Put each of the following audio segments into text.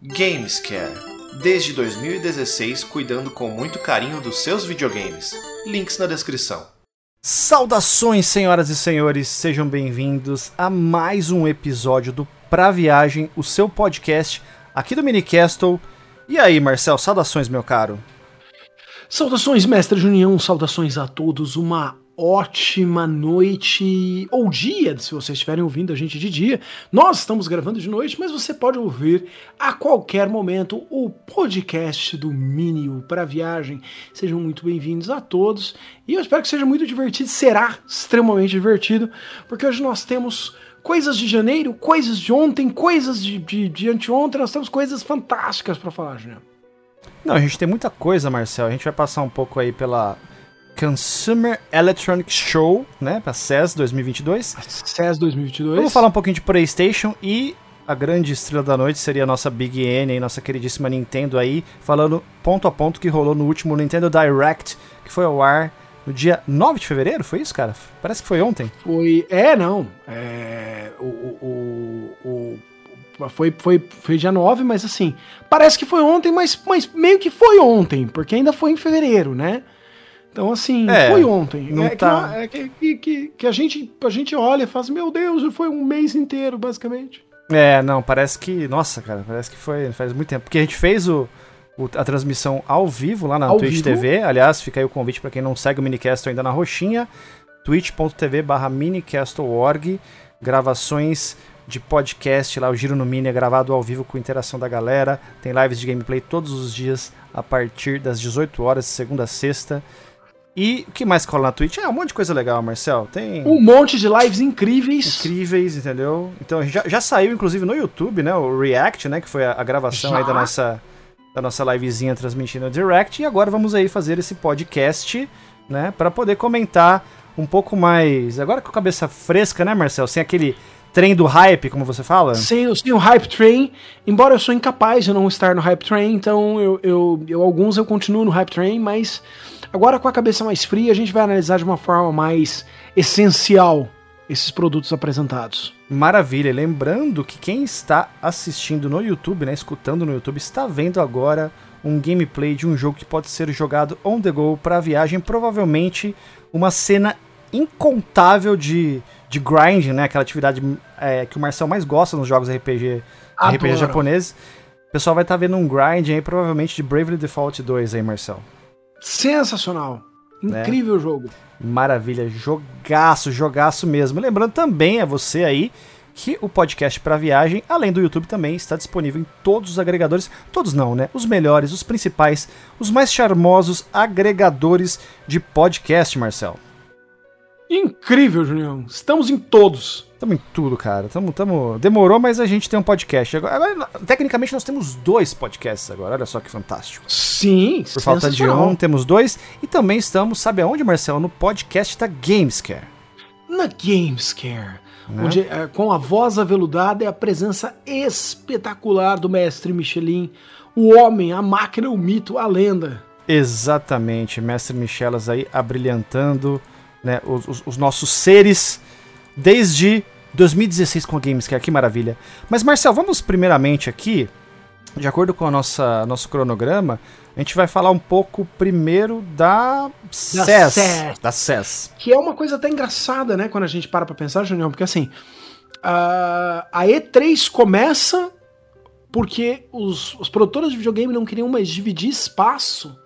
Gamescare. Desde 2016, cuidando com muito carinho dos seus videogames. Links na descrição. Saudações, senhoras e senhores, sejam bem-vindos a mais um episódio do Pra Viagem, o seu podcast aqui do Minicastle. E aí, Marcel, saudações, meu caro. Saudações, mestre Junião, saudações a todos. Uma ótima noite ou dia, se vocês estiverem ouvindo a gente de dia. Nós estamos gravando de noite, mas você pode ouvir a qualquer momento o podcast do Minio para viagem. Sejam muito bem-vindos a todos e eu espero que seja muito divertido. Será extremamente divertido, porque hoje nós temos coisas de janeiro, coisas de ontem, coisas de, de, de anteontem. Nós temos coisas fantásticas para falar, Junião. Não, a gente tem muita coisa, Marcel. A gente vai passar um pouco aí pela Consumer Electronics Show, né, para CES 2022. CES 2022. Vamos falar um pouquinho de PlayStation e a grande estrela da noite seria a nossa Big N, aí, nossa queridíssima Nintendo aí, falando ponto a ponto que rolou no último Nintendo Direct, que foi ao ar no dia 9 de fevereiro, foi isso, cara? Parece que foi ontem. Foi, é, não, é, o, o, o, o foi, foi, foi dia 9, mas assim, parece que foi ontem, mas, mas meio que foi ontem, porque ainda foi em fevereiro, né? Então, assim, é, foi ontem. Não é tá... que, é que, que, que, a, gente, a gente olha e fala assim, meu Deus, foi um mês inteiro, basicamente. É, não, parece que. Nossa, cara, parece que foi faz muito tempo. Porque a gente fez o, o a transmissão ao vivo lá na ao Twitch vivo? TV. Aliás, fica aí o convite para quem não segue o Minicast ainda na roxinha. twitch.tv barra minicast.org. Gravações de podcast lá, o Giro no Mini é gravado ao vivo com interação da galera. Tem lives de gameplay todos os dias a partir das 18 horas, segunda a sexta. E o que mais cola na Twitch? É um monte de coisa legal, Marcel. Tem. Um monte de lives incríveis. Incríveis, entendeu? Então já, já saiu, inclusive, no YouTube, né? O React, né? Que foi a, a gravação já? aí da nossa, da nossa livezinha transmitindo o Direct. E agora vamos aí fazer esse podcast, né? Para poder comentar um pouco mais. Agora com a cabeça fresca, né, Marcel? Sem aquele trem do hype, como você fala? Sim, sem o hype train. Embora eu sou incapaz de não estar no hype train, então eu, eu, eu alguns eu continuo no hype train, mas Agora, com a cabeça mais fria, a gente vai analisar de uma forma mais essencial esses produtos apresentados. Maravilha. Lembrando que quem está assistindo no YouTube, né, escutando no YouTube, está vendo agora um gameplay de um jogo que pode ser jogado on the go para viagem, provavelmente uma cena incontável de, de grinding, né, aquela atividade é, que o Marcel mais gosta nos jogos RPG, RPG japoneses. O pessoal vai estar tá vendo um grind aí, provavelmente de Bravely Default 2 aí, Marcel. Sensacional. Né? Incrível né? jogo. Maravilha, jogaço, jogaço mesmo. Lembrando também a você aí que o podcast para viagem, além do YouTube, também está disponível em todos os agregadores. Todos não, né? Os melhores, os principais, os mais charmosos agregadores de podcast, Marcel. Incrível, Julião. Estamos em todos. Estamos em tudo, cara. Tamo, tamo... Demorou, mas a gente tem um podcast. Agora, agora, tecnicamente, nós temos dois podcasts agora. Olha só que fantástico. Sim, Por falta de um, temos dois. E também estamos, sabe aonde, Marcelo? No podcast da Gamescare. Na Gamescare. Né? Onde, é, com a voz aveludada e a presença espetacular do mestre Michelin. O homem, a máquina, o mito, a lenda. Exatamente. Mestre Michelas aí abrilhantando né, os, os, nossos seres desde 2016 com a Gamescare, que maravilha. Mas Marcel, vamos primeiramente aqui, de acordo com o nosso cronograma, a gente vai falar um pouco primeiro da CES. Da CES. Que é uma coisa até engraçada, né, quando a gente para pra pensar, Junião, porque assim, a, a E3 começa porque os, os produtores de videogame não queriam mais dividir espaço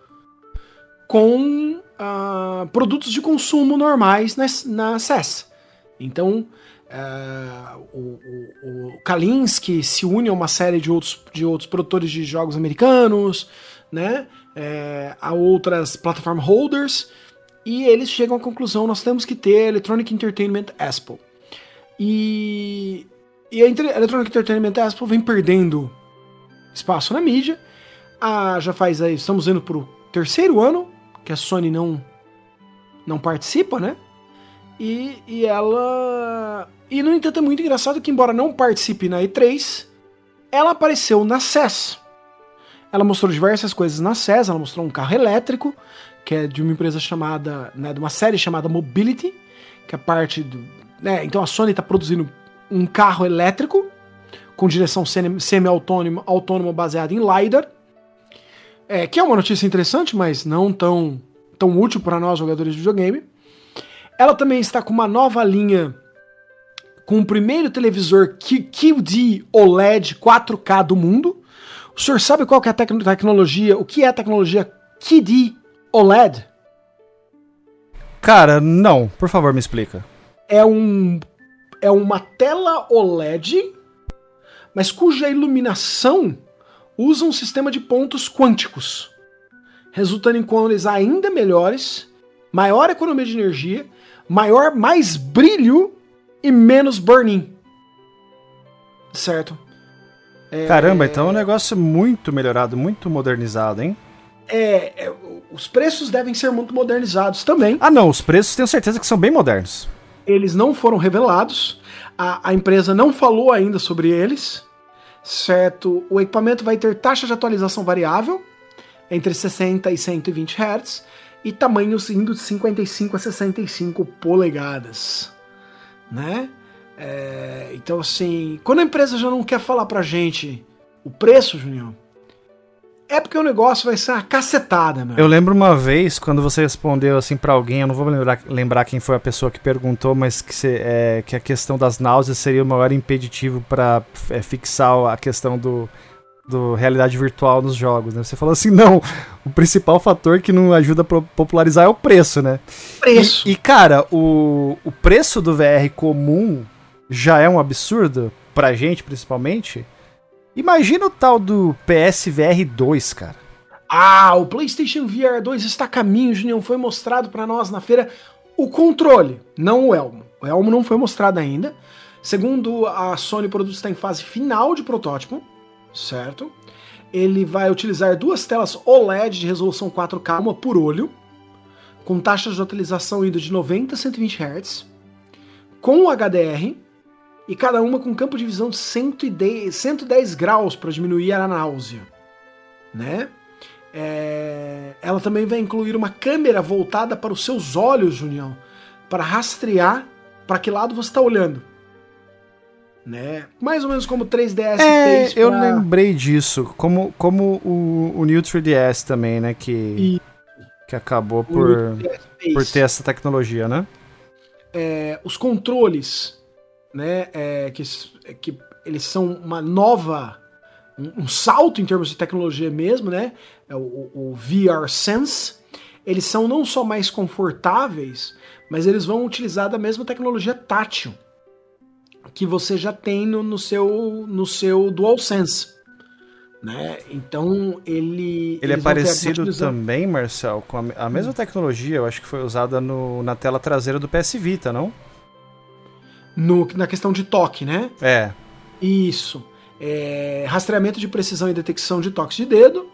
com uh, produtos de consumo normais na, na CES. Então, uh, o, o, o Kalinske se une a uma série de outros, de outros produtores de jogos americanos, né? É, a outras platform holders, e eles chegam à conclusão: nós temos que ter Electronic Entertainment Expo. E, e a Electronic Entertainment Expo vem perdendo espaço na mídia. Ah, já faz aí, estamos indo para o terceiro ano que a Sony não não participa, né? E, e ela. E no entanto é muito engraçado que, embora não participe na E3, ela apareceu na CES. Ela mostrou diversas coisas na CES, ela mostrou um carro elétrico, que é de uma empresa chamada. Né, de uma série chamada Mobility, que é parte do. Né, então a Sony está produzindo um carro elétrico com direção semi-autônoma autônoma baseada em LiDAR, é, que é uma notícia interessante, mas não tão, tão útil para nós jogadores de videogame. Ela também está com uma nova linha com o primeiro televisor QD OLED 4K do mundo. O senhor sabe qual que é a tec tecnologia? O que é a tecnologia QD OLED? Cara, não. Por favor, me explica. É um é uma tela OLED, mas cuja iluminação usa um sistema de pontos quânticos, resultando em cores ainda melhores, maior economia de energia, maior mais brilho e menos burn-in. Certo? É... Caramba, então é um negócio muito melhorado, muito modernizado, hein? É, é, os preços devem ser muito modernizados também. Ah, não, os preços tenho certeza que são bem modernos. Eles não foram revelados, a, a empresa não falou ainda sobre eles, certo? O equipamento vai ter taxa de atualização variável, entre 60 e 120 Hz, e tamanhos indo de 55 a 65 polegadas, né? É, então, assim, quando a empresa já não quer falar pra gente o preço, Juninho, é porque o negócio vai ser uma cacetada, meu. Eu lembro uma vez, quando você respondeu assim para alguém, eu não vou lembrar, lembrar quem foi a pessoa que perguntou, mas que, cê, é, que a questão das náuseas seria o maior impeditivo para é, fixar a questão do, do realidade virtual nos jogos, né? Você falou assim, não, o principal fator que não ajuda a popularizar é o preço, né? Preço. E, e, cara, o, o preço do VR comum já é um absurdo, pra gente principalmente, Imagina o tal do PSVR 2, cara. Ah, o PlayStation VR 2 está a caminho, Junião. Foi mostrado para nós na feira o controle, não o Elmo. O Elmo não foi mostrado ainda. Segundo a Sony, o produto está em fase final de protótipo, certo? Ele vai utilizar duas telas OLED de resolução 4K, uma por olho, com taxas de atualização indo de 90 a 120 Hz, com HDR, e cada uma com campo de visão de 110, 110 graus para diminuir a náusea, né? É, ela também vai incluir uma câmera voltada para os seus olhos, Junião, para rastrear para que lado você está olhando. Né? Mais ou menos como o 3DS é, fez. Pra... Eu lembrei disso, como, como o, o New 3DS também, né? Que, e... que acabou por, por ter essa tecnologia, né? É, os controles né, é, que, que eles são uma nova, um, um, salto em termos de tecnologia mesmo, né, é o, o, VR Sense, eles são não só mais confortáveis, mas eles vão utilizar da mesma tecnologia tátil que você já tem no, no seu, no seu DualSense. Né? Então ele. Ele é parecido também, Marcel, com a, a mesma tecnologia, eu acho que foi usada no, na tela traseira do PS Vita, não? no, na questão de toque, né? É. Isso. É, rastreamento de precisão e detecção de toques de dedo,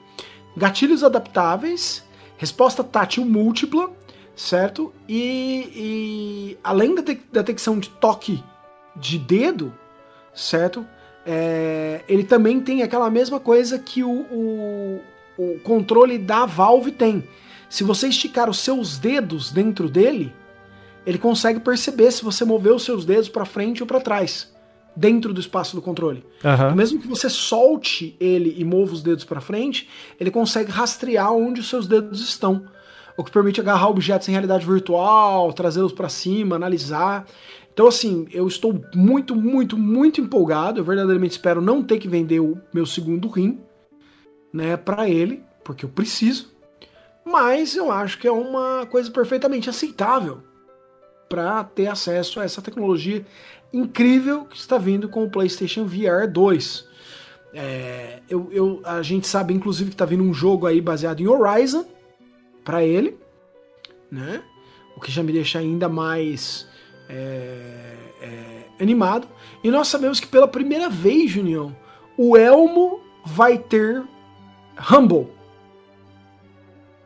gatilhos adaptáveis, resposta tátil múltipla, certo? E, e além da detecção de toque de dedo, certo? É, ele também tem aquela mesma coisa que o, o, o controle da Valve tem. Se você esticar os seus dedos dentro dele, ele consegue perceber se você mover os seus dedos para frente ou para trás, dentro do espaço do controle. Uhum. Mesmo que você solte ele e mova os dedos para frente, ele consegue rastrear onde os seus dedos estão, o que permite agarrar objetos em realidade virtual, trazê-los para cima, analisar. Então, assim, eu estou muito, muito, muito empolgado. Eu verdadeiramente espero não ter que vender o meu segundo rim, né, para ele, porque eu preciso. Mas eu acho que é uma coisa perfeitamente aceitável para ter acesso a essa tecnologia incrível que está vindo com o PlayStation VR 2. É, eu, eu, a gente sabe, inclusive, que está vindo um jogo aí baseado em Horizon para ele, né? O que já me deixa ainda mais é, é, animado. E nós sabemos que pela primeira vez, Junião, o Elmo vai ter Rumble.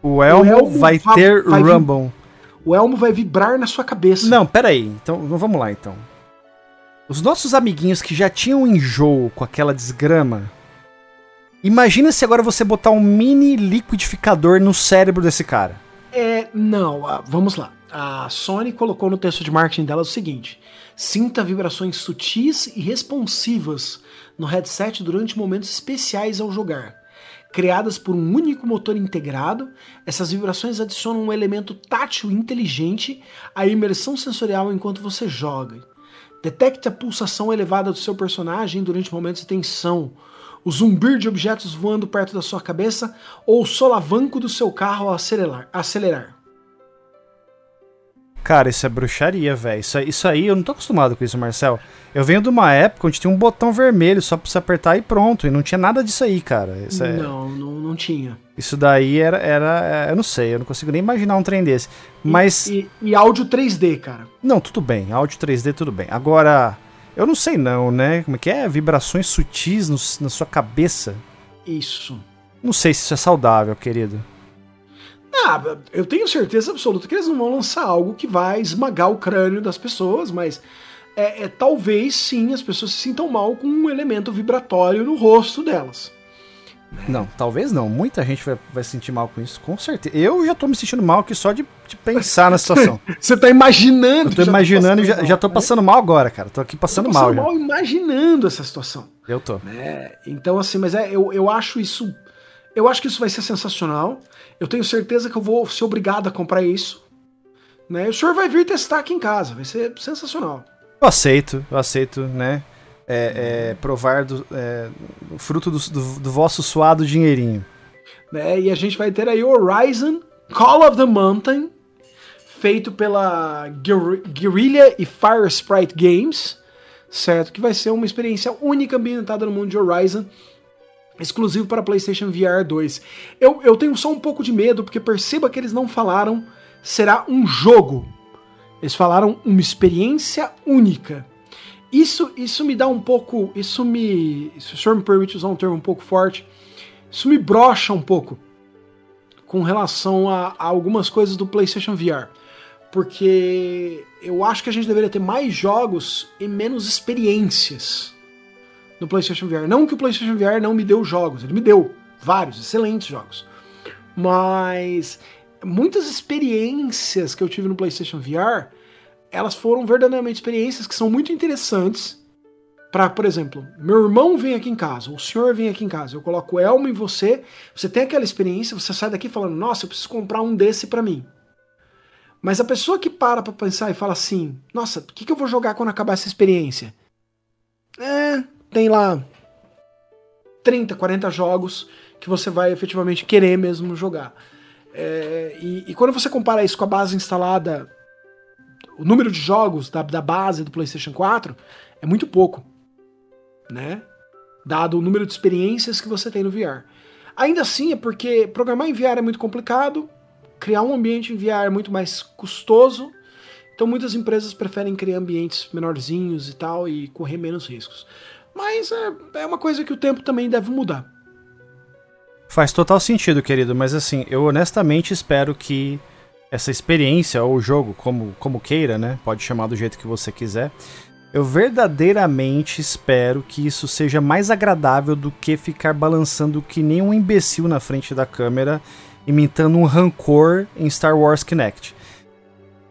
O Elmo, o Elmo vai, vai ter vai Rumble. Vir, o elmo vai vibrar na sua cabeça. Não, pera aí. Então, vamos lá então. Os nossos amiguinhos que já tinham enjoo com aquela desgrama. Imagina se agora você botar um mini liquidificador no cérebro desse cara. É, não, ah, vamos lá. A Sony colocou no texto de marketing dela o seguinte: sinta vibrações sutis e responsivas no headset durante momentos especiais ao jogar. Criadas por um único motor integrado, essas vibrações adicionam um elemento tátil inteligente à imersão sensorial enquanto você joga. Detecte a pulsação elevada do seu personagem durante momentos de tensão, o zumbir de objetos voando perto da sua cabeça ou o solavanco do seu carro ao acelerar. acelerar. Cara, isso é bruxaria, velho. Isso, isso aí, eu não tô acostumado com isso, Marcel. Eu venho de uma época onde tinha um botão vermelho só pra você apertar e pronto. E não tinha nada disso aí, cara. Isso é... Não, não, não tinha. Isso daí era, era. Eu não sei, eu não consigo nem imaginar um trem desse. Mas. E, e, e áudio 3D, cara. Não, tudo bem. Áudio 3D, tudo bem. Agora, eu não sei não, né? Como é que é? Vibrações sutis no, na sua cabeça. Isso. Não sei se isso é saudável, querido. Ah, eu tenho certeza absoluta que eles não vão lançar algo que vai esmagar o crânio das pessoas, mas é, é, talvez sim as pessoas se sintam mal com um elemento vibratório no rosto delas. Não, talvez não. Muita gente vai, vai se sentir mal com isso, com certeza. Eu já tô me sentindo mal aqui só de, de pensar na situação. Você tá imaginando. Eu tô imaginando e já, já tô passando mal agora, cara. Tô aqui passando, tô passando mal. mal imaginando essa situação. Eu tô. É, então, assim, mas é, eu, eu acho isso. Eu acho que isso vai ser sensacional. Eu tenho certeza que eu vou ser obrigado a comprar isso. Né? O senhor vai vir testar aqui em casa, vai ser sensacional. Eu aceito, eu aceito, né? É, é, provar do, é, fruto do, do, do, vosso suado dinheirinho. Né? E a gente vai ter aí Horizon Call of the Mountain, feito pela Guerrilla e Fire Sprite Games, certo? Que vai ser uma experiência única ambientada no mundo de Horizon exclusivo para PlayStation VR 2. Eu, eu tenho só um pouco de medo, porque perceba que eles não falaram será um jogo. Eles falaram uma experiência única. Isso, isso me dá um pouco. Isso me. Se o senhor me permite usar um termo um pouco forte, isso me brocha um pouco com relação a, a algumas coisas do PlayStation VR. Porque eu acho que a gente deveria ter mais jogos e menos experiências no PlayStation VR. Não que o PlayStation VR não me deu jogos, ele me deu vários excelentes jogos. Mas muitas experiências que eu tive no PlayStation VR, elas foram verdadeiramente experiências que são muito interessantes. Para, por exemplo, meu irmão vem aqui em casa, o senhor vem aqui em casa, eu coloco o Elmo em você, você tem aquela experiência, você sai daqui falando, nossa, eu preciso comprar um desse para mim. Mas a pessoa que para pra pensar e fala assim, nossa, o que, que eu vou jogar quando acabar essa experiência? É, tem lá 30, 40 jogos que você vai efetivamente querer mesmo jogar. É, e, e, quando você compara isso com a base instalada, o número de jogos da, da base do PlayStation 4 é muito pouco, né? Dado o número de experiências que você tem no VR. Ainda assim, é porque programar em VR é muito complicado, criar um ambiente em VR é muito mais custoso, então muitas empresas preferem criar ambientes menorzinhos e tal e correr menos riscos. Mas é, é uma coisa que o tempo também deve mudar. Faz total sentido, querido, mas assim, eu honestamente espero que essa experiência ou jogo, como, como queira, né? Pode chamar do jeito que você quiser. Eu verdadeiramente espero que isso seja mais agradável do que ficar balançando que nem um imbecil na frente da câmera, imitando um rancor em Star Wars Kinect.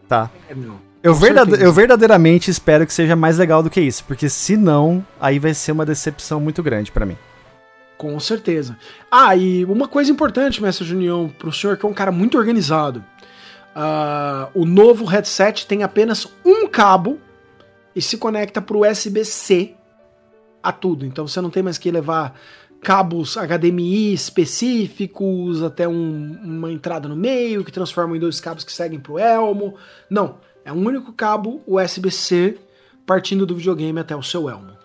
Tá? É, não. Eu, verdade eu, verdadeiramente espero que seja mais legal do que isso, porque se não, aí vai ser uma decepção muito grande para mim. Com certeza. Ah, e uma coisa importante, Mestre Junião, pro senhor que é um cara muito organizado. Uh, o novo headset tem apenas um cabo e se conecta pro USB-C a tudo. Então você não tem mais que levar cabos HDMI específicos até um, uma entrada no meio que transformam em dois cabos que seguem pro elmo. Não é um único cabo USB-C partindo do videogame até o seu elmo.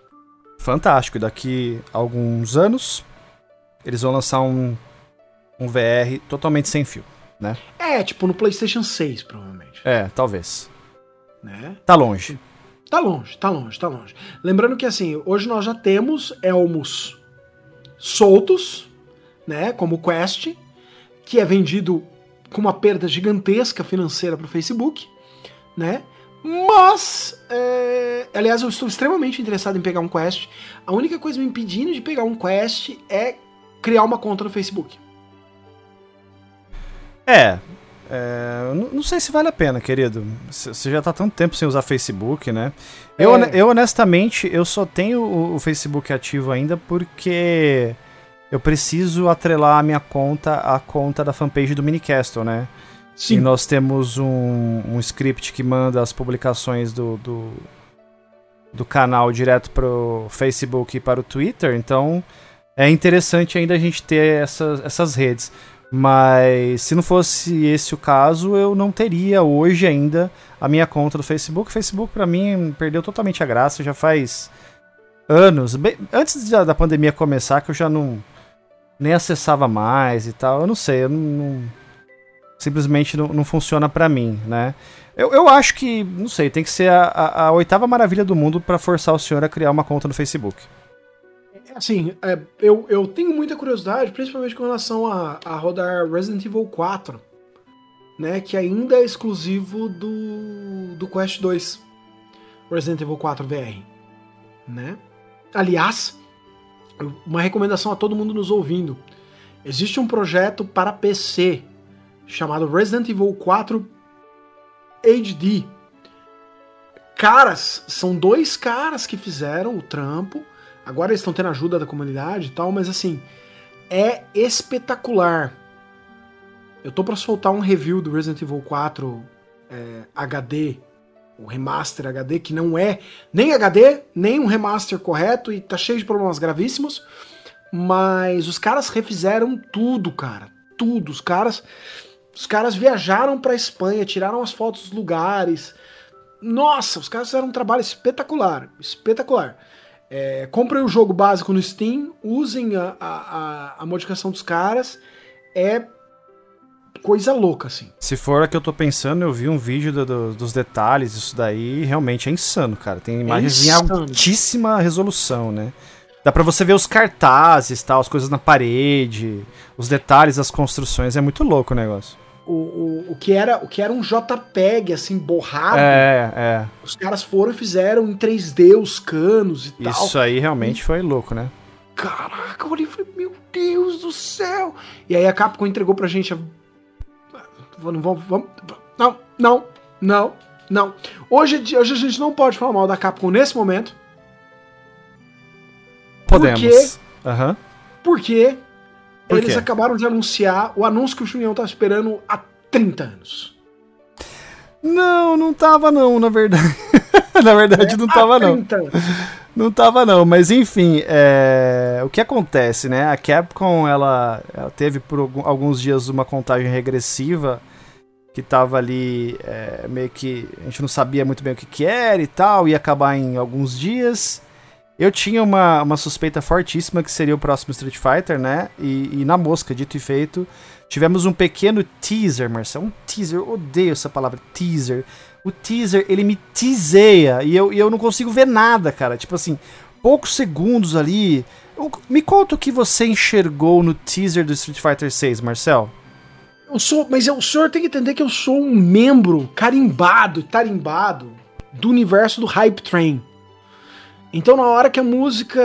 Fantástico. Daqui a alguns anos, eles vão lançar um, um VR totalmente sem fio, né? É, tipo no PlayStation 6, provavelmente. É, talvez. Né? Tá longe. Tá longe, tá longe, tá longe. Lembrando que assim, hoje nós já temos elmos soltos, né? Como o Quest, que é vendido com uma perda gigantesca financeira para o Facebook né? Mas, é... aliás, eu estou extremamente interessado em pegar um Quest. A única coisa me impedindo de pegar um Quest é criar uma conta no Facebook. É, É, não, sei se vale a pena, querido. Você já tá tanto tempo sem usar Facebook, né? É. Eu, eu, honestamente, eu só tenho o, o, Facebook ativo ainda porque eu preciso atrelar a minha conta à conta da fanpage do Minicastle, né? Sim. E nós temos um, um script que manda as publicações do, do, do canal direto pro Facebook e para o Twitter, então é interessante ainda a gente ter essas, essas redes. Mas se não fosse esse o caso, eu não teria hoje ainda a minha conta do Facebook. O Facebook, para mim, perdeu totalmente a graça. Já faz anos, bem, antes da, da, pandemia começar, que eu já não nem acessava mais e tal. Eu não sei, eu não, não simplesmente não, não funciona para mim, né? Eu, eu acho que, não sei, tem que ser a, a, a oitava maravilha do mundo para forçar o senhor a criar uma conta no Facebook. Assim, é, eu, eu tenho muita curiosidade, principalmente com relação a, a rodar Resident Evil 4, né? Que ainda é exclusivo do, do Quest 2. Resident Evil 4 VR. Né? Aliás, uma recomendação a todo mundo nos ouvindo. Existe um projeto para PC chamado Resident Evil 4 HD. Caras, são dois caras que fizeram o trampo Agora eles estão tendo ajuda da comunidade e tal, mas assim, é espetacular. Eu tô para soltar um review do Resident Evil 4 é, HD, o remaster HD, que não é nem HD, nem um remaster correto e tá cheio de problemas gravíssimos. Mas os caras refizeram tudo, cara. Tudo. Os caras. Os caras viajaram pra Espanha, tiraram as fotos dos lugares. Nossa, os caras fizeram um trabalho espetacular. Espetacular. É, comprem o jogo básico no Steam, usem a, a, a, modificação dos caras. É coisa louca, assim. Se for a que eu tô pensando, eu vi um vídeo do, do, dos detalhes, isso daí realmente é insano, cara. Tem imagens é em altíssima resolução, né? Dá pra você ver os cartazes, tal, as coisas na parede, os detalhes das construções, é muito louco o negócio o, o, o, que era, o que era um JPEG, assim, borrado. É, é. Os caras foram e fizeram em 3D os canos e tal. Isso aí realmente e... foi louco, né? Caraca, eu olhei e falei, meu Deus do céu! E aí a Capcom entregou pra gente. A... Vamos, vamos, vamos. Não, não, não, não. Hoje, hoje a gente não pode falar mal da Capcom nesse momento. Podemos. Porque, uhum. porque por eles quê? acabaram de anunciar o anúncio que o Junião tá esperando há 30 anos. Não, não tava não, na verdade. na verdade é, não tava não. Não tava não, mas enfim, é... o que acontece, né? A Capcom, ela, ela teve por alguns dias uma contagem regressiva que tava ali é, meio que a gente não sabia muito bem o que que era e tal, ia acabar em alguns dias. Eu tinha uma, uma suspeita fortíssima que seria o próximo Street Fighter, né? E, e, na mosca, dito e feito, tivemos um pequeno teaser, Marcelo. Um teaser, eu odeio essa palavra, teaser. O teaser, ele me teaseia e eu, e eu não consigo ver nada, cara. Tipo assim, poucos segundos ali. Eu, me conta o que você enxergou no teaser do Street Fighter 6, Marcel. Eu sou, mas o senhor tem que entender que eu sou um membro carimbado, tarimbado do universo do Hype Train. Então, na hora que a música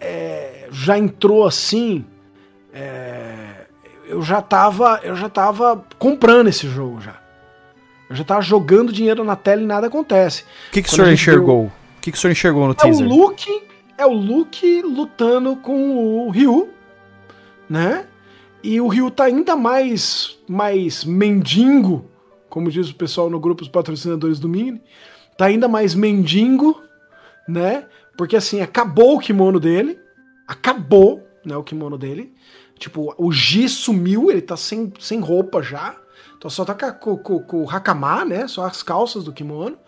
é, já entrou assim, é, eu já tava, eu já tava comprando esse jogo já. Eu já tava jogando dinheiro na tela e nada acontece. O que, que o senhor enxergou? O que, que o senhor enxergou no é teaser? O Luke, é o Luke lutando com o Ryu, né? E o Ryu tá ainda mais, mais mendigo, como diz o pessoal no grupo dos patrocinadores do Mini, tá ainda mais mendigo, né? Porque assim, acabou o kimono dele, acabou, né, o kimono dele. Tipo, o G sumiu, ele tá sem, sem roupa já. Então só tá com, com, com o hakama, né? Só as calças do kimono.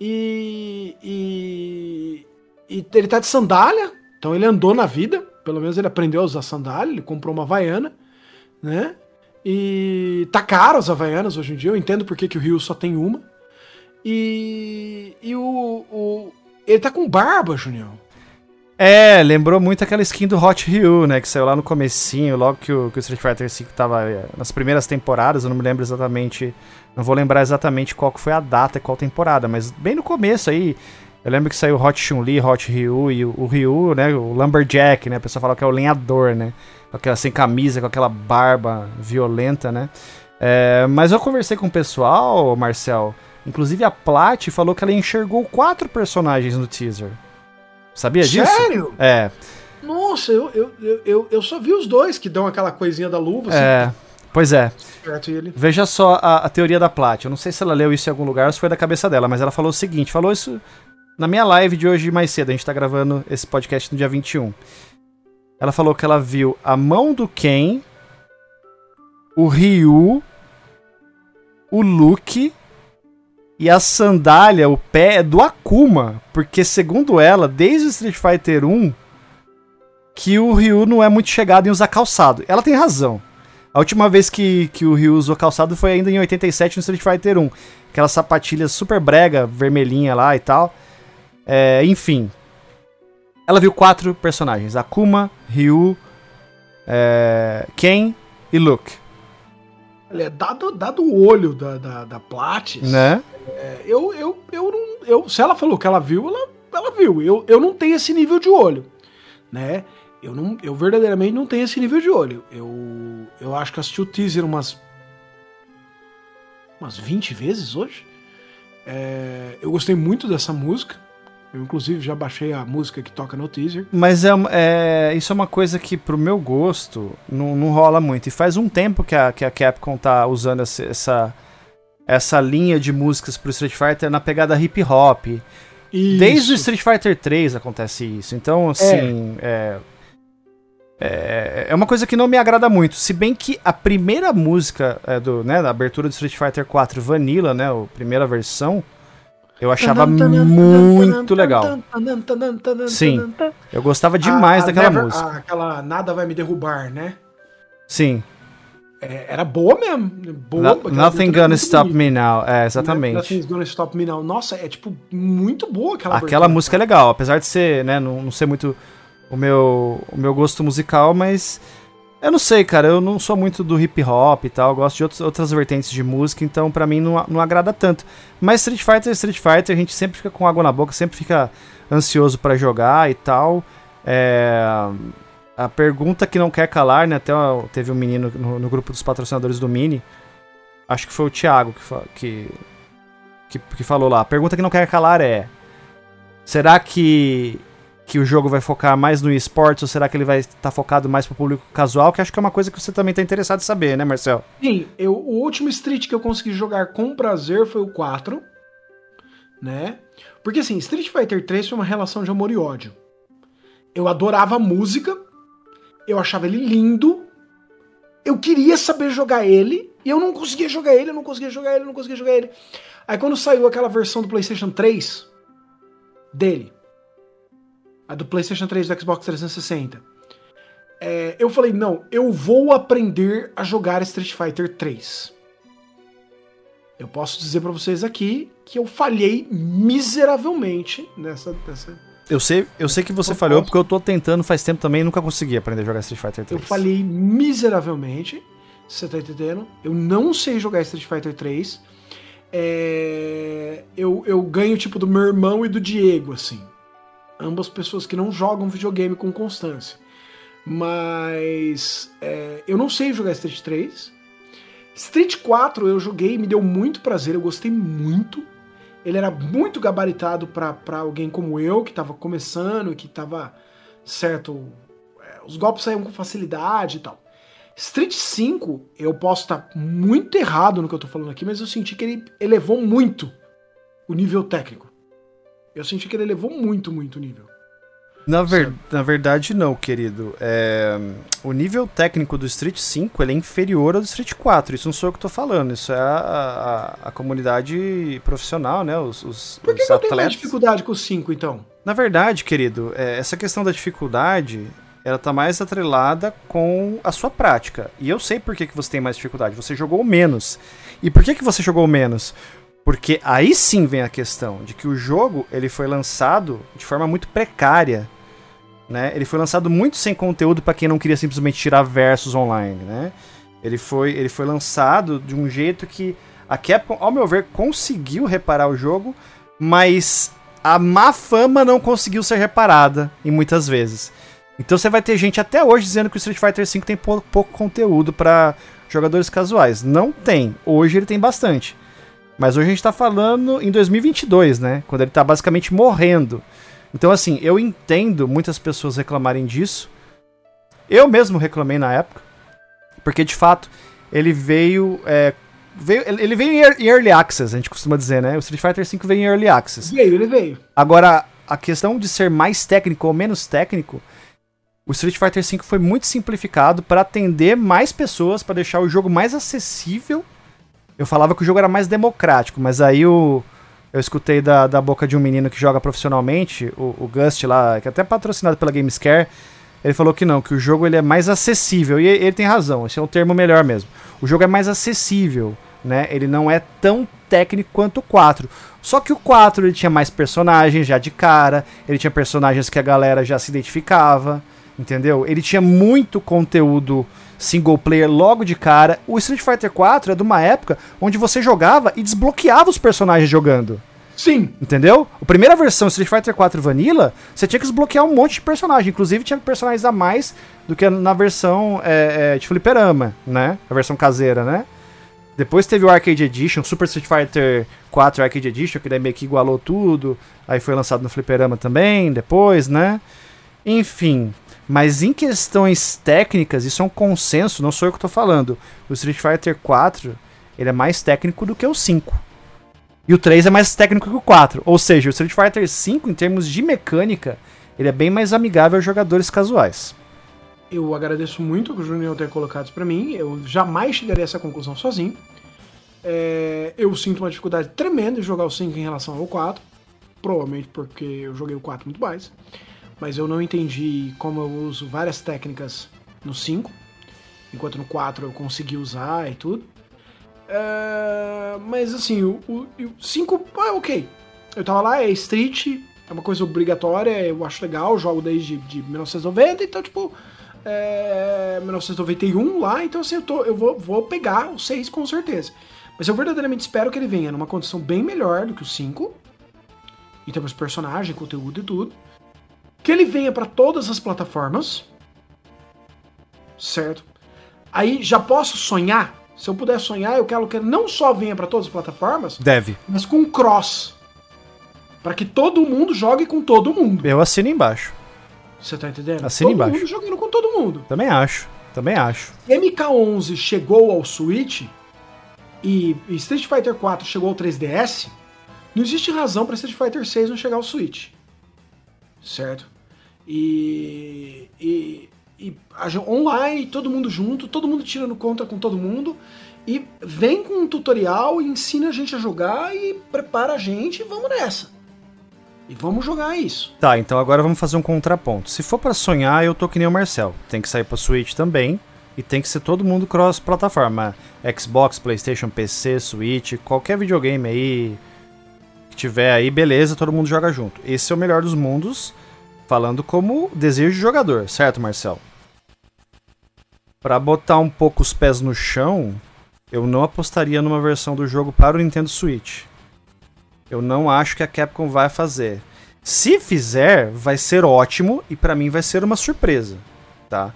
E, e, e ele tá de sandália, então ele andou na vida, pelo menos ele aprendeu a usar sandália, ele comprou uma havaiana, né? E tá caro as havaianas hoje em dia, eu entendo porque que o Rio só tem uma. E, e o, o, ele tá com barba, Junião. É, lembrou muito aquela skin do Hot Ryu, né? Que saiu lá no comecinho, logo que o, que o Street Fighter V tava é, nas primeiras temporadas, eu não me lembro exatamente. Não vou lembrar exatamente qual que foi a data e qual temporada, mas bem no começo aí. Eu lembro que saiu Hot Chun-Li, Hot Ryu e o, o Ryu, né? O Lumberjack, né? A pessoa fala que é o lenhador, né? Com aquela sem camisa, com aquela barba violenta, né? É, mas eu conversei com o pessoal, Marcel. Inclusive a Plat falou que ela enxergou quatro personagens no teaser. Sabia disso? Sério? É. Nossa, eu, eu, eu, eu, só vi os dois que dão aquela coisinha da luva. assim, É. Pois é. Veja só a, a teoria da Plat. Eu não sei se ela leu isso em algum lugar ou se foi da cabeça dela, mas ela falou o seguinte: falou isso na minha live de hoje mais cedo. A gente tá gravando esse podcast no dia 21. Ela falou que ela viu a mão do Ken, o Ryu, o Luke e a sandália, o pé é do Akuma. Porque, segundo ela, desde Street Fighter 1, que o Ryu não é muito chegado em usar calçado. Ela tem razão. A última vez que, que o Ryu usou calçado foi ainda em 87 no Street Fighter 1. Aquela sapatilha super brega, vermelhinha lá e tal. É, enfim. Ela viu quatro personagens: Akuma, Ryu, é, Ken e Luke. Olha, dado, dado o olho da, da, da Platis, Né? é, eu, eu, eu não. Eu, se ela falou que ela viu, ela, ela viu. Eu, eu não tenho esse nível de olho. Né? Eu, não, eu verdadeiramente não tenho esse nível de olho. Eu, eu acho que assisti o teaser umas. umas 20 vezes hoje. É, eu gostei muito dessa música. Eu, inclusive, já baixei a música que toca no teaser. Mas é, é- isso é uma coisa que, pro meu gosto, não, não rola muito. E faz um tempo que a, que a Capcom tá usando essa, essa, essa linha de músicas pro Street Fighter na pegada hip hop. Desde o Isso. Street Fighter 3 acontece isso. Então, assim. É. É, é uma coisa que não me agrada muito. Se bem que a primeira música é, do, né, da abertura do Street Fighter 4 Vanilla, né? A primeira versão, eu achava muito legal. Sim. Eu gostava demais A- a daquela Never- música. a- aquela Nada Vai Me Derrubar, né? Sim. É, era boa mesmo. Boa, No- aquela nothing gonna stop bonita. me now. É, exatamente. Nothing's Gonna Stop Me Now. Nossa, é tipo muito boa aquela Aquela abertura. música é legal, apesar de ser, né, não, não ser muito o meu, o meu gosto musical, mas eu não sei, cara, eu não sou muito do hip hop e tal, gosto de outros, outras vertentes de música, então pra mim não, não agrada tanto. Mas Street Fighter é Street Fighter, a gente sempre fica com água na boca, sempre fica ansioso pra jogar e tal. É, a pergunta que não quer calar, né, até teve um menino no, no grupo dos patrocinadores do Mini, acho que foi o Thiago que, que, que, que falou lá. A pergunta que não quer calar é: será que, que o jogo vai focar mais no esportes ou será que ele vai estar focado mais pro público casual? Que acho que é uma coisa que você também tá interessado em saber, né, Marcel? Sim, eu, o último Street que eu consegui jogar com prazer foi o 4. Né? Porque assim, Street Fighter 3 foi uma relação de amor e ódio. Eu adorava a música, eu achava ele lindo, eu queria saber jogar ele, e eu não conseguia jogar ele, eu não conseguia jogar ele, eu não conseguia jogar ele. Aí quando saiu aquela versão do PlayStation 3 dele, a do PlayStation 3 do Xbox 360, é, eu falei, não, eu vou aprender a jogar Street Fighter 3. Eu posso dizer pra vocês aqui que eu falhei miseravelmente nessa. nessa Eu sei, eu sei que você Eu falhou porque eu tô tentando faz tempo também e nunca consegui aprender a jogar Street Fighter 3. eu falhei miseravelmente. Você tá entendendo? Eu não sei jogar Street Fighter 3. É, eu, eu ganho tipo do meu irmão e do Diego, assim. Ambas pessoas que não jogam videogame com constância. Mas é, eu não sei jogar Street 3. Street 4 eu joguei, me deu muito prazer, eu gostei muito. Ele era muito gabaritado pra alguém como eu, que tava começando e que tava certo. é, os golpes saíam com facilidade e tal. Street 5, eu posso estar muito errado no que eu tô falando aqui, mas eu senti que ele elevou muito o nível técnico. Eu senti que ele elevou muito, muito o nível. Na, ver- na verdade, não, querido. É, o nível técnico do Street 5 ele é inferior ao do Street 4. Isso não sou eu que tô falando. Isso é a, a- a comunidade profissional, né? Os, os, Por que, os que eu tenho mais atletas. dificuldade com o 5, então? Na verdade, querido, é, essa questão da dificuldade, ela tá mais atrelada com a sua prática. E eu sei por que, que você tem mais dificuldade. Você jogou menos. E por que, que você jogou menos? Porque aí sim vem a questão de que o jogo ele foi lançado de forma muito precária. Né? Ele foi lançado muito sem conteúdo para quem não queria simplesmente tirar versos online. Né? Ele, foi, ele foi lançado de um jeito que a Capcom, ao meu ver, conseguiu reparar o jogo, mas a má fama não conseguiu ser reparada em muitas vezes. Então você vai ter gente até hoje dizendo que o Street Fighter V tem pou- pouco conteúdo pra, jogadores casuais. Não tem. Hoje ele tem bastante. Mas hoje a gente tá falando em 2022, né? Quando ele tá basicamente morrendo. Então, assim, eu entendo muitas pessoas reclamarem disso. Eu mesmo reclamei na época. Porque, de fato, ele veio. É, veio ele veio em Early Access, a gente costuma dizer, né? O Street Fighter V veio em Early Access. Veio, ele veio. Agora, a questão de ser mais técnico ou menos técnico. O Street Fighter V foi muito simplificado para atender mais pessoas, para deixar o jogo mais acessível eu falava que o jogo era mais democrático, mas aí o, eu escutei da, da boca de um menino que joga profissionalmente, o, o Gust lá, que é até patrocinado pela Gamescare, ele falou que não, que o jogo ele é mais acessível. E ele tem razão, esse é um termo melhor mesmo. O jogo é mais acessível, né? Ele não é tão técnico quanto o 4. Só que o 4 ele tinha mais personagens já de cara, ele tinha personagens que a galera já se identificava, entendeu? Ele tinha muito conteúdo single player logo de cara. O Street Fighter 4 é de uma época onde você jogava e desbloqueava os personagens jogando. Sim. Entendeu? A primeira versão Street Fighter 4 Vanilla, você tinha que desbloquear um monte de personagem. Inclusive tinha personagens a mais do que na versão é, é, de fliperama, né? A versão caseira, né? Depois teve o Arcade Edition, Super Street Fighter 4 Arcade Edition, que daí meio que igualou tudo. Aí foi lançado no fliperama também, depois, né? Enfim, mas em questões técnicas, isso é um consenso, não sou eu que estou falando. O Street Fighter 4 ele é mais técnico do que o 5. E o 3 é mais técnico que o 4. Ou seja, o Street Fighter 5, em termos de mecânica, ele é bem mais amigável aos jogadores casuais. Eu agradeço muito o Junior ter colocado isso mim. Eu jamais chegaria a essa conclusão sozinho. É, eu sinto uma dificuldade tremenda de jogar o 5 em relação ao 4. Provavelmente porque eu joguei o 4 muito mais mas eu não entendi como eu uso várias técnicas no 5, enquanto no 4 eu consegui usar e tudo. É, mas assim, o 5 é ok. Eu tava lá, é Street, é uma coisa obrigatória, eu acho legal, jogo desde de 1990, então tipo. É, 1991 lá, então assim, eu, tô, eu vou, vou pegar o 6 com certeza. Mas eu verdadeiramente espero que ele venha numa condição bem melhor do que o 5, em termos de personagem, conteúdo e tudo que ele venha para todas as plataformas, certo? Aí já posso sonhar. Se eu puder sonhar, eu quero que ele não só venha para todas as plataformas, deve, mas com cross, para que todo mundo jogue com todo mundo. Eu assino embaixo. Você tá entendendo? Assino todo embaixo. mundo jogando com todo mundo. Também acho. Também acho. MK11 chegou ao Switch e Street Fighter 4 chegou ao 3DS, não existe razão para Street Fighter 6 não chegar ao Switch. Certo? E, e, e online, todo mundo junto, todo mundo tirando conta com todo mundo. E vem com um tutorial, ensina a gente a jogar e prepara a gente e vamos nessa. E vamos jogar isso. Tá, então agora vamos fazer um contraponto. Se for para sonhar, eu tô que nem o Marcel. Tem que sair pra Switch também. E tem que ser todo mundo cross-plataforma. Xbox, Playstation, PC, Switch, qualquer videogame aí que tiver aí, beleza, todo mundo joga junto. Esse é o melhor dos mundos. Falando como desejo de jogador, certo, Marcel? Para botar um pouco os pés no chão, eu não apostaria numa versão do jogo para o Nintendo Switch. Eu não acho que a Capcom vai fazer. Se fizer, vai ser ótimo e para mim vai ser uma surpresa, tá?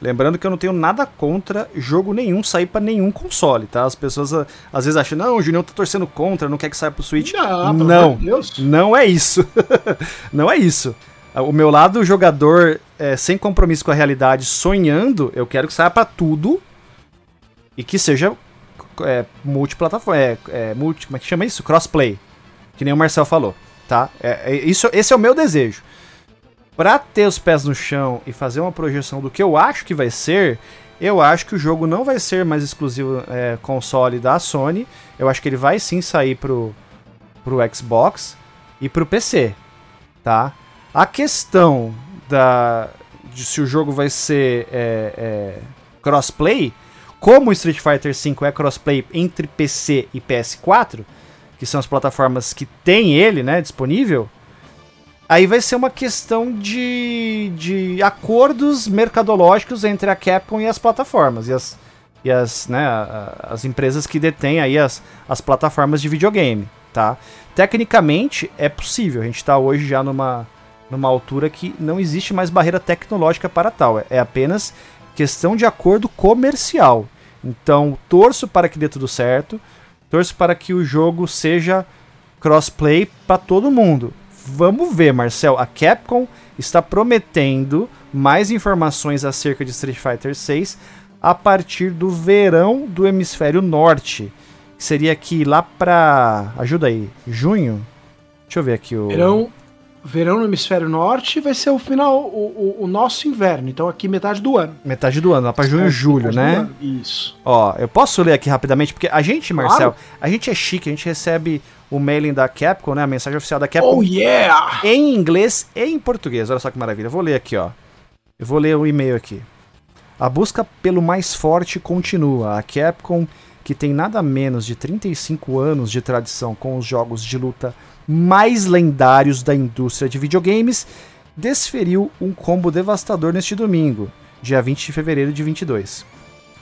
Lembrando que eu não tenho nada contra jogo nenhum sair para nenhum console, tá? As pessoas às vezes acham, não, o Junior tá torcendo contra, não quer que saia pro Switch. Não, não, não é isso. não é isso. O meu lado jogador é, sem compromisso com a realidade, sonhando, eu quero que saia para tudo e que seja é, multiplataforma, é, é, multi, como é que chama isso? Crossplay, que nem o Marcel falou, tá? É, é, isso, esse é o meu desejo. Pra ter os pés no chão e fazer uma projeção do que eu acho que vai ser, eu acho que o jogo não vai ser mais exclusivo é, console da Sony. Eu acho que ele vai sim sair pro, pro Xbox e pro PC, tá? A questão da, de se o jogo vai ser é, é, crossplay, como Street Fighter V é crossplay entre PC e PS4, que são as plataformas que tem ele né, disponível, aí vai ser uma questão de, de acordos mercadológicos entre a Capcom e as plataformas e as, e as, né, as empresas que detêm aí as, as plataformas de videogame, tá? Tecnicamente é possível, a gente está hoje já numa numa altura que não existe mais barreira tecnológica para tal. É apenas questão de acordo comercial. Então, torço para que dê tudo certo. Torço para que o jogo seja crossplay para todo mundo. Vamos ver, Marcel. A Capcom está prometendo mais informações acerca de Street Fighter 6 a partir do verão do hemisfério norte. Seria aqui lá para, ajuda aí, junho. Deixa eu ver aqui o verão verão no hemisfério norte vai ser o final, o, o, o, nosso inverno. Então aqui metade do ano. Metade do ano, lá pra junho e é, julho, né? Isso. Ó, eu posso ler aqui rapidamente, porque a gente, Marcel, claro. a gente é chique, a gente recebe o mailing da Capcom, né? A mensagem oficial da Capcom. Oh, yeah! Em inglês e em português. Olha só que maravilha. Eu vou ler aqui, ó. Eu vou ler o e-mail aqui. A busca pelo mais forte continua. A Capcom, que tem nada menos de 35 anos de tradição com os jogos de luta mais lendários da indústria de videogames, desferiu um combo devastador neste domingo, dia 20 de fevereiro de 22.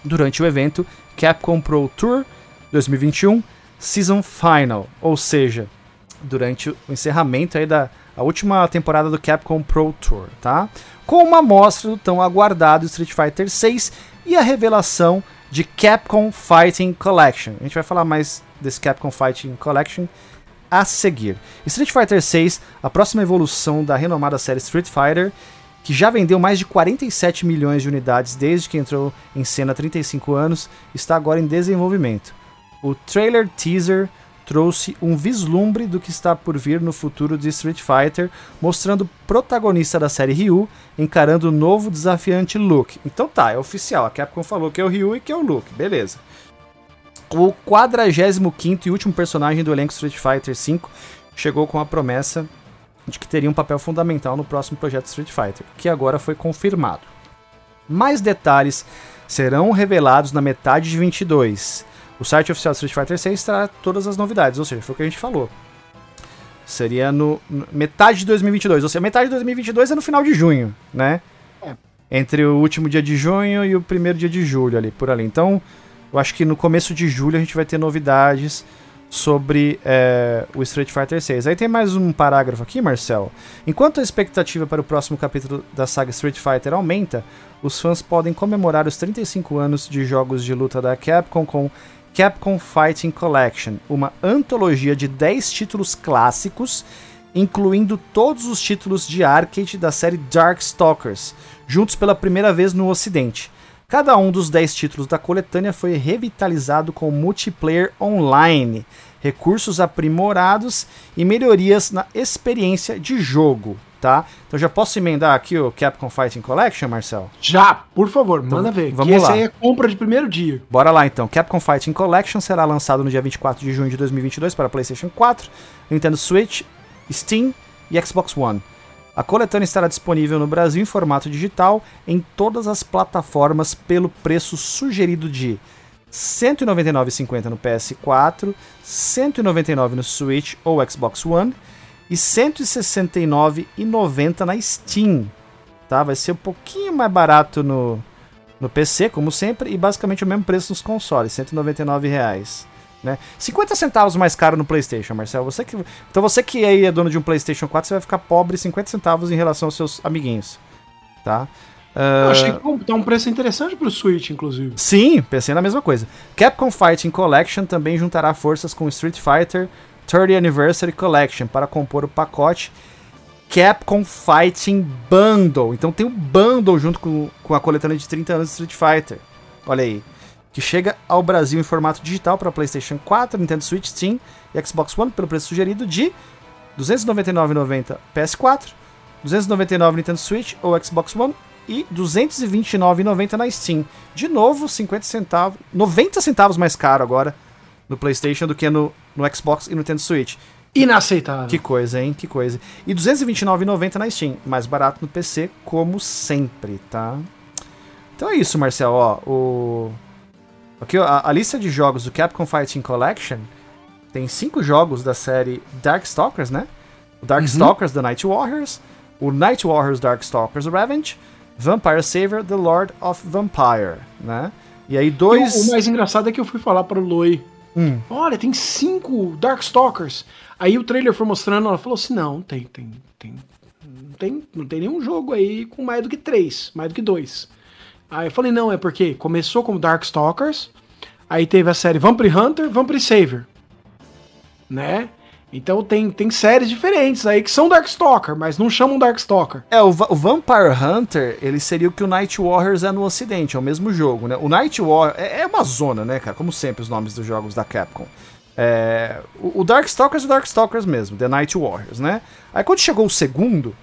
Durante o evento Capcom Pro Tour 2021 Season Final, ou seja, durante o encerramento aí da a última temporada do Capcom Pro Tour, tá? Com uma amostra do tão aguardado Street Fighter 6 e a revelação de Capcom Fighting Collection. A gente vai falar mais desse Capcom Fighting Collection a seguir. Street Fighter 6, a próxima evolução da renomada série Street Fighter, que já vendeu mais de 47 milhões de unidades desde que entrou em cena há 35 anos, está agora em desenvolvimento. O trailer teaser trouxe um vislumbre do que está por vir no futuro de Street Fighter, mostrando o protagonista da série Ryu encarando o novo desafiante Luke. Então tá, é oficial, a Capcom falou que é o Ryu e que é o Luke, beleza. O 45 e último personagem do elenco Street Fighter V chegou com a promessa de que teria um papel fundamental no próximo projeto Street Fighter, que agora foi confirmado. Mais detalhes serão revelados na metade de 22. O site oficial do Street Fighter 6 terá todas as novidades, ou seja, foi o que a gente falou. Seria no, metade de 2022, ou seja, metade de 2022 é no final de junho, né? É. Entre o último dia de junho e o primeiro dia de julho ali, por ali. Então, eu acho que no começo de julho a gente vai ter novidades sobre é, o Street Fighter 6. Aí tem mais um parágrafo aqui, Marcel. Enquanto a expectativa para o próximo capítulo da saga Street Fighter aumenta, os fãs podem comemorar os 35 anos de jogos de luta da Capcom com Capcom Fighting Collection, uma antologia de 10 títulos clássicos, incluindo todos os títulos de arcade da série Darkstalkers, juntos pela primeira vez no ocidente. Cada um dos 10 títulos da coletânea foi revitalizado com multiplayer online, recursos aprimorados e melhorias na experiência de jogo, tá? Então já posso emendar aqui o Capcom Fighting Collection, Marcel? Já, por favor, então, manda ver. Vamos que lá. Esse aí é compra de primeiro dia. Bora lá então. Capcom Fighting Collection será lançado no dia 24 de junho de 2022 para PlayStation 4, Nintendo Switch, Steam e Xbox One. A coletânea estará disponível no Brasil em formato digital em todas as plataformas pelo preço sugerido de R$ 199,50 no PS4, R$ 199 no Switch ou Xbox One e R$ 169,90 na Steam. Tá? Vai ser um pouquinho mais barato no, no PC, como sempre, e basicamente o mesmo preço nos consoles, 199 reais. Né? 50 centavos mais caro no PlayStation, Marcelo. Você que, então você que aí é dono de um PlayStation 4, você vai ficar pobre 50 centavos em relação aos seus amiguinhos. Tá? Uh... Eu achei que tá um preço interessante pro Switch, inclusive. Sim, pensei na mesma coisa. Capcom Fighting Collection também juntará forças com Street Fighter 30 Anniversary Collection para compor o pacote Capcom Fighting Bundle. Então tem o um bundle junto com, com a coletânea de 30 anos de Street Fighter. Olha aí que chega ao Brasil em formato digital para PlayStation 4, Nintendo Switch, Steam e Xbox One pelo preço sugerido de R$ 299,90 PS4, R$ 299 Nintendo Switch ou Xbox One e R$ 229,90 na Steam. De novo, 50 centavos, 90 centavos mais caro agora no PlayStation do que no, no Xbox e no Nintendo Switch. Inaceitável. Que coisa, hein? Que coisa. E R$ 229,90 na Steam, mais barato no PC, como sempre, tá? Então é isso, Marcel, ó, o Aqui, a, a, lista de jogos do Capcom Fighting Collection tem cinco jogos da série Darkstalkers, né? O Darkstalkers uhum. The Night Warriors, o Night Warriors Darkstalkers Revenge, Vampire Saver The Lord of Vampire, né? E aí dois... E o, o, mais engraçado é que eu fui falar para o Loi, hum. olha, tem cinco Darkstalkers. Aí o trailer foi mostrando, ela falou assim, não, tem, tem, tem, não tem, não tem nenhum jogo aí com mais do que três, mais do que dois. Aí eu falei, não, é porque começou como Darkstalkers, aí teve a série Vampire Hunter, Vampire Savior, né? Então tem, tem séries diferentes aí que são Darkstalker, mas não chamam Darkstalker. É, o, Va- o Vampire Hunter, ele seria o que o Night Warriors é no ocidente, é o mesmo jogo, né? O Night Warriors é, é uma zona, né, cara? Como sempre os nomes dos jogos da Capcom. É, o, o Darkstalkers é o Darkstalkers mesmo, The Night Warriors, né? Aí quando chegou o segundo,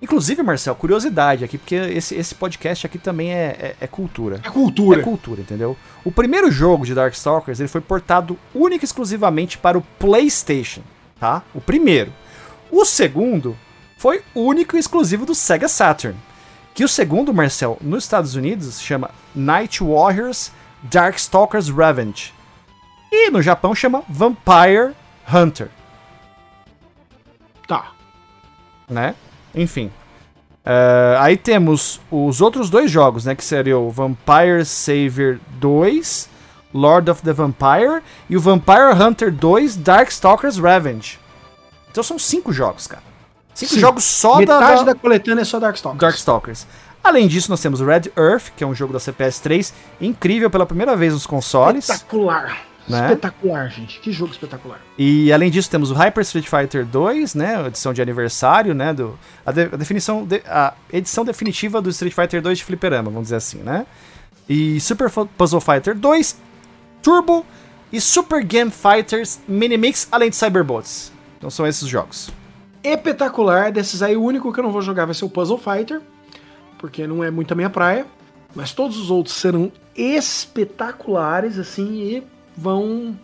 inclusive, Marcel, curiosidade aqui, porque esse, esse podcast aqui também é, é- é cultura. É cultura. É cultura, entendeu? O primeiro jogo de Darkstalkers ele foi portado única e exclusivamente para o PlayStation, tá? O primeiro. O segundo foi único e exclusivo do Sega Saturn. Que o segundo, Marcel, nos Estados Unidos se chama Night Warriors Darkstalkers Revenge. E no Japão chama Vampire Hunter, Tá. né? Enfim. Eh, aí temos os outros dois jogos, né? Que seriam o Vampire Savior 2, Lord of the Vampire, e o Vampire Hunter 2, Darkstalkers Revenge. Então são cinco jogos, cara. Cinco Sim. jogos só da, Metade da da coletânea é só Darkstalkers. Darkstalkers. Além disso, nós temos Red Earth, que é um jogo da CPS 3, incrível pela primeira vez nos consoles. Espetacular. Né? Espetacular, gente. Que jogo espetacular. E além disso, temos o Hyper Street Fighter 2, né? a Edição de aniversário, né? Do, a, de- a definição. de- a edição definitiva do Street Fighter 2 de Fliperama, vamos dizer assim, né? E Super Puzzle Fighter 2, Turbo e Super Game Fighters Mini Mix, além de Cyberbots. Então são esses os jogos. Espetacular. Desses aí, o único que eu não vou jogar vai ser o Puzzle Fighter. Porque não é muito a minha praia. Mas todos os outros serão espetaculares, assim, e vão.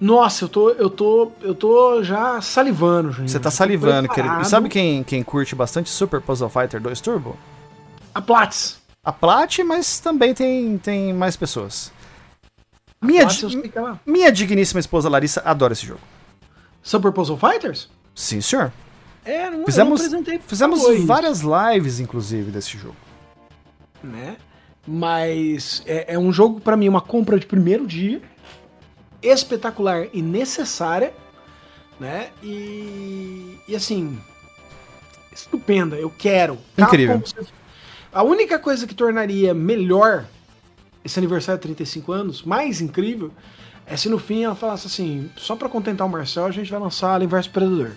Nossa, eu tô, eu tô, eu tô já salivando, Juninho. Você tá salivando, querido. E sabe quem, quem curte bastante Super Puzzle Fighter 2 Turbo? A Platts. A Plat, mas também tem, tem mais pessoas. A Minha, Platts, di- ela... minha digníssima esposa Larissa adora esse jogo. Super Puzzle Fighters? Sim, senhor. É, não, Fizemos, eu não fizemos várias lives, inclusive, desse jogo. né? Mas é, é um jogo, pra mim, uma compra de primeiro dia, espetacular e necessária, né? E, e assim, estupenda, eu quero. Incrível. Capcom, a única coisa que tornaria melhor esse aniversário de 35 anos, mais incrível, é se no fim ela falasse assim, só pra contentar o Marcel, a gente vai lançar Alien vs Predador.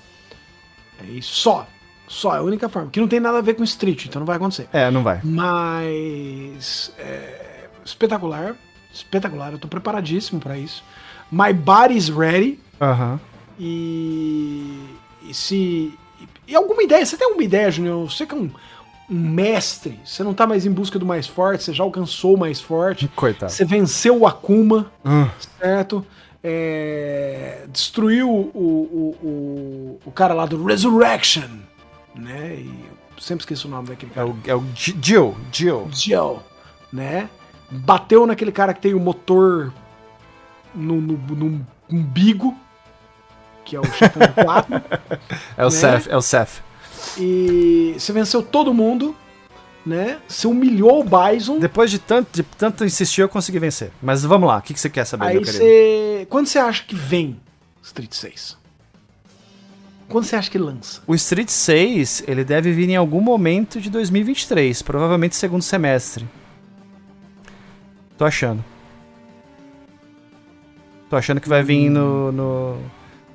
É isso, só. Só, é a única forma. Que não tem nada a ver com Street, então não vai acontecer. É, não vai. Mas é, espetacular, espetacular. Eu tô preparadíssimo pra isso. My body's ready. Aham. E, e se e alguma ideia? Você tem alguma ideia, Junior? Você que é um, um mestre. Você não tá mais em busca do mais forte. Você já alcançou o mais forte. Coitado. Você venceu o Akuma, Ah, certo? É, destruiu o, o, o, o cara lá do Resurrection, né? E eu sempre esqueço o nome daquele é cara. o, é o Jill. Jill. Joe, né? Bateu naquele cara que tem o motor no, no, no umbigo, que é o chefão 4, É o Né? Seth. É o Seth. e você venceu todo mundo, né? Você humilhou o Bison. Depois de tanto, de tanto insistir, eu consegui vencer. Mas vamos lá, o que, que você quer saber, Aí meu querido? você. Quando você acha que vem Street 6? Quando você acha que lança? O Street 6, ele deve vir em algum momento de 2023, provavelmente segundo semestre. Tô achando. Tô achando que vai vir no, no,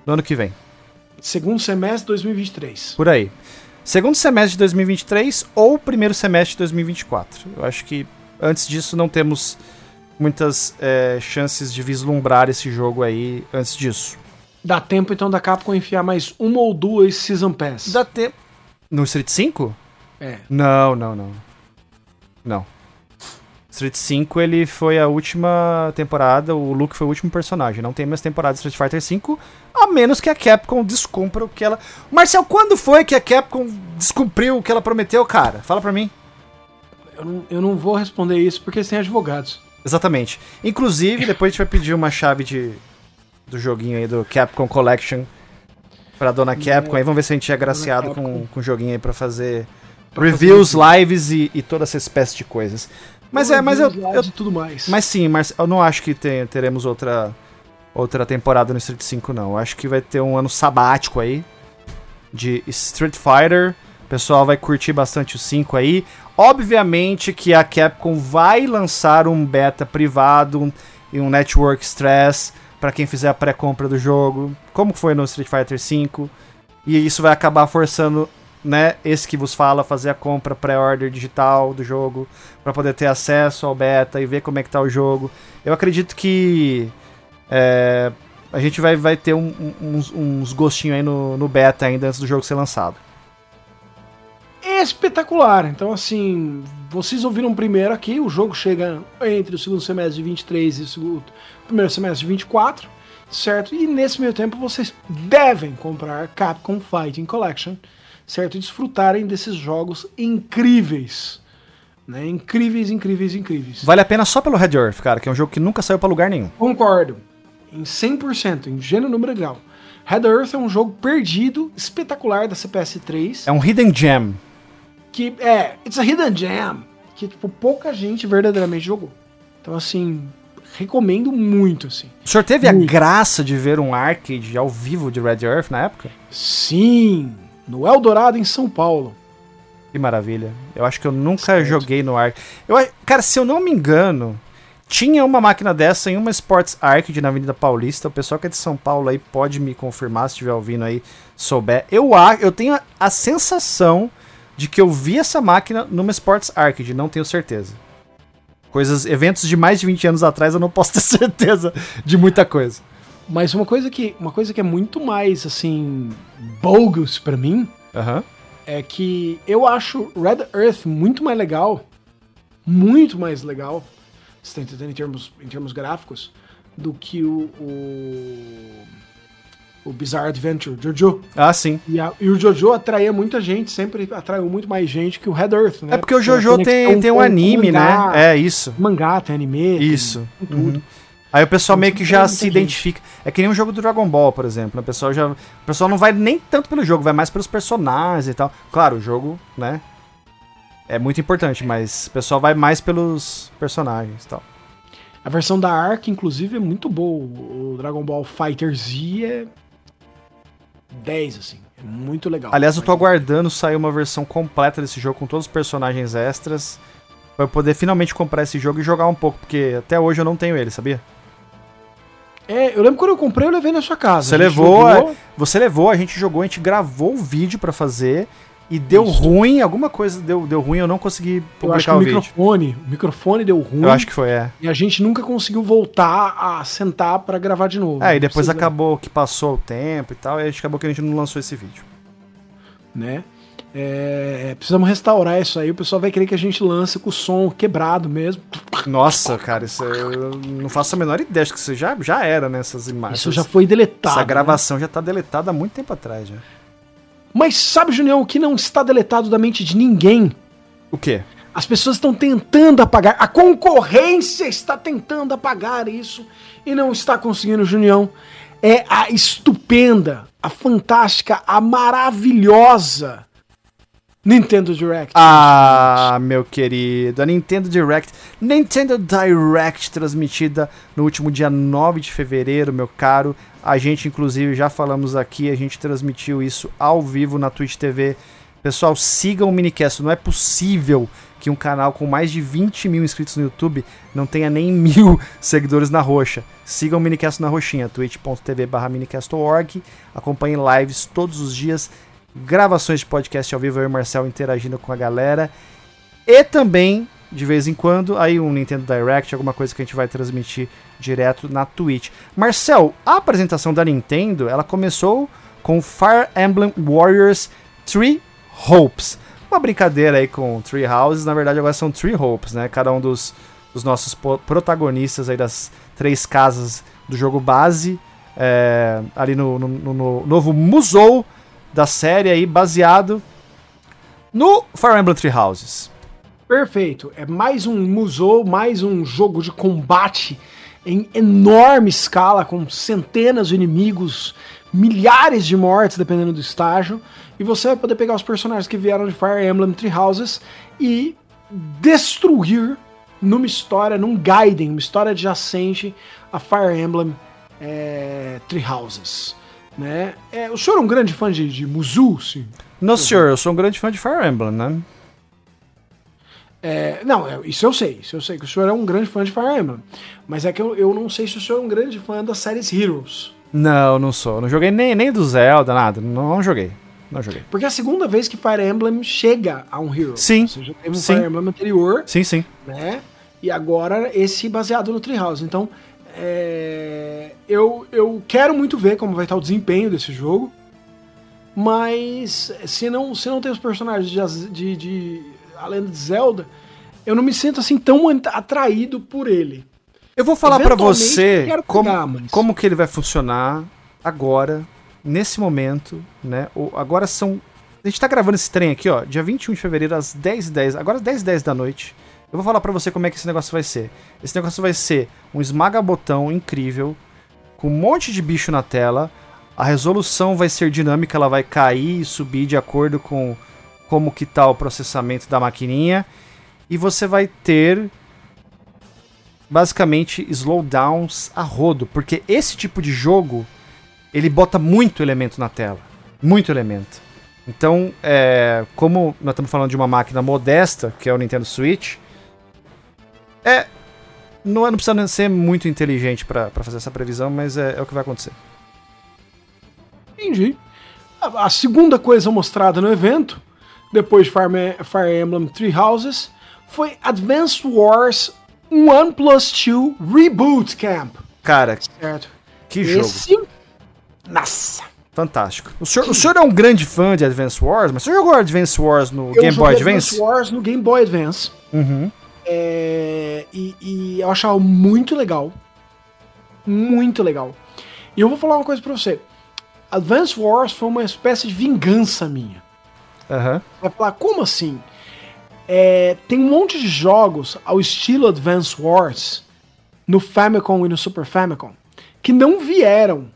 no ano que vem. Segundo semestre de 2023. Por aí. Segundo semestre de 2023 ou primeiro semestre de 2024. Eu acho que antes disso não temos muitas é, chances de vislumbrar esse jogo aí antes disso. Dá tempo então da Capcom enfiar mais uma ou duas Season Pass. Dá tempo. No Street 5? É. Não, não, não. Não. Street 5 ele foi a última temporada, o Luke foi o último personagem. Não tem mais temporada de Street Fighter 5, a menos que a Capcom descumpra o que ela. Marcel, quando foi que a Capcom descumpriu o que ela prometeu, cara? Fala pra mim. Eu não, eu não vou responder isso porque eles têm advogados. Exatamente. Inclusive, depois a gente vai pedir uma chave de do joguinho aí do Capcom Collection pra dona Capcom. Aí vamos ver se a gente é agraciado com, com o joguinho aí pra fazer reviews, lives e, e toda essa espécie de coisas. Mas é, mas eu, eu- tudo mais. mas sim, Marce- eu não acho que te- teremos outra outra temporada no Street 5 não. Eu acho que vai ter um ano sabático aí de Street Fighter pessoal vai curtir bastante o 5 aí. Obviamente que a Capcom vai lançar um beta privado e um network stress para quem fizer a pré-compra do jogo, como foi no Street Fighter V. E isso vai acabar forçando, né, esse que vos fala fazer a compra pré-order digital do jogo para poder ter acesso ao beta e ver como é que tá o jogo. Eu acredito que é, a gente vai, vai ter um, uns, uns gostinhos aí no, no beta ainda antes do jogo ser lançado espetacular. Então, assim, vocês ouviram primeiro aqui, o jogo chega entre o segundo semestre de 23 e o segundo, primeiro semestre de 24, certo? E nesse meio tempo vocês devem comprar Capcom Fighting Collection, certo? E desfrutarem desses jogos incríveis. Né? Incríveis, incríveis, incríveis. Vale a pena só pelo Red Earth, cara, que é um jogo que nunca saiu para lugar nenhum. Concordo. Em 100%, em gênero número grau. Red Earth é um jogo perdido, espetacular da CPS 3. É um hidden gem que é, it's a hidden gem, que tipo pouca gente verdadeiramente jogou. Então assim, recomendo muito assim. O senhor teve muito. a graça de ver um arcade ao vivo de Red Earth na época? Sim, no Eldorado em São Paulo. Que maravilha. Eu acho que eu nunca certo. joguei no arcade. Eu, cara, se eu não me engano, tinha uma máquina dessa em uma Sports Arcade na Avenida Paulista. O pessoal que é de São Paulo aí pode me confirmar se estiver ouvindo aí, souber. Eu, eu tenho a, a sensação de que eu vi essa máquina numa Sports Arcade, não tenho certeza. Coisas, eventos de mais de 20 anos atrás eu não posso ter certeza de muita coisa. Mas uma coisa que, uma coisa que é muito mais assim bogus para mim uhum. é que eu acho Red Earth muito mais legal, muito mais legal, se tá entendendo em termos, em termos gráficos, do que o, o o Bizarre Adventure, Jojo. Ah, sim. E, a, e, o Jojo atraía muita gente, sempre atraiu muito mais gente que o Red Earth, né? É porque o Jojo tem, tem um anime, mangá, né? É isso. Mangá, tem anime. Isso. Tem, tem tudo. Uhum. Aí o pessoal meio que já se identifica. É que nem um jogo do Dragon Ball, por exemplo. Né? O pessoal já. O pessoal não vai nem tanto pelo jogo, vai mais pelos personagens e tal. Claro, o jogo, né? É muito importante, mas o pessoal vai mais pelos personagens e tal. A versão da Ark, inclusive, é muito boa. O Dragon Ball Fighter Z é 10, assim. É muito legal. Aliás, eu tô aguardando sair uma versão completa desse jogo com todos os personagens extras. Pra eu poder finalmente comprar esse jogo e jogar um pouco, porque até hoje eu não tenho ele, sabia? É, eu lembro quando eu comprei, eu levei na sua casa. Você levou, jogou... você levou, a gente jogou, a gente gravou o vídeo para fazer e deu Isso. ruim, alguma coisa deu, deu ruim, eu não consegui publicar eu acho que o, o microfone, vídeo. o microfone deu ruim. Eu acho que foi, é. E a gente nunca conseguiu voltar a sentar para gravar de novo. É, e depois acabou que passou o tempo e tal, e a gente acabou que a gente não lançou esse vídeo. Né? É, precisamos restaurar isso aí. O pessoal vai querer que a gente lance com o som quebrado mesmo. Nossa, cara, isso eu não faço a menor ideia. Acho que isso já, já era nessas né, imagens. Isso já foi deletado. Essa gravação né? já tá deletada há muito tempo atrás já. Mas sabe, Junião, o que não está deletado da mente de ninguém? O quê? As pessoas estão tentando apagar, a concorrência está tentando apagar isso e não está conseguindo, Junião. É a estupenda, a fantástica, a maravilhosa Nintendo Direct. Ah, meu querido, a Nintendo Direct, Nintendo Direct transmitida no último dia 9 de fevereiro, meu caro. A gente, inclusive, já falamos aqui, a gente transmitiu isso ao vivo na Twitch TV. Pessoal, sigam o Minicast. Não é possível que um canal com mais de 20 mil inscritos no YouTube não tenha nem mil seguidores na roxa. Sigam o Minicast na roxinha, twitch.tv minicast.org. Acompanhem lives todos os dias, gravações de podcast ao vivo, eu e o Marcel interagindo com a galera. E também de vez em quando, aí um Nintendo Direct, alguma coisa que a gente vai transmitir direto na Twitch. Marcel, a apresentação da Nintendo, ela começou com Fire Emblem Warriors Three Hopes. Uma brincadeira aí com Three Houses, na verdade agora são Three Hopes, né? Cada um dos, dos nossos protagonistas aí das três casas do jogo base, é, ali no, no, no novo Musou da série aí, baseado no Fire Emblem Three Houses. Perfeito. É mais um Musou, mais um jogo de combate em enorme escala, com centenas de inimigos, milhares de mortes, dependendo do estágio. E você vai poder pegar os personagens que vieram de Fire Emblem Three Houses e destruir numa história, num Gaiden, uma história adjacente a Fire Emblem é, Three Houses. Né? É, o senhor é um grande fã de, de Muzu, sim? Não, senhor, eu sou um grande fã de Fire Emblem, né? É, não, é, isso eu sei. Isso eu sei que o senhor é um grande fã de Fire Emblem. Mas é que eu, eu não sei se o senhor é um grande fã das séries Heroes. Não, não sou. Não joguei nem, nem do Zelda, nada. Não, não joguei. Não joguei. Porque é a segunda vez que Fire Emblem chega a um Hero. Sim. Ou seja, teve um sim. Fire Emblem anterior, Sim, sim. né? E agora esse baseado no Treehouse. Então, é, eu, eu quero muito ver como vai estar o desempenho desse jogo. Mas se não, se não tem os personagens de, de, de A Lenda de Zelda, eu não me sinto assim tão atraído por ele. Eu vou falar pra Eventualmente, você como, mas- como que ele vai funcionar agora, nesse momento, né? O, agora são. A gente tá gravando esse trem aqui, ó, dia 21 de fevereiro, às 10h10. Agora às 10h10 da noite. Eu vou falar pra você como é que esse negócio vai ser. Esse negócio vai ser um esmaga-botão incrível, com um monte de bicho na tela. A resolução vai ser dinâmica, ela vai cair e subir de acordo com como que tá o processamento da maquininha. E você vai ter basicamente slowdowns a rodo, porque esse tipo de jogo ele bota muito elemento na tela, muito elemento. Então, é, como nós estamos falando de uma máquina modesta, que é o Nintendo Switch, é não, não precisa ser muito inteligente para fazer essa previsão, mas é, é o que vai acontecer. Entendi. A segunda coisa mostrada no evento, depois de Fire, Emblem Three Houses, foi Advance Wars 1 Plus 2 Reboot Camp. Cara, Certo? que jogo Esse. Nossa! fantástico. O senhor, o senhor é um grande fã de Advance Wars, mas o senhor jogou Advance Wars no Eu Game Boy joguei Advance? Wars no Game Boy Advance. Uhum. É, e, e eu achava muito legal. Muito legal. E eu vou falar uma coisa pra você. Advance Wars foi uma espécie de vingança minha. Aham. Vai falar, como assim? É, tem um monte de jogos ao estilo Advance Wars no Famicom e no Super Famicom que não vieram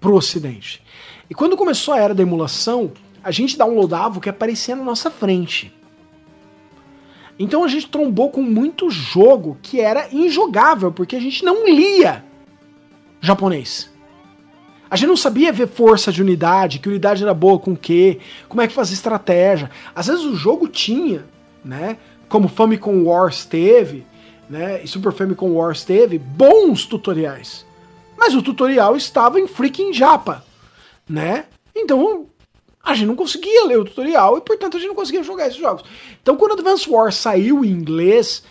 pro ocidente. E quando começou a era da emulação, a gente downloadava o que aparecia na nossa frente. Então a gente trombou com muito jogo que era injogável, porque a gente não lia japonês. A gente não sabia ver força de unidade, que unidade era boa com o quê, como é que fazia estratégia. Às vezes o jogo tinha, né? Como Famicom Wars teve, né? E Super Famicom Wars teve, bons tutoriais. Mas o tutorial estava em freaking japa, né? Então a gente não conseguia ler o tutorial e, portanto, a gente não conseguia jogar esses jogos. Então, quando Advance Wars saiu em inglês,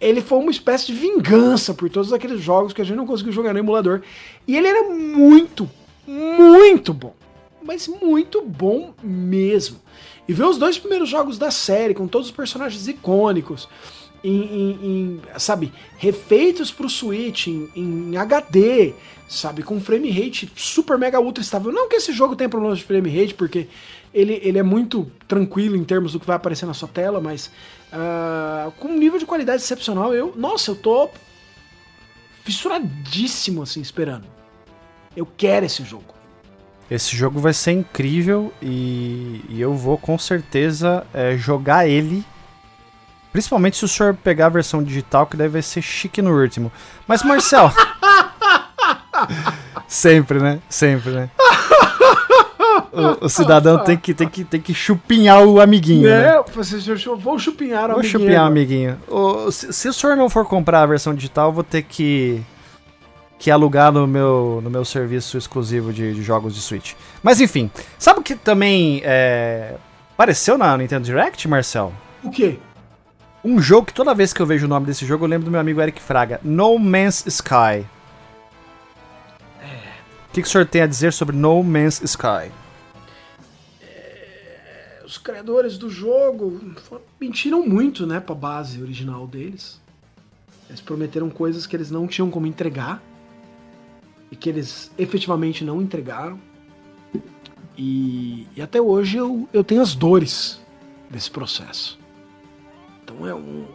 ele foi uma espécie de vingança por todos aqueles jogos que a gente não conseguiu jogar no emulador. E ele era muito, muito bom. Mas muito bom mesmo. E ver os dois primeiros jogos da série, com todos os personagens icônicos, em, em- em, sabe, refeitos pro Switch, em, em HD, sabe, com frame rate super mega ultra estável. Não que esse jogo tenha problemas de frame rate, porque ele, ele é muito tranquilo em termos do que vai aparecer na sua tela, mas ah, com um nível de qualidade excepcional, eu, nossa, eu tô fissuradíssimo assim esperando. Eu quero esse jogo. Esse jogo vai ser incrível e, e eu vou com certeza é, jogar ele. Principalmente se o senhor pegar a versão digital, que vai ser chique no último. Mas, Marcel. Sempre, né? Sempre, né? O, o cidadão tem que, tem, que, tem que chupinhar o amiguinho, né? É, vocês vão chupinhar o Vou amiguinho chupinhar o amiguinho. O- se, se o senhor não for comprar a versão digital, eu vou ter que, que alugar no meu, no meu serviço exclusivo de, de jogos de Switch. Mas enfim, sabe o que também é, apareceu na Nintendo Direct, Marcel? O quê? Um jogo que toda vez que eu vejo o nome desse jogo eu lembro do meu amigo Eric Fraga, No Man's Sky. O que, que o senhor tem a dizer sobre No Man's Sky? Os criadores do jogo mentiram muito, né, pra base original deles. Eles prometeram coisas que eles não tinham como entregar e que eles efetivamente não entregaram. E, e até hoje eu, eu tenho as dores desse processo. Então é um.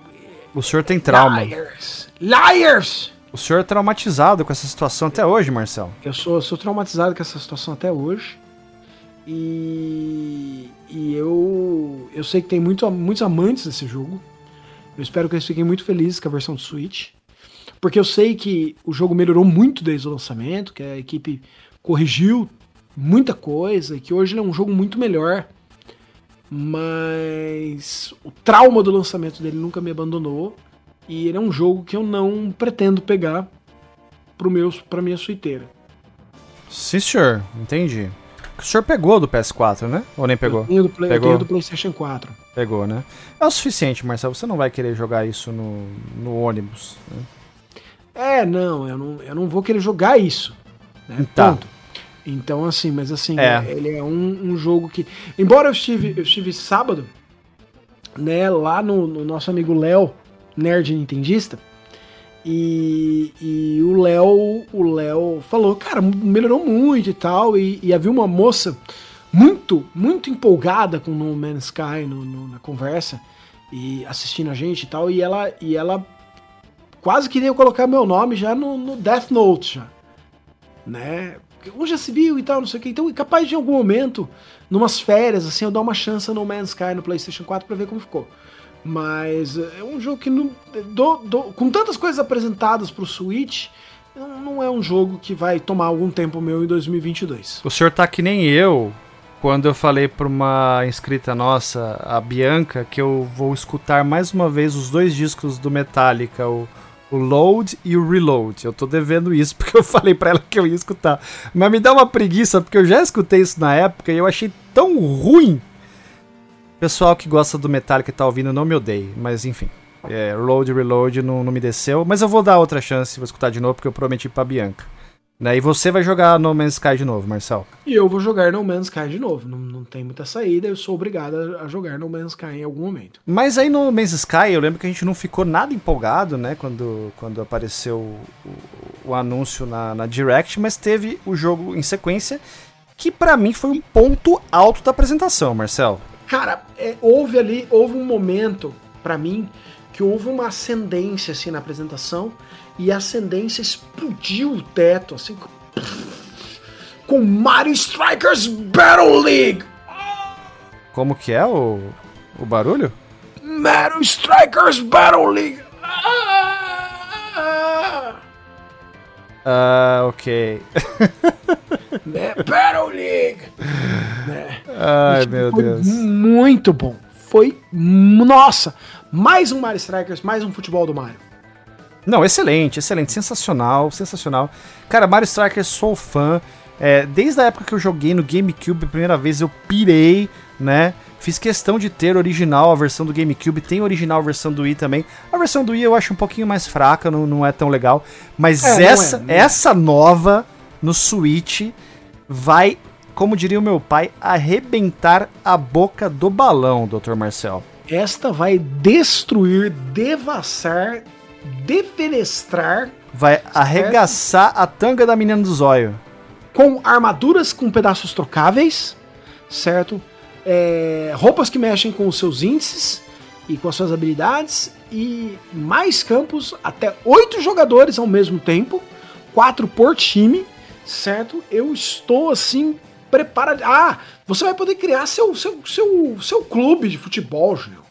O senhor tem trauma. Liars! Liars! O senhor é traumatizado com essa situação até hoje, Marcel. Eu sou, sou traumatizado com essa situação até hoje. E, e eu, eu sei que tem muito, muitos amantes desse jogo. Eu espero que eles fiquem muito felizes com a versão do Switch. Porque eu sei que o jogo melhorou muito desde o lançamento, que a equipe corrigiu muita coisa, e que hoje ele é um jogo muito melhor. Mas o trauma do lançamento dele nunca me abandonou. E ele é um jogo que eu não pretendo pegar pro meu, pra minha suiteira. Sim, senhor. Entendi. O senhor pegou do PS4, né? Ou nem pegou? Eu tenho do, Play, pegou. Eu tenho do PlayStation 4. Pegou, né? É o suficiente, Marcelo. Você não vai querer jogar isso no, no ônibus. Né? É, não eu, não. eu não vou querer jogar isso. Né? Tá. Ponto. Então, assim, mas assim, é. ele é um, um, jogo que. Embora eu estive, eu estive sábado, né, lá no, no nosso amigo Léo, nerd nintendista, e, e o Léo o Léo falou, cara, melhorou muito e tal, e, e, havia uma moça muito, muito empolgada com No Man's Sky no, no, na conversa, e assistindo a gente e tal, e ela, e ela quase queria colocar meu nome já no, no Death Note, já, né, onde já se viu e tal, não sei o que. Então, capaz de em algum momento, numas férias, assim, eu dar uma chance no Man's Sky no PlayStation 4 pra ver como ficou. Mas é um jogo que, não, do, do, com tantas coisas apresentadas pro Switch, não é um jogo que vai tomar algum tempo meu em 2022. O senhor tá que nem eu, quando eu falei para uma inscrita nossa, a Bianca, que eu vou escutar mais uma vez os dois discos do Metallica, o o load e o reload. Eu tô devendo isso porque eu falei para ela que eu ia escutar. Mas me dá uma preguiça porque eu já escutei isso na época e eu achei tão ruim. Pessoal que gosta do Metallica e tá ouvindo não me odeie, mas enfim. É, load e reload não, não me desceu, mas eu vou dar outra chance, vou escutar de novo porque eu prometi pra Bianca. Né? E você vai jogar No Man's Sky de novo, Marcel? E eu vou jogar No Man's Sky de novo. Não, não tem muita saída, eu sou obrigado a, jogar No Man's Sky em algum momento. Mas aí no Man's Sky, eu lembro que a gente não ficou nada empolgado, né? Quando, quando apareceu o, o anúncio na, na Direct, mas teve o jogo em sequência, que para mim foi um ponto alto da apresentação, Marcel. Cara, é, houve ali, houve um momento, para mim, que houve uma ascendência assim na apresentação e a ascendência explodiu o teto, assim, com Mario Strikers Battle League. Como que é o, o barulho? Mario Strikers Battle League. Ah, ok. né? Battle League. Né? Ai, meu Foi Deus. Muito bom. Foi, nossa, mais um Mario Strikers, mais um futebol do Mario. Não, excelente, excelente, sensacional, sensacional. Cara, Mario Strikers sou fã. É, desde a época que eu joguei no GameCube a primeira vez, eu pirei, né? Fiz questão de ter original a versão do GameCube, tem original a versão do Wii também. A versão do Wii eu acho um pouquinho mais fraca, não, não é tão legal. Mas é, essa, não é, não é. essa nova no Switch vai, como diria o meu pai, arrebentar a boca do balão, Dr. Marcel. Esta vai destruir, devassar defenestrar. Vai certo? arregaçar a tanga da menina do zóio. Com armaduras com pedaços trocáveis, certo? É, roupas que mexem com os seus índices e com as suas habilidades. E mais campos, até oito jogadores ao mesmo tempo, quatro por time, certo? Eu estou assim preparado. Ah, você vai poder criar seu, seu, seu, seu clube de futebol, Júnior.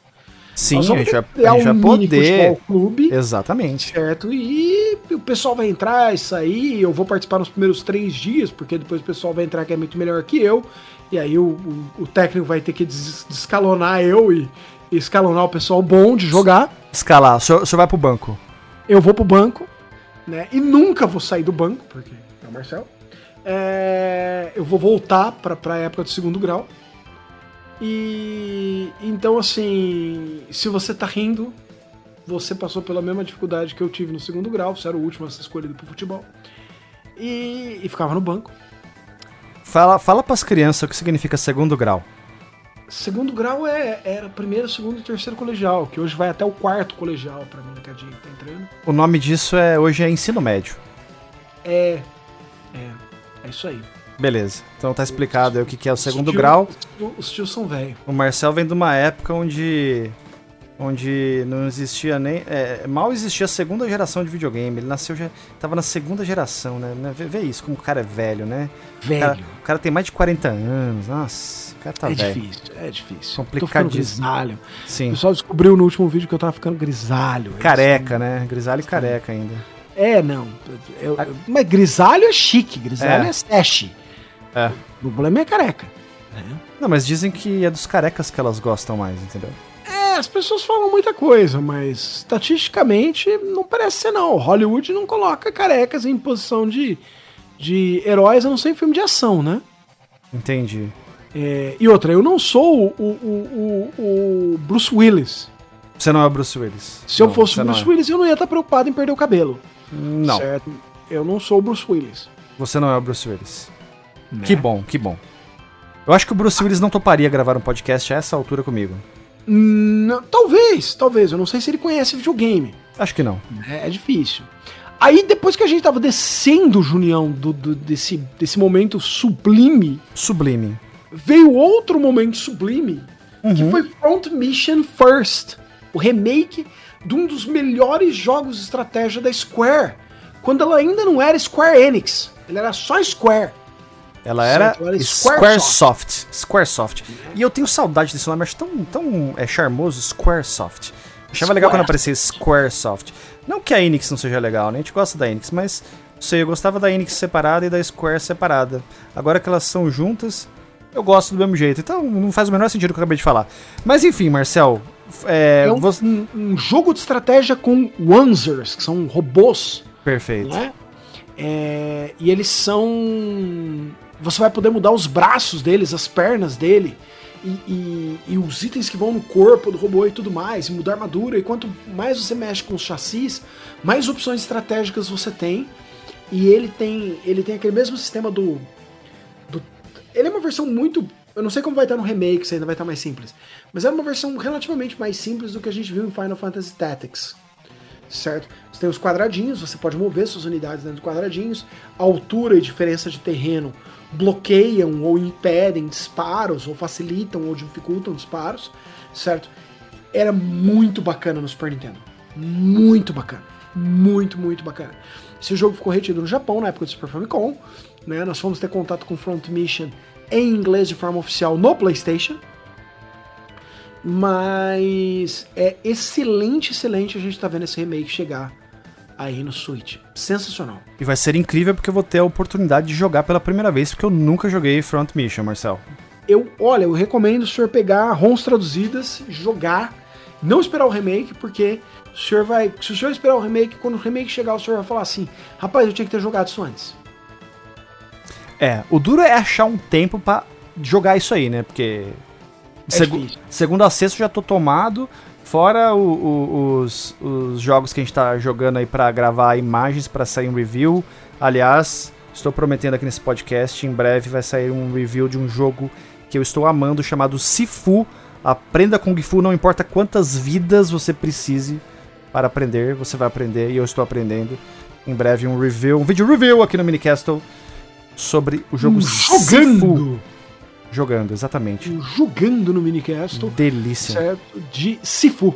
Sim, a gente, vai, a gente vai poder. Clube, Exatamente. Certo? E o pessoal vai entrar e sair. Eu vou participar nos primeiros três dias, porque depois o pessoal vai entrar que é muito melhor que eu. E aí o, o, o técnico vai ter que des descalonar eu e, e, escalonar o pessoal bom de jogar. Escalar, o senhor, o senhor vai pro banco. Eu vou pro banco, né? E nunca vou sair do banco, porque é o Marcel. É, eu vou voltar pra, pra época do segundo grau. E então, assim, se você tá rindo, você passou pela mesma dificuldade que eu tive no segundo grau, você era o último a ser escolhido pro futebol. E, e ficava no banco. Fala, fala pras crianças o que significa segundo grau. Segundo grau é, era primeiro, segundo e terceiro colegial, que hoje vai até o quarto colegial pra molecadinha que tá entrando. O nome disso é hoje é ensino médio. É, é, é isso aí. Beleza. Então tá explicado aí o que, que é o segundo tio, grau. Os tios são velhos. O Marcel vem de uma época onde. Onde não existia nem. É, mal existia a segunda geração de videogame. Ele nasceu já. Tava na segunda geração, né? né vê, vê isso, como o cara é velho, né? Velho. O cara, o cara, tem mais de 40 anos. Nossa, o cara tá é velho. É difícil, é difícil. Complicadíssimo. grisalho. Sim. O pessoal descobriu no último vídeo que eu tava ficando grisalho. Careca, né? Grisalho e careca ainda. É, não. Eu, eu, mas grisalho é chique, grisalho é, é. É. O problema é careca. Né? Não, mas dizem que é dos carecas que elas gostam mais, entendeu? É, as pessoas falam muita coisa, mas estatisticamente não parece ser não. Hollywood não coloca carecas em posição de, de heróis, a não ser em filme de ação, né? Entendi. É, e outra, eu não sou o, o, o, o, Bruce Willis. Você não é Bruce Willis. Se não, eu fosse o Bruce é. Willis, eu não ia estar preocupado em perder o cabelo. Não. Certo? Eu não sou o Bruce Willis. Você não é o Bruce Willis. Né? Que bom, que bom. Eu acho que o Bruce Willis não toparia gravar um podcast a essa altura comigo. Não, talvez, talvez. Eu não sei se ele conhece videogame. Acho que não. É, é difícil. Aí, depois que a gente tava descendo, Junião, do, do, desse, desse momento sublime. Sublime. Veio outro momento sublime, uhum. que foi Front Mission First. O remake de um dos melhores jogos de estratégia da Square. Quando ela ainda não era Square Enix. Ela era só Square. Ela era, era Squaresoft. Squaresoft. E eu tenho saudade desse nome, acho tão, tão é, charmoso, Squaresoft. Achava Square. legal quando aparecia Squaresoft. Não que a Enix não seja legal, né? A gente gosta da Enix, mas não sei, eu gostava da Enix separada e da Square separada. Agora que elas são juntas, eu gosto do mesmo jeito. Então não faz o menor sentido o que eu acabei de falar. Mas enfim, Marcel. É, é um, você... um, jogo de estratégia com Wanzers, que são robôs. Perfeito. Né? É, e eles são você vai poder mudar os braços deles, as pernas dele. E, e, e, os itens que vão no corpo do robô e tudo mais, e mudar armadura, e quanto mais você mexe com os chassis, mais opções estratégicas você tem. E ele tem ele tem aquele mesmo sistema do, do ele é uma versão muito eu não sei como vai estar no remake, se ainda vai estar mais simples, mas é uma versão relativamente mais simples do que a gente viu em Final Fantasy Tactics certo? Você tem os quadradinhos, você pode mover suas unidades dentro dos quadradinhos, altura e diferença de terreno bloqueiam ou impedem disparos, ou facilitam ou dificultam disparos, certo? Era muito bacana no Super Nintendo. Muito bacana. Muito, muito bacana. Esse jogo ficou retido no Japão na época do Super Famicom. Né? Nós fomos ter contato com Front Mission em inglês de forma oficial no PlayStation. Mas é excelente, excelente a gente tá vendo esse remake chegar aí no Switch. Sensacional. E vai ser incrível porque eu vou ter a oportunidade de jogar pela primeira vez, porque eu nunca joguei Front Mission, Marcel. Eu, olha, eu recomendo o senhor pegar ROMs traduzidas, jogar, não esperar o remake, porque o senhor vai. Se o senhor esperar o remake, quando o remake chegar, o senhor vai falar assim: rapaz, eu tinha que ter jogado isso antes. É, o duro é achar um tempo para jogar isso aí, né? Porque. É seg segundo a sexta já tô tomado. Fora o, o, os, os jogos que a gente tá jogando aí para gravar imagens para sair um review. Aliás, estou prometendo aqui nesse podcast, em breve vai sair um review de um jogo que eu estou amando chamado Sifu. Aprenda Kung Fu, não importa quantas vidas você precise para aprender, você vai aprender e eu estou aprendendo. Em breve um review, um vídeo review aqui no Minicastle sobre o jogo Jogando. Sifu. Jogando, exatamente. Jogando no Minicast. Delícia. Certo? De Sifu.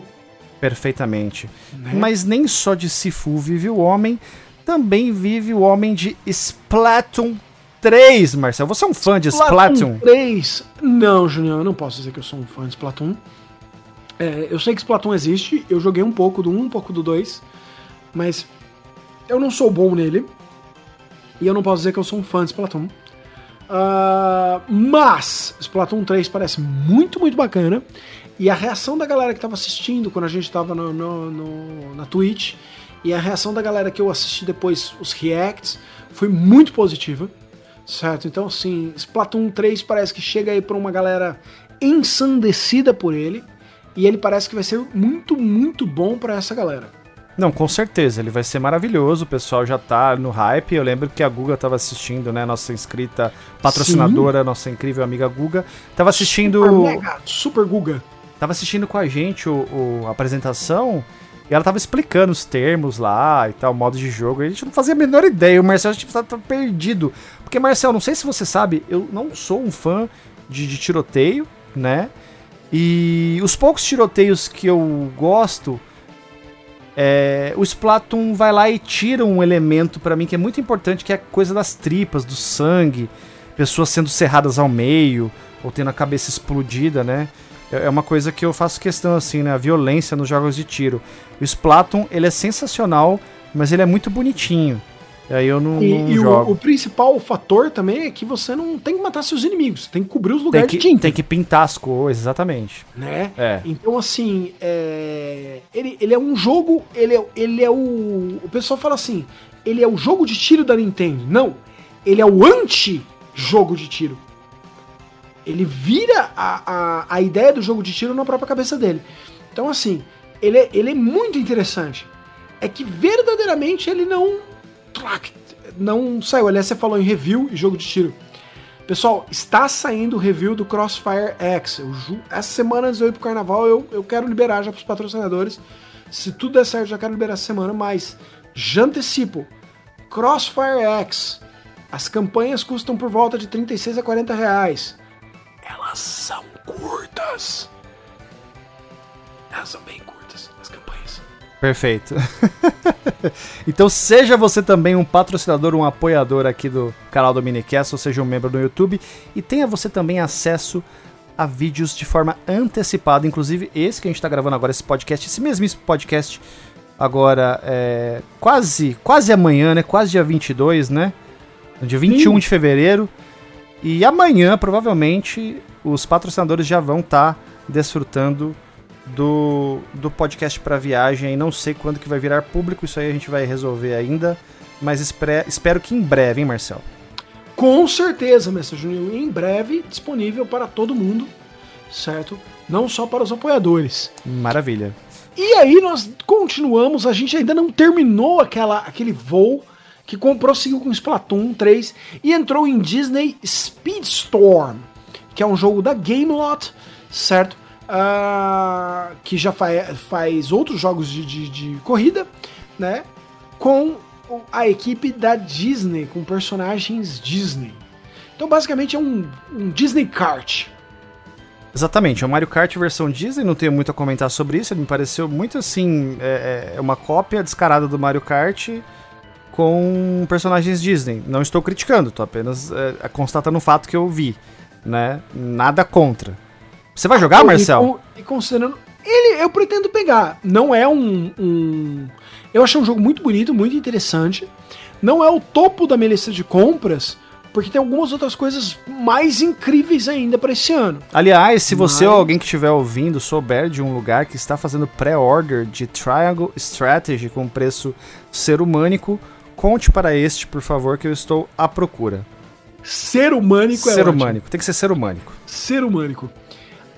Perfeitamente. Né? Mas nem só de Sifu vive o homem, também vive o homem de Splatoon 3, Marcel. Você é um fã de Splatoon? 3? Não, Julião, eu não posso dizer que eu sou um fã de Splatoon. É, eu sei que Splatoon existe, eu joguei um pouco do 1, um pouco do 2, mas eu não sou bom nele. E eu não posso dizer que eu sou um fã de Splatoon. Uh, mas Splatoon 3 parece muito, muito bacana. E a reação da galera que estava assistindo quando a gente estava no, no, no, na Twitch e a reação da galera que eu assisti depois, os reacts, foi muito positiva, certo? Então, assim, Splatoon 3 parece que chega aí para uma galera ensandecida por ele e ele parece que vai ser muito, muito bom para essa galera. Não, com certeza, ele vai ser maravilhoso, o pessoal já tá no hype. Eu lembro que a Guga tava assistindo, né? Nossa inscrita patrocinadora, Sim. nossa incrível amiga Guga. Tava assistindo. Super, mega, super Guga. Tava assistindo com a gente o, o, a apresentação e ela tava explicando os termos lá e tal, modo de jogo. E a gente não fazia a menor ideia. O Marcel tipo, tá, tá perdido. Porque, Marcel, não sei se você sabe, eu não sou um fã de, de tiroteio, né? E os poucos tiroteios que eu gosto é, o Splatoon vai lá e tira um elemento para mim que é muito importante, que é a coisa das tripas, do sangue, pessoas sendo serradas ao meio, ou tendo a cabeça explodida, né? É, é uma coisa que eu faço questão, assim, né? A violência nos jogos de tiro. O Splatoon, ele é sensacional, mas ele é muito bonitinho. E aí eu não, E, não e o, jogo. o principal fator também é que você não tem que matar seus inimigos, você tem que cobrir os tem, lugares que, de tinta. tem que pintar as coisas, exatamente. né? É. Então, assim, é, ele, ele é um jogo. Ele é, ele é o. O pessoal fala assim: ele é o jogo de tiro da Nintendo. Não. Ele é o anti-jogo de tiro. Ele vira a, a, a ideia do jogo de tiro na própria cabeça dele. Então, assim, ele é, ele é muito interessante. É que verdadeiramente ele não. Não saiu. Aliás, você falou em review e jogo de tiro. Pessoal, está saindo o review do Crossfire X. Eu ju- essa semana antes de eu ir pro carnaval, eu, eu quero liberar já pros patrocinadores. Se tudo der certo, já quero liberar essa semana, mas já antecipo. Crossfire X. As campanhas custam por volta de 36 a 40 reais. Elas são curtas. Elas são bem curtas. Perfeito. então seja você também um patrocinador, um apoiador aqui do canal do Minicast, ou seja um membro do YouTube, e tenha você também acesso a vídeos de forma antecipada, inclusive esse que a gente está gravando agora, esse podcast, esse mesmíssimo podcast, agora é quase, quase amanhã, né? Quase dia 22, né? Dia 21 Sim. de fevereiro. E amanhã, provavelmente, os patrocinadores já vão estar desfrutando do, do podcast para viagem. E não sei quando que vai virar público, isso aí a gente vai resolver ainda. Mas espre- espero que em breve, hein, Marcel? Com certeza, Mestre Júnior, em breve disponível para todo mundo, certo? Não só para os apoiadores. Maravilha. E aí nós continuamos, a gente ainda não terminou aquela, aquele voo que com, prosseguiu com Splatoon 3 e entrou em Disney Speedstorm, que é um jogo da Gamelot, certo? Ah, que já fa faz outros jogos de, de, de corrida, né? Com a equipe da Disney, com personagens Disney. Então basicamente é um, um Disney Kart. Exatamente, é o Mario Kart versão Disney, não tenho muito a comentar sobre isso, ele me pareceu muito assim, é, é uma cópia descarada do Mario Kart com personagens Disney. Não estou criticando, estou apenas é, constatando o fato que eu vi, né? Nada contra. Você vai jogar, E Marcel? con- E, considerando. Ele, eu pretendo pegar. Não é um, um- Eu achei um jogo muito bonito, muito interessante. Não é o topo da minha lista de compras, porque tem algumas outras coisas mais incríveis ainda para esse ano. Aliás, se você Mas- ou alguém que estiver ouvindo souber de um lugar que está fazendo pré-order de Triangle Strategy com preço ser humânico, conte para este, por favor, que eu estou à procura. Ser humânico é ser humânico, tem que ser ser humânico. Ser humânico.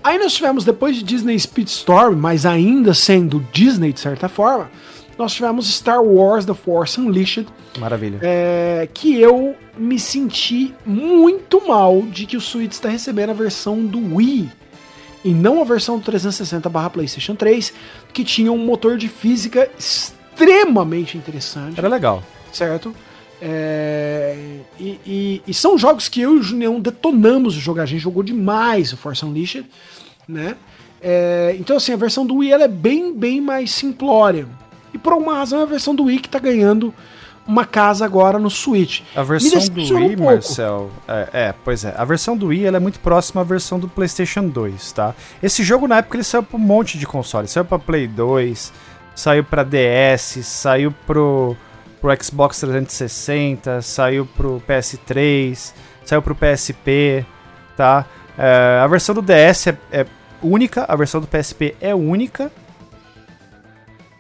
Aí nós tivemos, depois de Disney Speedstorm, mas ainda sendo Disney de certa forma, nós tivemos Star Wars The Force Unleashed, Maravilha. é, que eu me senti muito mal de que o Switch está recebendo a versão do Wii e não a versão do 360 barra PlayStation 3, que tinha um motor de física extremamente interessante, Era legal. certo? É, e, e- e são jogos que eu e o Junião detonamos de jogar. A gente jogou demais o Force Unleashed, né? É, então, assim, a versão do Wii ela é bem, bem mais simplória. E por alguma razão é a versão do Wii que tá ganhando uma casa agora no Switch. A versão do Wii, um. Marcel, é, é, pois é, a versão do Wii ela é muito próxima à versão do PlayStation 2, tá? Esse jogo na época ele saiu pra um monte de console, saiu pra Play 2, saiu pra DS, saiu pro, pro Xbox 360, saiu pro PS3, saiu pro PSP, tá? É, a versão do DS é, é única, a versão do PSP é única.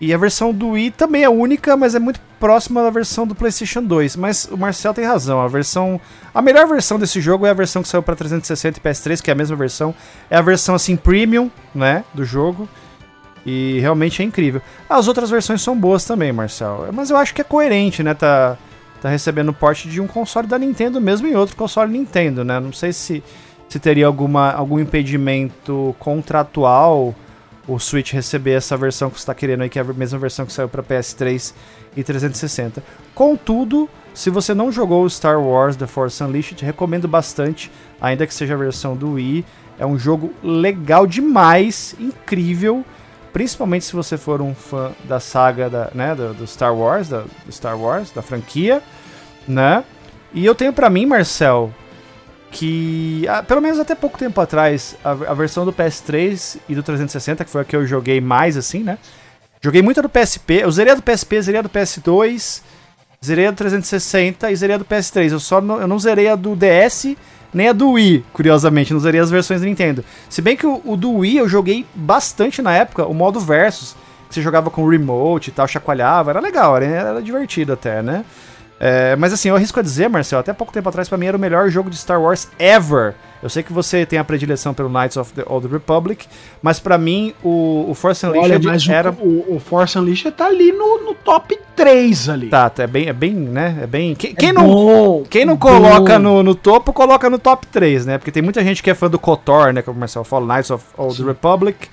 E a versão do Wii também é única, mas é muito próxima da versão do PlayStation 2. Mas o Marcel tem razão, a versão. A melhor versão desse jogo é a versão que saiu para 360 e PS3, que é a mesma versão. É a versão assim premium, né, do jogo. E realmente é incrível. As outras versões são boas também, Marcel. Mas eu acho que é coerente, né, tá tá recebendo porte de um console da Nintendo mesmo em outro console Nintendo, né? Não sei se se teria alguma algum impedimento contratual o Switch receber essa versão que você está querendo aí, que é a mesma versão que saiu para PS3 e 360. Contudo, se você não jogou Star Wars The Force Unleashed, recomendo bastante, ainda que seja a versão do Wii. É um jogo legal demais, incrível, principalmente se você for um fã da saga da, né, do, do Star Wars, da, do Star Wars, da franquia, né? E eu tenho pra mim, Marcel, que ah, pelo menos até pouco tempo atrás, a, a versão do PS3 e do 360, que foi a que eu joguei mais assim, né? Joguei muito a do PSP, eu zerei a do PSP, zerei a do PS2 Zerei a do 360 e zerei a do PS3. Eu só não, eu não zerei a do DS nem a do Wii, curiosamente. Não zerei as versões do Nintendo. Se bem que o, o do Wii eu joguei bastante na época, o modo Versus. Que você jogava com remote e tal, chacoalhava. Era legal, era, era divertido até, né? É, mas assim, eu arrisco a dizer, Marcel, até pouco tempo atrás, para mim era o melhor jogo de Star Wars ever. Eu sei que você tem a predileção pelo Knights of the Old Republic, mas para mim o, o Force Unleashed Olha, era. O, o Force Unleashed tá ali no, no top 3 ali. Tá, tá, é bem, é bem, né? É bem. Quem, quem é não, bom, quem não coloca no, no, topo, coloca no top 3, né? Porque tem muita gente que é fã do KOTOR, né? Como o Marcel fala, Knights of Old Sim. Republic.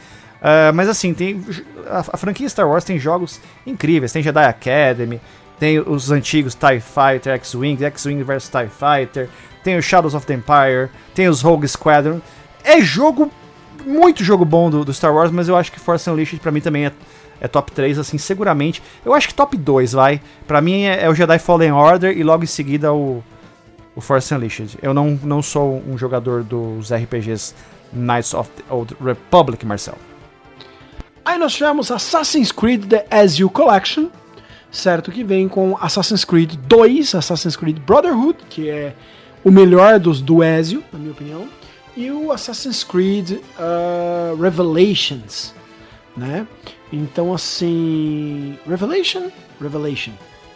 Uh, mas assim, tem a, a, franquia Star Wars tem jogos incríveis. Tem Jedi Academy, tem os antigos TIE Fighter, X-Wing, X-Wing vs TIE Fighter, tem os Shadows of the Empire, tem os Rogue Squadron. É jogo, muito jogo bom do, do Star Wars, mas eu acho que Force Unleashed pra mim também é, é top 3, assim, seguramente. Eu acho que top 2, vai. Pra mim é, é o Jedi Fallen Order e logo em seguida o, o Force Unleashed. Eu não, não sou um jogador dos RPGs Knights of the Old Republic, Marcel. Aí nós tivemos Assassin's Creed The Ezio Collection, certo? Que vem com Assassin's Creed 2, Assassin's Creed Brotherhood, que é o melhor dos do Ezio, na minha opinião, e o Assassin's Creed uh, Revelations, né? Então, assim. Revelation? Revelation.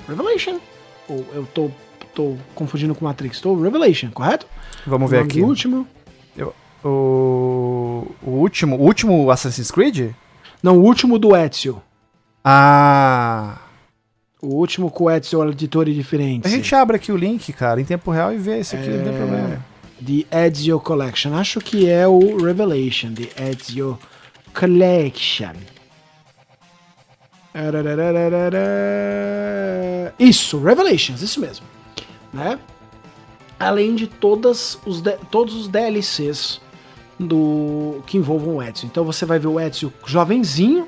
Revelation? Ou eu tô, tô confundindo com Matrix? Tô Revelation, correto? Vamos ver aqui. O último. Eu, o, o último. O último Assassin's Creed? Não, o último do Ezio. Ah. O último com o Edson editor diferente. A gente abre aqui o link, cara, em tempo real e vê esse aqui, é... não tem é, problema. The Ezio Collection. Acho que é o Revelation, The Ezio Collection. Isso, Revelations, isso mesmo. Né? Além de todas os de, todos os DLCs do que envolvam o Edson. Então você vai ver o Edson jovenzinho,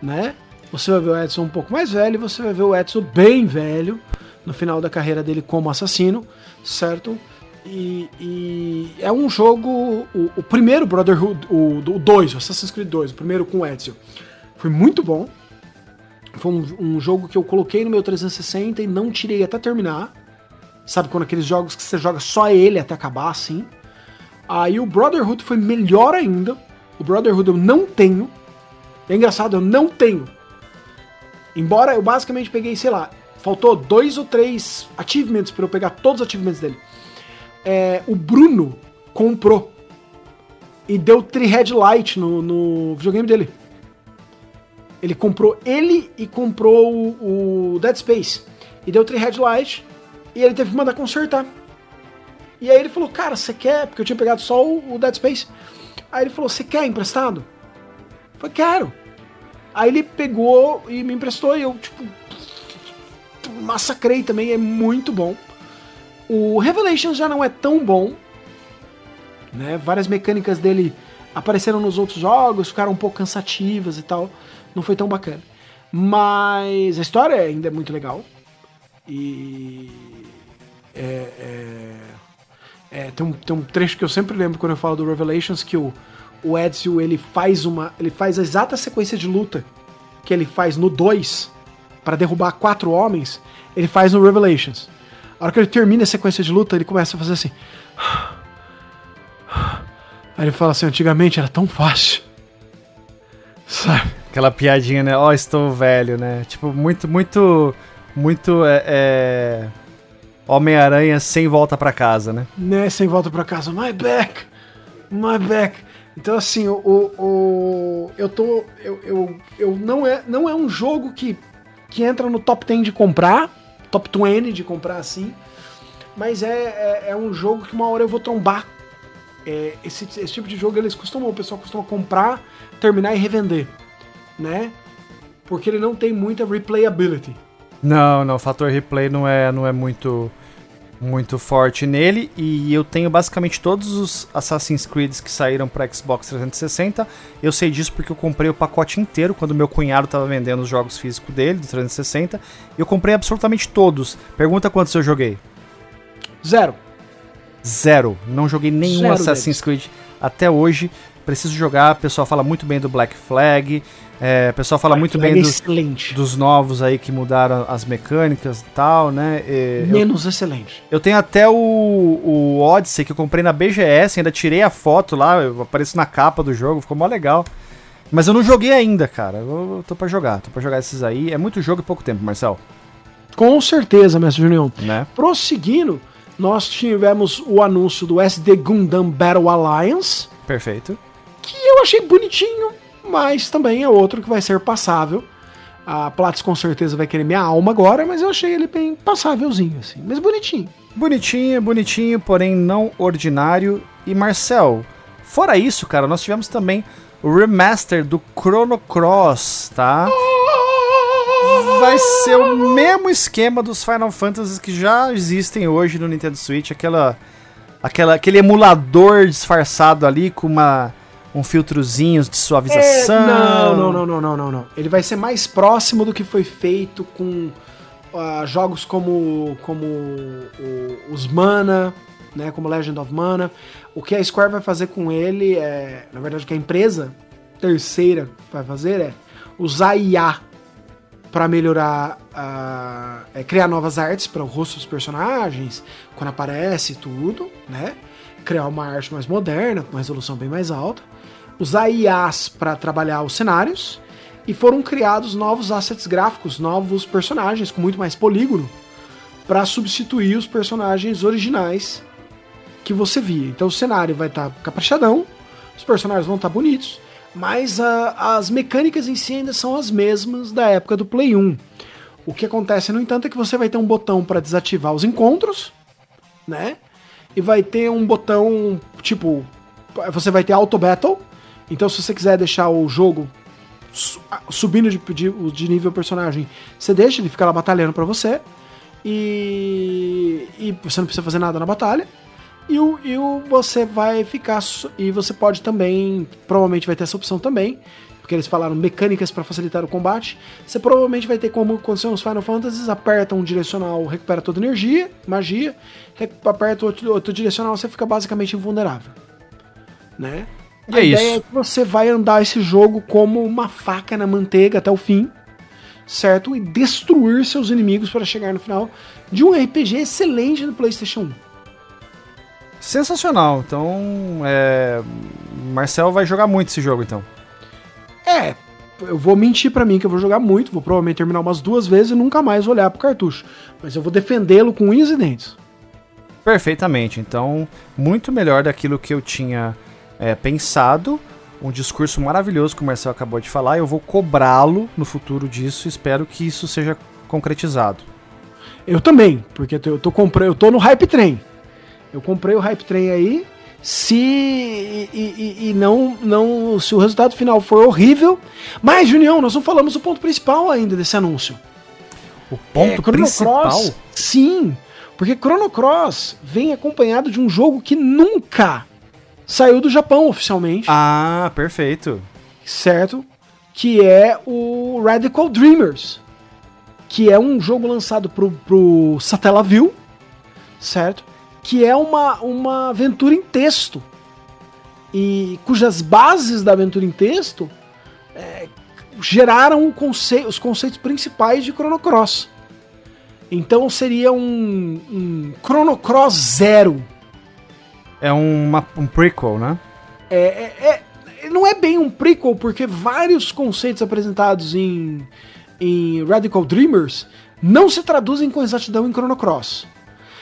né? Você vai ver o Edson um pouco mais velho você vai ver o Edson bem velho no final da carreira dele como assassino, certo? E, e é um jogo. O, o primeiro Brotherhood, o 2, o, o Assassin's Creed 2, o primeiro com o Ezio, foi muito bom. Foi um, um, jogo que eu coloquei no meu 360 e não tirei até terminar. Sabe quando aqueles jogos que você joga só ele até acabar assim? Aí o Brotherhood foi melhor ainda. O Brotherhood eu não tenho. É engraçado, eu não tenho. Embora eu basicamente peguei, sei lá, faltou dois ou três achievements para eu pegar todos os achievements dele. É, o Bruno comprou e deu tri headlight no, no videogame dele. Ele comprou ele e comprou o, o Dead Space. E deu tri headlight e ele teve que mandar consertar. E aí ele falou, cara, você quer? Porque eu tinha pegado só o, o Dead Space. Aí ele falou, você quer emprestado? Falei, quero. Aí ele pegou e me emprestou e eu, tipo, massacrei também, é muito bom. O Revelations já não é tão bom, né? Várias mecânicas dele apareceram nos outros jogos, ficaram um pouco cansativas e tal, não foi tão bacana. Mas a história ainda é muito legal. E. É, é, é, tem, um, tem um trecho que eu sempre lembro quando eu falo do Revelations que o o Ezio ele faz uma, ele faz a exata sequência de luta que ele faz no 2 para derrubar quatro homens, ele faz no Revelations. A hora que ele termina a sequência de luta, ele começa a fazer assim. Aí ele fala assim, antigamente era tão fácil. Sabe? Aquela piadinha, né? Ó, oh, estou velho, né? Tipo, muito, muito, muito é, é... Homem-Aranha sem volta para casa, né? Né, sem volta para casa. My back, my back. Então, assim, o, o, eu tô. Eu, eu, eu, não, é, não é um jogo que, que entra no top 10 de comprar, top 20 de comprar assim, mas é, é, é um jogo que uma hora eu vou trombar. É, esse, esse tipo de jogo eles costumam, o pessoal costuma comprar, terminar e revender, né? Porque ele não tem muita replayability. Não, não, o fator replay não é, não é muito muito forte nele e eu tenho basicamente todos os Assassin's Creed que saíram para Xbox 360. Eu sei disso porque eu comprei o pacote inteiro quando meu cunhado estava vendendo os jogos físicos dele do 360. Eu comprei absolutamente todos. Pergunta quantos eu joguei? Zero. Zero. Não joguei nenhum Zero Assassin's deles. Creed até hoje. Preciso jogar. O pessoal fala muito bem do Black Flag. É, o pessoal fala Black muito Flag bem do, dos novos aí que mudaram as mecânicas e tal, né? E, Menos eu, excelente. Eu tenho até o, o Odyssey que eu comprei na BGS, ainda tirei a foto lá, eu apareço na capa do jogo, ficou mó legal. Mas eu não joguei ainda, cara. Eu, eu tô pra jogar, tô pra jogar esses aí. É muito jogo e pouco tempo, Marcel. Com certeza, mestre Junião. Né? Prosseguindo, nós tivemos o anúncio do SD Gundam Battle Alliance. Perfeito. Que eu achei bonitinho, mas também é outro que vai ser passável. A Platts com certeza vai querer minha alma agora, mas eu achei ele bem passávelzinho, assim. Mas bonitinho. Bonitinho, bonitinho, porém não ordinário. E Marcel, fora isso, cara, nós tivemos também o remaster do Chrono Cross, tá? Vai ser o mesmo esquema dos Final Fantasies que já existem hoje no Nintendo Switch, aquela, aquela aquele emulador disfarçado ali com uma um filtrozinho de suavização. É, não, não, não, não, não, não. Ele vai ser mais próximo do que foi feito com uh, jogos como como os Mana, né, como Legend of Mana. O que a Square vai fazer com ele é, na verdade, o que a empresa terceira vai fazer é usar IA para melhorar, uh, é, criar novas artes para o rosto dos personagens, quando aparece tudo, né? Criar uma arte mais moderna, com uma resolução bem mais alta. Usar IAs para trabalhar os cenários. E foram criados novos assets gráficos, novos personagens com muito mais polígono, para substituir os personagens originais que você via. Então o cenário vai estar tá caprichadão, os personagens vão estar tá bonitos, mas a, as mecânicas em si ainda são as mesmas da época do Play 1. O que acontece, no entanto, é que você vai ter um botão para desativar os encontros, né? E vai ter um botão tipo. Você vai ter Auto Battle. Então, se você quiser deixar o jogo subindo de, de, de nível personagem, você deixa, ele fica lá batalhando para você. E, e você não precisa fazer nada na batalha. E o, e o você vai ficar. E você pode também. Provavelmente vai ter essa opção também. Porque eles falaram mecânicas para facilitar o combate. Você provavelmente vai ter como aconteceu nos Final Fantasies: aperta um direcional, recupera toda energia, magia. Aperta outro, outro direcional, você fica basicamente invulnerável. Né? E a é ideia isso. é que você vai andar esse jogo como uma faca na manteiga até o fim, certo? E destruir seus inimigos para chegar no final de um RPG excelente do PlayStation 1. Sensacional. Então, é... Marcel vai jogar muito esse jogo, então. É, eu vou mentir para mim que eu vou jogar muito, vou provavelmente terminar umas duas vezes e nunca mais olhar pro cartucho. Mas eu vou defendê-lo com unhas e dentes. Perfeitamente. Então, muito melhor daquilo que eu tinha é, pensado. Um discurso maravilhoso que o Marcel acabou de falar. Eu vou cobrá-lo no futuro disso. Espero que isso seja concretizado. Eu também, porque eu tô comprando, eu tô no hype trem. Eu comprei o Hype Train aí. Se e, e, e, não, não, se o resultado final for horrível. Mas, Junião, nós não falamos o ponto principal ainda desse anúncio. O ponto é, principal? Sim, porque Chrono Cross vem acompanhado de um jogo que nunca saiu do Japão oficialmente. Ah, perfeito. Certo? Que é o Radical Dreamers. Que é um jogo lançado pro, pro Satellaview, certo? que é uma, uma aventura em texto. E cujas bases da aventura em texto é, geraram conce os conceitos principais de Chrono Cross. Então seria um, um Chrono Cross Zero. É uma, um prequel, né? É, é, é, não é bem um prequel, porque vários conceitos apresentados em, em Radical Dreamers não se traduzem com exatidão em Chrono Cross.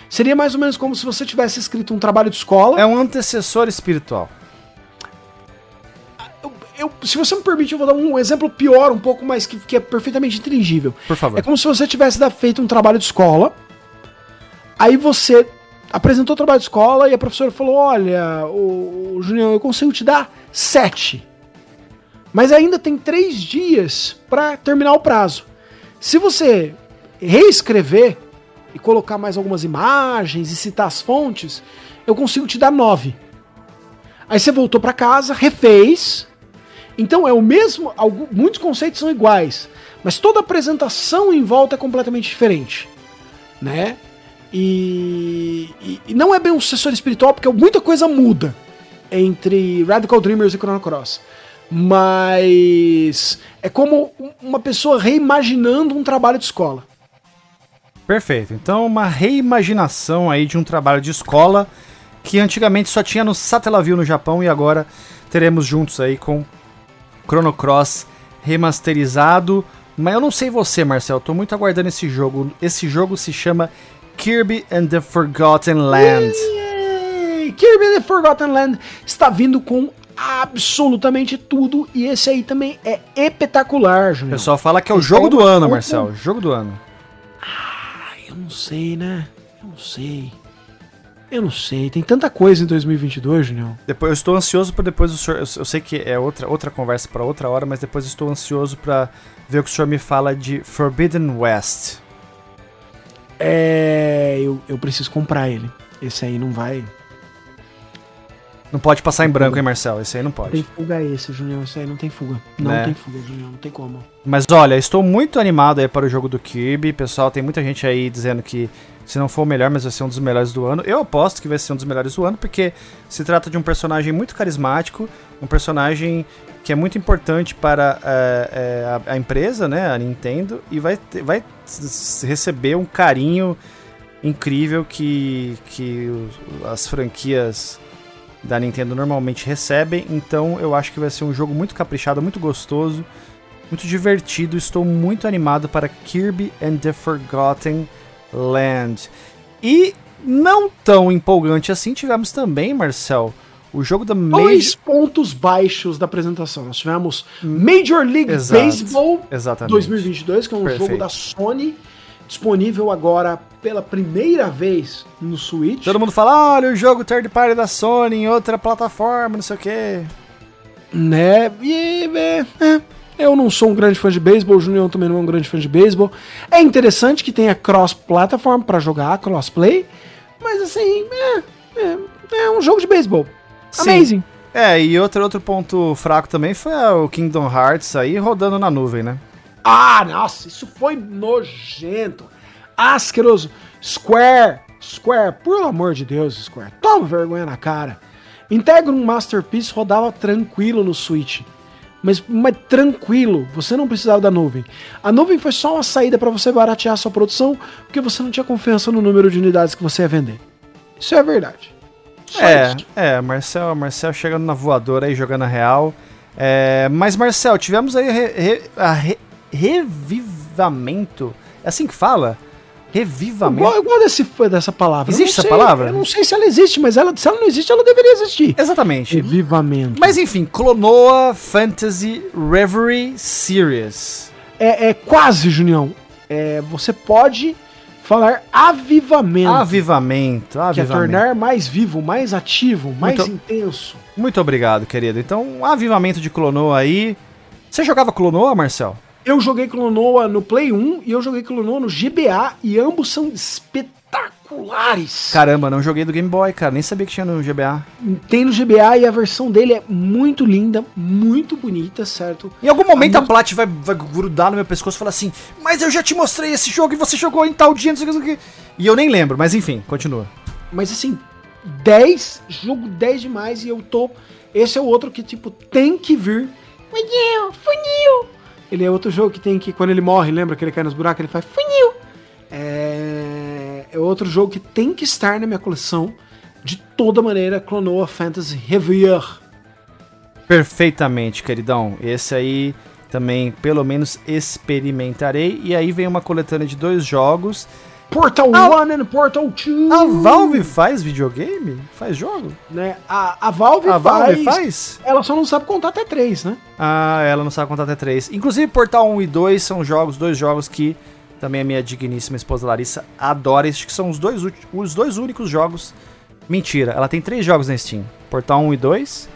Seria mais ou menos como se você tivesse escrito um trabalho de escola. É um antecessor espiritual. Eu, eu, se você me permite, eu vou dar um exemplo pior, um pouco mais que, que é perfeitamente inteligível. Por favor. É como se você tivesse feito um trabalho de escola. Aí você apresentou o trabalho de escola e a professora falou: Olha, o, Julião, eu consigo te dar sete. Mas ainda tem três dias para terminar o prazo. Se você reescrever e colocar mais algumas imagens e citar as fontes, eu consigo te dar 9. Aí você voltou para casa, refez. Então é o mesmo, muitos conceitos são iguais, mas toda a apresentação em volta é completamente diferente, né? E, e, e não é bem um sucessor espiritual porque muita coisa muda, entre Radical Dreamers e Chrono Cross. Mas é como uma pessoa reimaginando um trabalho de escola. Perfeito. Então, uma reimaginação aí de um trabalho de escola que antigamente só tinha no Satellaview no Japão e agora teremos juntos aí com Chrono Cross remasterizado. Mas eu não sei você, Marcel, tô muito aguardando esse jogo. Esse jogo se chama Kirby and the Forgotten Land. Yay! Kirby and the Forgotten Land está vindo com absolutamente tudo e esse aí também é espetacular, Júnior. O pessoal fala que é o esse jogo é do ano, Marcel. Jogo do ano. Ah, eu não sei, né? Eu não sei. Eu não sei, tem tanta coisa em 2022, Junião. Depois eu estou ansioso para depois o senhor, eu, eu, sei que é outra outra conversa para outra hora, mas depois estou ansioso para ver o que o senhor me fala de Forbidden West. É, eu, eu preciso comprar ele. Esse aí não vai. Não pode passar em branco, hein, Marcel? Esse aí não pode. Tem fuga esse, Junião. Esse aí não tem fuga. Não né? tem fuga, Junião. Não tem como. Mas olha, estou muito animado aí para o jogo do Kirby. Pessoal, tem muita gente aí dizendo que se não for o melhor, mas vai ser um dos melhores do ano. Eu aposto que vai ser um dos melhores do ano, porque se trata de um personagem muito carismático, um personagem que é muito importante para é, a, a, empresa, né, a Nintendo, e vai, ter, vai receber um carinho incrível que, que as franquias da Nintendo normalmente recebem. Então eu acho que vai ser um jogo muito caprichado, muito gostoso, muito divertido. Estou muito animado para Kirby and the Forgotten Land. E não tão empolgante assim, tivemos também, Marcel, o jogo da Major... Dois pontos baixos da apresentação. Nós tivemos Major League Exato. Baseball Exatamente. 2022, que é um Perfeito. jogo da Sony, disponível agora pela primeira vez no Switch. Todo mundo fala, olha o jogo third party da Sony em outra plataforma, não sei o quê. Né? E, é, é. Eu não sou um grande fã de beisebol, o Junior também não é um grande fã de beisebol. É interessante que tenha cross-platform para jogar, crossplay, mas assim, é, é, é um jogo de beisebol. Amazing. É, e outro, outro ponto fraco também foi o Kingdom Hearts aí rodando na nuvem, né? Ah, nossa, isso foi nojento. Asqueroso. Square, Square, por amor de Deus, Square, toma vergonha na cara. Integra um Masterpiece rodava tranquilo no Switch mas, mas tranquilo, você não precisava da nuvem. A nuvem foi só uma saída para você baratear a sua produção, porque você não tinha confiança no número de unidades que você ia vender. Isso é verdade. Só é, isso. é, Marcel, Marcel chegando na voadora aí, jogando a real. É, mas, Marcel, tivemos aí re, re, a re, revivamento. É assim que fala? Revivamento. Eu, eu gosto desse, dessa palavra. Existe essa palavra? Eu não sei se ela existe, mas ela, se ela não existe, ela deveria existir. Exatamente. Revivamento. Mas enfim, Clonoa Fantasy Reverie Series. É, é quase, Junião. É, você pode falar avivamento. Avivamento, avivamento. Que é tornar mais vivo, mais ativo, mais muito, intenso. Muito obrigado, querido. Então, um avivamento de Clonoa aí. Você jogava Clonoa, Marcel? Eu joguei Clonoa no Play 1 e eu joguei Clonoa no GBA e ambos são espetaculares. Caramba, não joguei do Game Boy, cara. Nem sabia que tinha no GBA. Tem no GBA e a versão dele é muito linda, muito bonita, certo? Em algum momento a, a Plat vai, vai grudar no meu pescoço e falar assim: Mas eu já te mostrei esse jogo e você jogou em tal dia, não sei o que. E eu nem lembro, mas enfim, continua. Mas assim, 10, jogo 10 demais e eu tô. Esse é o outro que, tipo, tem que vir. Funil, funil. Ele é outro jogo que tem que, quando ele morre, lembra que ele cai nos buracos, ele faz funil. É, é outro jogo que tem que estar na minha coleção. De toda maneira, Clonoa Fantasy Heavier. Perfeitamente, queridão. Esse aí também, pelo menos, experimentarei. E aí vem uma coletânea de dois jogos Portal 1 e Portal 2. A Valve faz videogame? Faz jogo? Né? A, a Valve a faz. Valve faz? Ela só não sabe contar até 3, né? Ah, ela não sabe contar até 3. Inclusive, Portal 1 e 2 são jogos, dois jogos que também a minha digníssima esposa Larissa adora. Estes que são os dois, os dois únicos jogos. Mentira, ela tem três jogos na Steam: Portal 1 e 2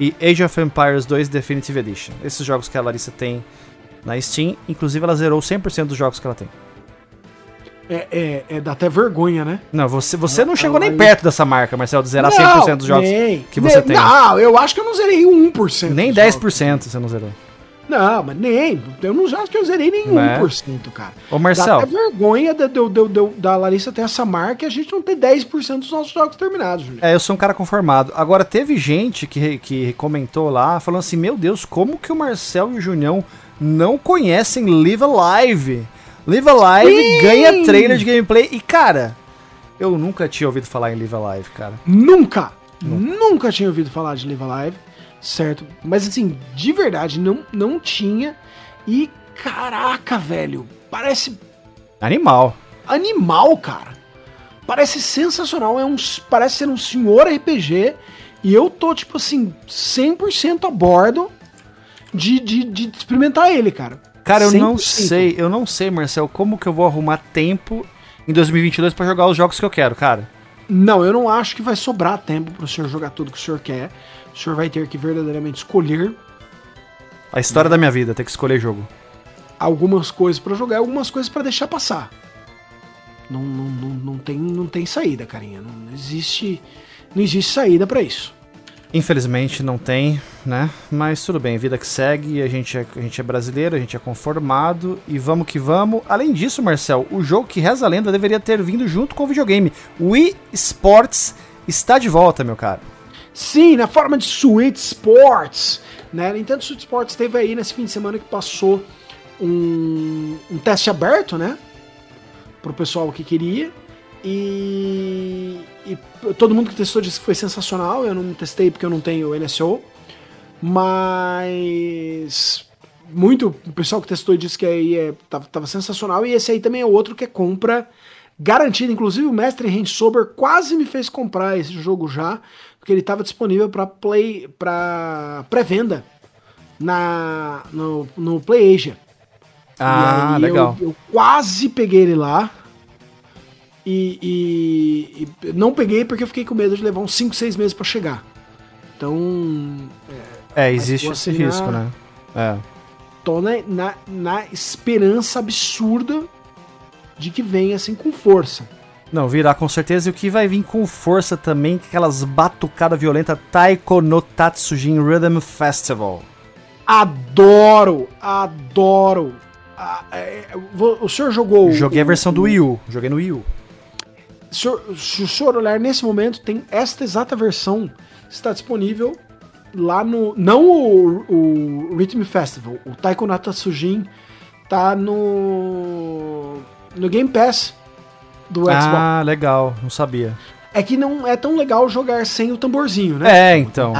e Age of Empires 2 Definitive Edition. Esses jogos que a Larissa tem na Steam. Inclusive, ela zerou 100% dos jogos que ela tem. É, é, é, dá até vergonha, né? Não, você, você não chegou nem perto dessa marca, Marcelo, de zerar não, 100% dos jogos nem, que você nem, tem. Não, eu acho que eu não zerei 1%. Nem 10% jogos. você não zerou. Não, mas nem. Eu não acho que eu zerei nem Né? 1%, cara. Ô, Marcel, Dá até vergonha da, da, da, da Larissa ter essa marca e a gente não ter 10% dos nossos jogos terminados, Júlio. É, eu sou um cara conformado. Agora, teve gente que, que comentou lá, falando assim: Meu Deus, como que o Marcel e o Junião não conhecem Live Alive? Live Alive Sim! ganha trailer de gameplay. E, cara, eu nunca tinha ouvido falar em Live Alive, cara. Nunca, nunca tinha ouvido falar de Live Alive, certo? Mas assim, de verdade, não, não tinha. E caraca, velho, parece Animal. animal, cara. Parece sensacional, é um, parece ser um senhor RPG. E eu tô, tipo assim, 100% a bordo de, de, de experimentar ele, cara. Cara, eu não 100%. sei, eu não sei, Marcel, como que eu vou arrumar tempo em 2022 pra jogar os jogos que eu quero, cara. Não, eu não acho que vai sobrar tempo pro senhor jogar tudo que o senhor quer. O senhor vai ter que verdadeiramente escolher A história da minha vida, ter que escolher jogo. algumas coisas pra jogar e algumas coisas pra deixar passar. Não, não, não, não tem, não tem saída, carinha. Não, existe, não existe saída pra isso. Infelizmente não tem, né? Mas tudo bem, vida que segue, a gente, é, a gente é brasileiro, a gente é conformado e vamos que vamos. Além disso, Marcel, o jogo que reza a lenda deveria ter vindo junto com o videogame. Wii Sports está de volta, meu cara. Sim, na forma de Switch Sports. Né? Nintendo Switch Sports teve aí nesse fim de semana que passou um, um teste aberto, né? Pro pessoal que queria. E, e todo mundo que testou disse que foi sensacional. Eu não testei porque eu não tenho NSO. Mas muito o pessoal que testou disse que aí é, tava, tava sensacional. E esse aí também é outro que é compra garantida. Inclusive o mestre Sober quase me fez comprar esse jogo já, porque ele estava disponível para play para pré-venda na no, no Play Asia. Ah, E legal. Eu, eu quase peguei ele lá. E, e- e não peguei porque eu fiquei com medo de levar uns 5, 6 meses para chegar. Então, É, existe vou esse assinar- risco, né? É. tô na, na, na esperança absurda de que venha assim com força. Não, virá com certeza. E o que vai vir com força também, que é aquelas batucadas violentas Taiko no Tatsujin Rhythm Festival. Adoro, adoro. Ah, é, vo- o senhor jogou. Joguei a versão do Wii U. Joguei no Wii U. Se o, se o senhor olhar nesse momento, tem esta exata versão está disponível lá no. Não o, o Rhythm Festival, o Taiko no Tatsujin tá no. no Game Pass do Xbox. Ah, legal. Não sabia. É que não é tão legal jogar sem o tamborzinho, né? É, então.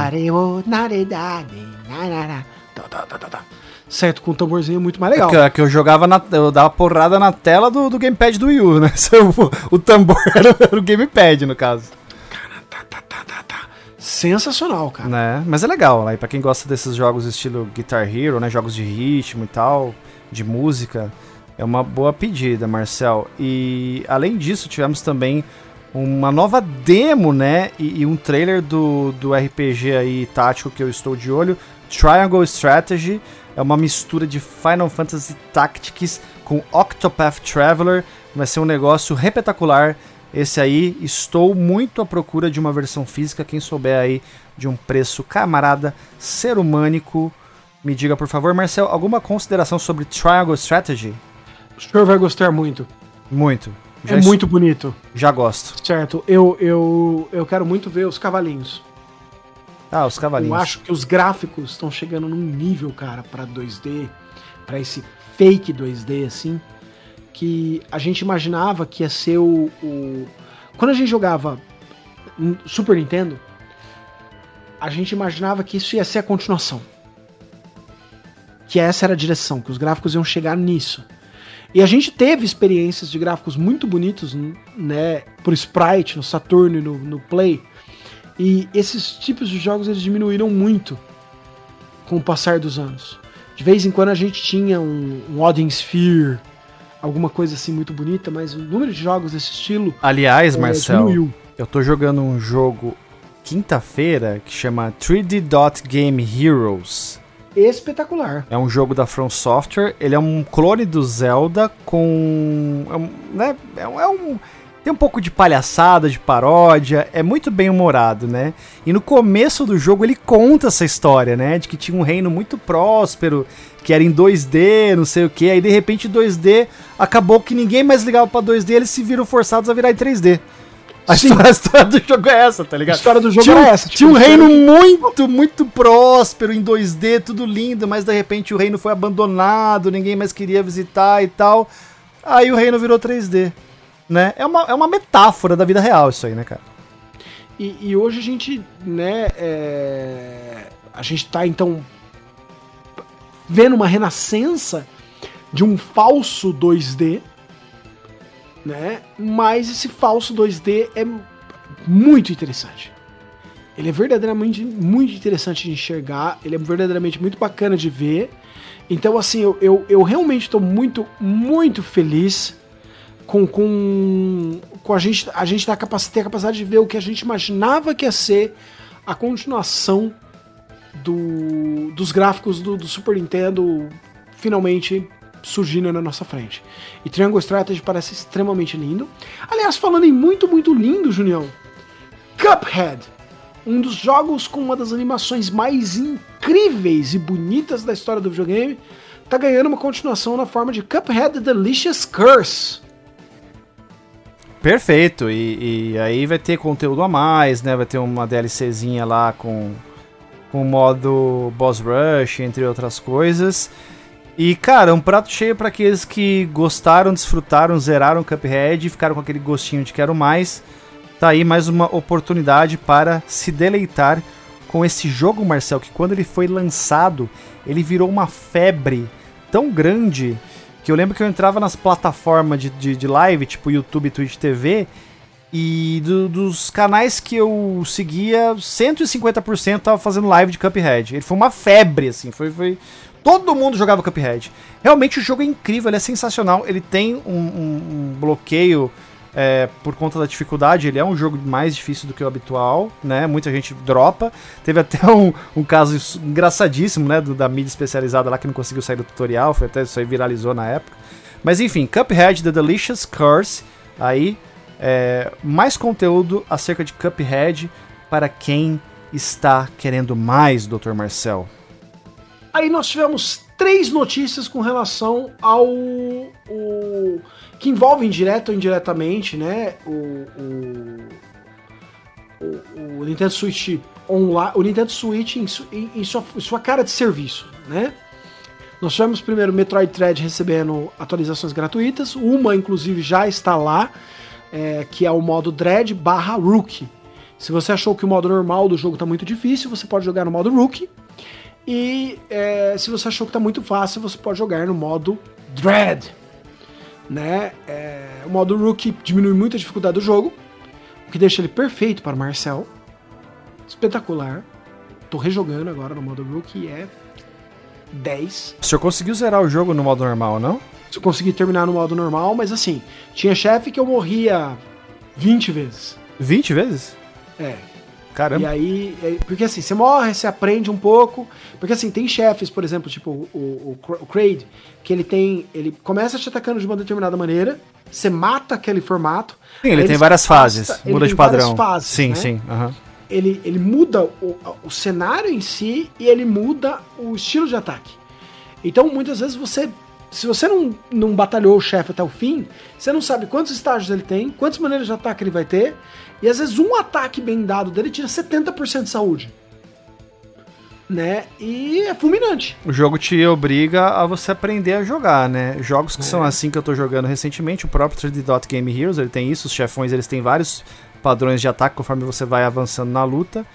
Tá, tá, tá. Certo, com o tamborzinho é muito mais legal. Que, eu- que eu jogava na. Eu dava porrada na tela do, do gamepad do Wii U, né? O, o tambor era, o gamepad, no caso. Sensacional, cara. Né? Mas é legal, aí pra quem gosta desses jogos estilo Guitar Hero, né? Jogos de ritmo e tal, de música, é uma boa pedida, Marcel. E além disso, tivemos também uma nova demo, né? E, e um trailer do, do RPG aí tático que eu estou de olho, Triangle Strategy. É uma mistura de Final Fantasy Tactics com Octopath Traveler. Vai ser um negócio repetacular. Esse aí, estou muito à procura de uma versão física. Quem souber aí de um preço camarada, ser humânico, me diga por favor. Marcel, alguma consideração sobre Triangle Strategy? O senhor vai gostar muito. Muito. é es- muito bonito. Já gosto. Certo, eu, eu, eu quero muito ver os cavalinhos. Ah, os cavalinhos. Eu acho que os gráficos estão chegando num nível, cara, pra 2D, pra esse fake 2D, assim, que a gente imaginava que ia ser o. o- Quando a gente jogava Super Nintendo, a gente imaginava que isso ia ser a continuação. Que essa era a direção, que os gráficos iam chegar nisso. E a gente teve experiências de gráficos muito bonitos, né, por sprite no Saturno e no, no Play. E esses tipos de jogos eles diminuíram muito com o passar dos anos. De vez em quando a gente tinha um, um Odin Sphere, alguma coisa assim muito bonita, mas o número de jogos desse estilo Aliás, é, Marcel, diminuiu. eu tô jogando um jogo quinta-feira que chama 3D Dot Game Heroes. Espetacular. É um jogo da From Software. Ele é um clone do Zelda com. É um, né, é um, é um- tem um pouco de palhaçada, de paródia. É muito bem humorado, né? E no começo do jogo ele conta essa história, né? De que tinha um reino muito próspero, que era em 2D, não sei o que. Aí de repente 2D acabou que ninguém mais ligava pra 2D, eles se viram forçados a virar em 3D. A história, a história, do jogo é essa, tá ligado? A história do jogo tinha, é essa. Tipo, tinha um reino que... muito, muito próspero em 2D, tudo lindo, mas de repente o reino foi abandonado, ninguém mais queria visitar e tal. Aí o reino virou 3D, né? É uma, é uma metáfora da vida real isso aí, né, cara? E, e hoje a gente, né, é... a gente tá então vendo uma renascença de um falso 2D, né? Mas esse falso 2D é muito interessante. Ele é verdadeiramente muito interessante de enxergar, ele é verdadeiramente muito bacana de ver. Então, assim, eu, eu, eu realmente estou muito, muito feliz com, com, com a gente, a gente ter a capacidade de ver o que a gente imaginava que ia ser a continuação do, dos gráficos do, do Super Nintendo finalmente surgindo na nossa frente. E Triangle Strategy parece extremamente lindo. Aliás, falando em muito, muito lindo, Junião, Cuphead, um dos jogos com uma das animações mais incríveis e bonitas da história do videogame, tá ganhando uma continuação na forma de Cuphead Delicious Curse. Perfeito, e, e aí vai ter conteúdo a mais, né? Vai ter uma DLCzinha lá com com modo Boss Rush, entre outras coisas. E, cara, um prato cheio para aqueles que gostaram, desfrutaram, zeraram Cuphead e ficaram com aquele gostinho de quero mais. Tá aí mais uma oportunidade para se deleitar com esse jogo, Marcel, que quando ele foi lançado, ele virou uma febre tão grande que eu lembro que eu entrava nas plataformas de, de, de live, tipo YouTube, Twitch TV, e do, dos canais que eu seguia, 150% tava fazendo live de Cuphead. Ele foi uma febre, assim, foi, foi... Todo mundo jogava Cuphead. Realmente o jogo é incrível, ele é sensacional. Ele tem um, um, um bloqueio é, por conta da dificuldade. Ele é um jogo mais difícil do que o habitual, né? Muita gente dropa. Teve até um, um caso engraçadíssimo, né? Do, da mídia especializada lá que não conseguiu sair do tutorial. Foi até isso aí viralizou na época. Mas enfim, Cuphead The Delicious Curse. Aí é, mais conteúdo acerca de Cuphead para quem está querendo mais, Dr. Marcel. Aí nós tivemos três notícias com relação ao. O, que envolvem direto ou indiretamente, né? O, o, o Nintendo Switch online, o Nintendo Switch em, em, em, sua, sua cara de serviço, né? Nós tivemos primeiro Metroid Dread recebendo atualizações gratuitas, uma inclusive já está lá é, que é o modo Dread barra Rookie. Se você achou que o modo normal do jogo está muito difícil, você pode jogar no modo Rookie. E é, se você achou que está muito fácil, você pode jogar no modo Dread. Né? É, o modo Rookie diminui muito a dificuldade do jogo, o que deixa ele perfeito para Marcel. Espetacular. Tô rejogando agora no modo Rookie é 10. O senhor conseguiu zerar o jogo no modo normal, não? eu consegui terminar no modo normal, mas assim, tinha chefe que eu morria 20 vezes. 20 vezes? É. Caramba. E aí, porque assim, você morre, você aprende um pouco. Porque assim, tem chefes, por exemplo, tipo o, o, o Kraid, que ele tem. Ele começa te atacando de uma determinada maneira, você mata aquele formato. Sim, ele tem várias passa, fases, muda de padrão. Fases, sim, né? sim. Uhum. Ele, ele muda o, o cenário em si e ele muda o estilo de ataque. Então, muitas vezes você se você não, não batalhou o chefe até o fim, você não sabe quantos estágios ele tem, quantas maneiras de ataque ele vai ter, e às vezes um ataque bem dado dele tira 70% de saúde. Né? E é fulminante. O jogo te obriga a você aprender a jogar, né? Jogos que é. são assim que eu tô jogando recentemente, o próprio 3D Dot Game Heroes, ele tem isso, os chefões eles têm vários padrões de ataque conforme você vai avançando na luta.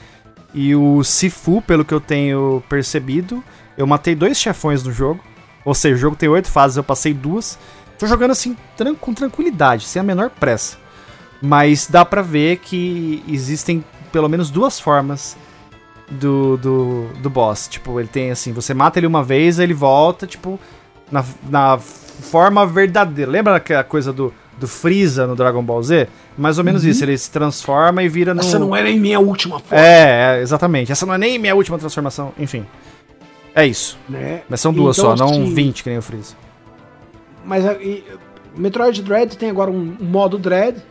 E o Sifu, pelo que eu tenho percebido, eu matei dois chefões no jogo. Ou seja, o jogo tem oito fases, eu passei duas. Tô jogando assim tran com tranquilidade, sem a menor pressa. Mas dá pra ver que existem pelo menos duas formas do, do, do boss. Tipo, ele tem assim, você mata ele uma vez, ele volta, tipo, na, na forma verdadeira. Lembra aquela coisa do, do Freeza no Dragon Ball Z? Mais ou menos uhum. isso, ele se transforma e vira no. Essa não é nem minha última forma. É, é, exatamente. Essa não é nem minha última transformação. Enfim. É isso. Né? Mas são duas então, só, não assim, 20 que nem o Freeza. Mas e, Metroid Dread tem agora um, um, modo Dread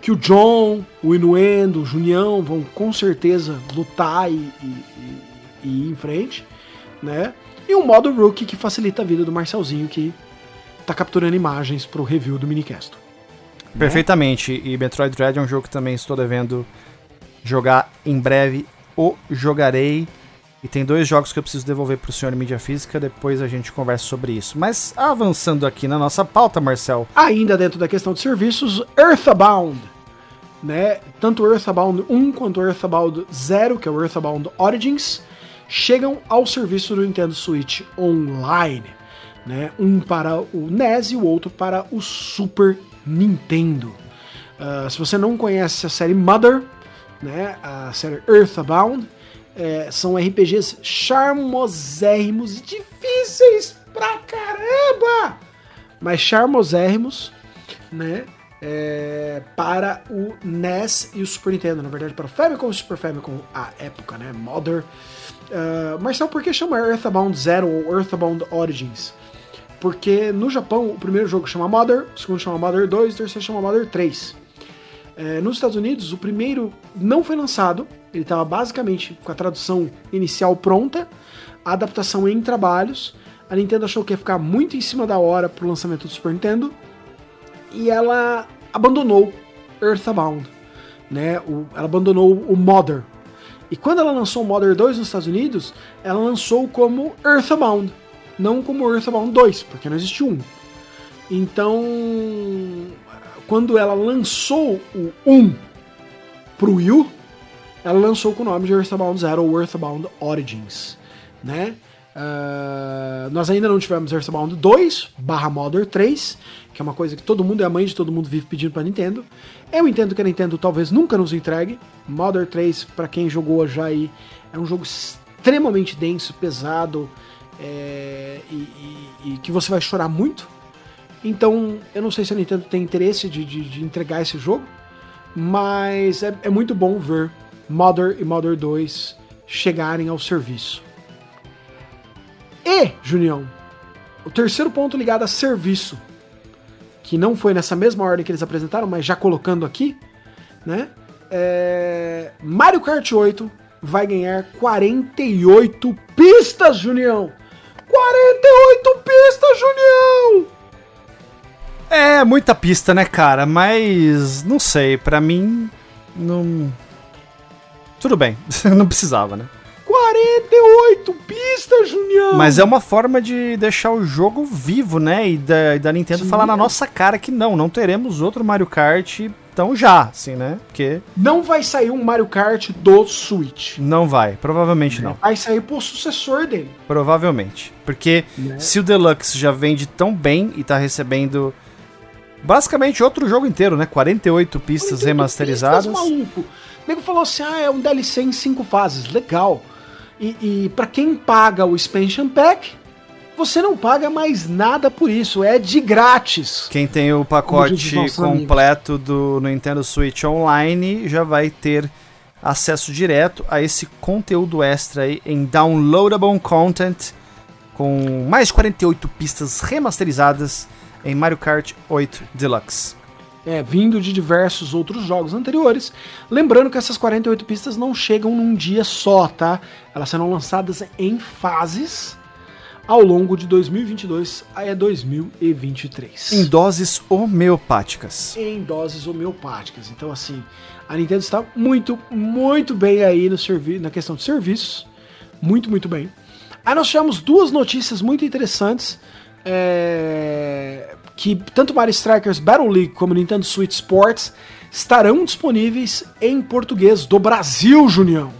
que o John, o Inuendo, o Junião vão com certeza lutar e, e, e, ir em frente, né? E um modo Rookie que facilita a vida do Marcelzinho que tá capturando imagens pro review do Minicast. Perfeitamente. E Metroid Dread é um jogo que também estou devendo jogar em breve. O jogarei. E tem dois jogos que eu preciso devolver pro senhor em mídia física, depois a gente conversa sobre isso. Mas avançando aqui na nossa pauta, Marcel. Ainda dentro da questão de serviços, Earthbound. Né? Tanto Earthbound 1 quanto Earthbound 0, que é o Earthbound Origins, chegam ao serviço do Nintendo Switch Online. Né? Um para o NES e o outro para o Super Nintendo. Uh, se você não conhece a série Mother, né? a série Earthbound, é, são RPGs charmosérrimos e difíceis pra caramba! Mas charmosérrimos, né? É, para o NES e o Super Nintendo, na verdade para o Famicom e o Super Famicom à época, né? Mother. Uh, Marcel, por que chama Earthbound Zero ou Earthbound Origins? Porque no Japão o primeiro jogo chama Mother, o segundo chama Mother 2 o terceiro chama Mother 3. É, nos Estados Unidos, o primeiro não foi lançado, ele estava basicamente com a tradução inicial pronta, a adaptação em trabalhos. A Nintendo achou que ia ficar muito em cima da hora para o lançamento do Super Nintendo e ela abandonou Earthbound, né? O, ela abandonou o Mother. E quando ela lançou o Mother 2 nos Estados Unidos, ela lançou como Earthbound, não como Earthbound 2, porque não existe um. Então, quando ela lançou o 1 pro Wii U, ela lançou com o nome de Earthbound Zero ou Earthbound Origins, né? Uh, nós ainda não tivemos Earthbound 2 barra Mother 3, que é uma coisa que todo mundo é a mãe de todo mundo vive pedindo pra Nintendo. Eu entendo que a Nintendo talvez nunca nos entregue. Mother 3, para quem jogou já aí, é um jogo extremamente denso, pesado é, e, e, e, que você vai chorar muito. Então, eu não sei se a Nintendo tem interesse de, de, de entregar esse jogo, mas é, é muito bom ver Mother e Mother 2 chegarem ao serviço. E, Junião, o terceiro ponto ligado a serviço, que não foi nessa mesma ordem que eles apresentaram, mas já colocando aqui, né? É... Mario Kart 8 vai ganhar 48 pistas, Junião! 48 pistas, Junião! É, muita pista, né, cara? Mas não sei, para mim não tudo bem, não precisava, né? 48 pistas, Junião! Mas é uma forma de deixar o jogo vivo, né? E da, da Nintendo Sim. falar na nossa cara que não, não teremos outro Mario Kart então já, assim, né? Porque. Não vai sair um Mario Kart do Switch. Não vai, provavelmente não. Vai sair pro sucessor dele. Provavelmente. Porque né? se o Deluxe já vende tão bem e tá recebendo. Basicamente outro jogo inteiro, né? 48 pistas 48 remasterizadas. Pistas, maluco. O nego falou assim: ah, é um DLC em cinco fases. Legal. E, e para quem paga o Expansion Pack, você não paga mais nada por isso, é de grátis. Quem tem o pacote completo amigos. do Nintendo Switch Online já vai ter acesso direto a esse conteúdo extra aí em downloadable content com mais 48 pistas remasterizadas em Mario Kart 8 Deluxe é, vindo de diversos outros jogos anteriores. Lembrando que essas 48 pistas não chegam num dia só, tá? Elas serão lançadas em fases ao longo de 2022 a 2023. Em doses homeopáticas. Em doses homeopáticas. Então, assim, a Nintendo está muito, muito bem aí no na questão de serviços. Muito, muito bem. Aí nós tivemos duas notícias muito interessantes. É, que tanto Mario Strikers Battle League como Nintendo Switch Sports estarão disponíveis em português do Brasil, Junião.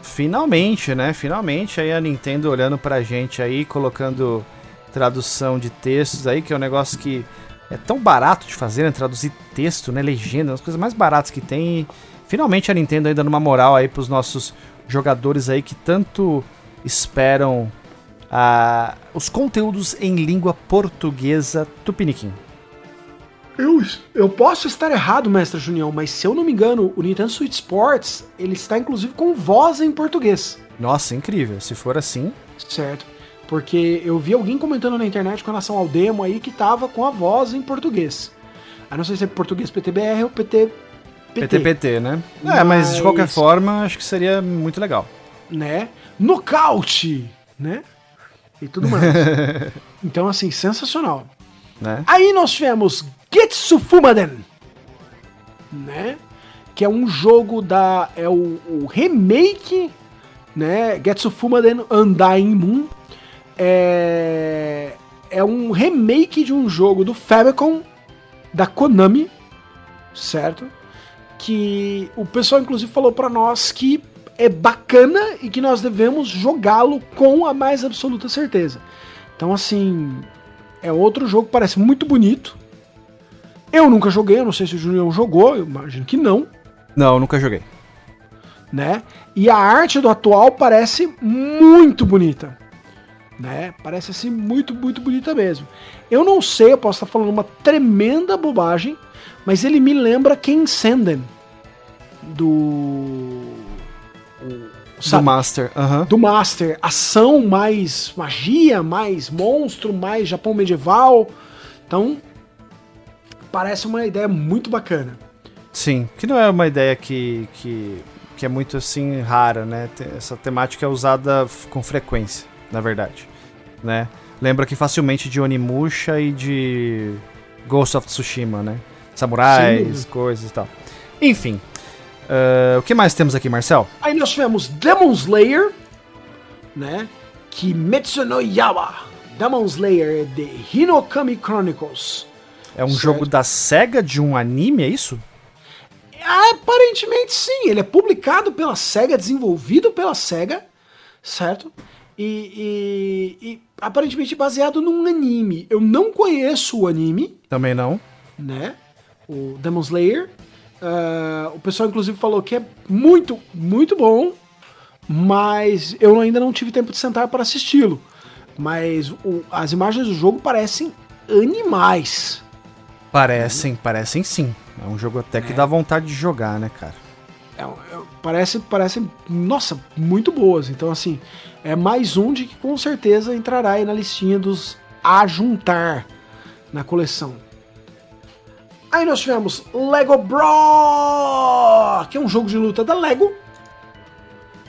Finalmente, né? Finalmente aí a Nintendo olhando pra gente aí, colocando tradução de textos aí, que é um negócio que é tão barato de fazer, né? Traduzir texto, né? Legenda, as coisas mais baratas que tem. E finalmente a Nintendo aí dando uma moral aí pros nossos jogadores aí que tanto esperam uh, os conteúdos em língua portuguesa tupiniquim. Eu, eu posso estar errado, mestre Junião, mas se eu não me engano, o Nintendo Switch Sports, ele está inclusive com voz em português. Nossa, incrível. Se for assim. Certo. Porque eu vi alguém comentando na internet com relação ao demo aí que tava com a voz em português. Eu não sei se é português PTBR ou PT. PTPT, né? Mas... É, mas de qualquer forma, acho que seria muito legal. Né? Nocaute! Né? E tudo mais. então, assim, sensacional. Né? Aí nós tivemos Getsu Fumaden, né? Que é um jogo da. É o, o remake, né? Getsu Fumaden Undying Moon. É, é um remake de um jogo do Famicom, da Konami, certo? Que o pessoal, inclusive, falou para nós que é bacana e que nós devemos jogá-lo com a mais absoluta certeza. Então, assim, é outro jogo que parece muito bonito. Eu nunca joguei, eu não sei se o Julião jogou, eu imagino que não. Não, nunca joguei. Né? E a arte do atual parece muito bonita. Né? Parece assim muito, muito bonita mesmo. Eu não sei, eu posso estar falando uma tremenda bobagem, mas ele me lembra Ken Senden do Sabe? Do Master. Uhum. Do Master. Ação mais magia, mais monstro, mais Japão medieval. Então, parece uma ideia muito bacana. Sim, que não é uma ideia que, que, que é muito assim rara, né? Essa temática é usada com frequência, na verdade, né? Lembra que facilmente de Onimusha e de Ghost of Tsushima, né? Samurais, Sim. coisas e tal. Enfim, Uh, o que mais temos aqui, Marcel? Aí nós tivemos Demon Slayer, né? Kimetsu no Yawa. Demon Slayer de Hinokami Chronicles. É um certo? jogo da SEGA de um anime, é isso? Aparentemente sim. Ele é publicado pela SEGA, desenvolvido pela SEGA, certo? E, e, e, aparentemente baseado num anime. Eu não conheço o anime. Também não. Né? O Demon Slayer. Uh, o pessoal, inclusive, falou que é muito, muito bom, mas eu ainda não tive tempo de sentar para assisti-lo. Mas o, as imagens do jogo parecem animais. Parecem, parecem sim. É um jogo até que é. dá vontade de jogar, né, cara? É, é, parece, parece, nossa, muito boas. Então, assim, é mais um de que com certeza entrará aí na listinha dos a juntar na coleção. Aí nós tivemos Lego Bro, que é um jogo de luta da Lego.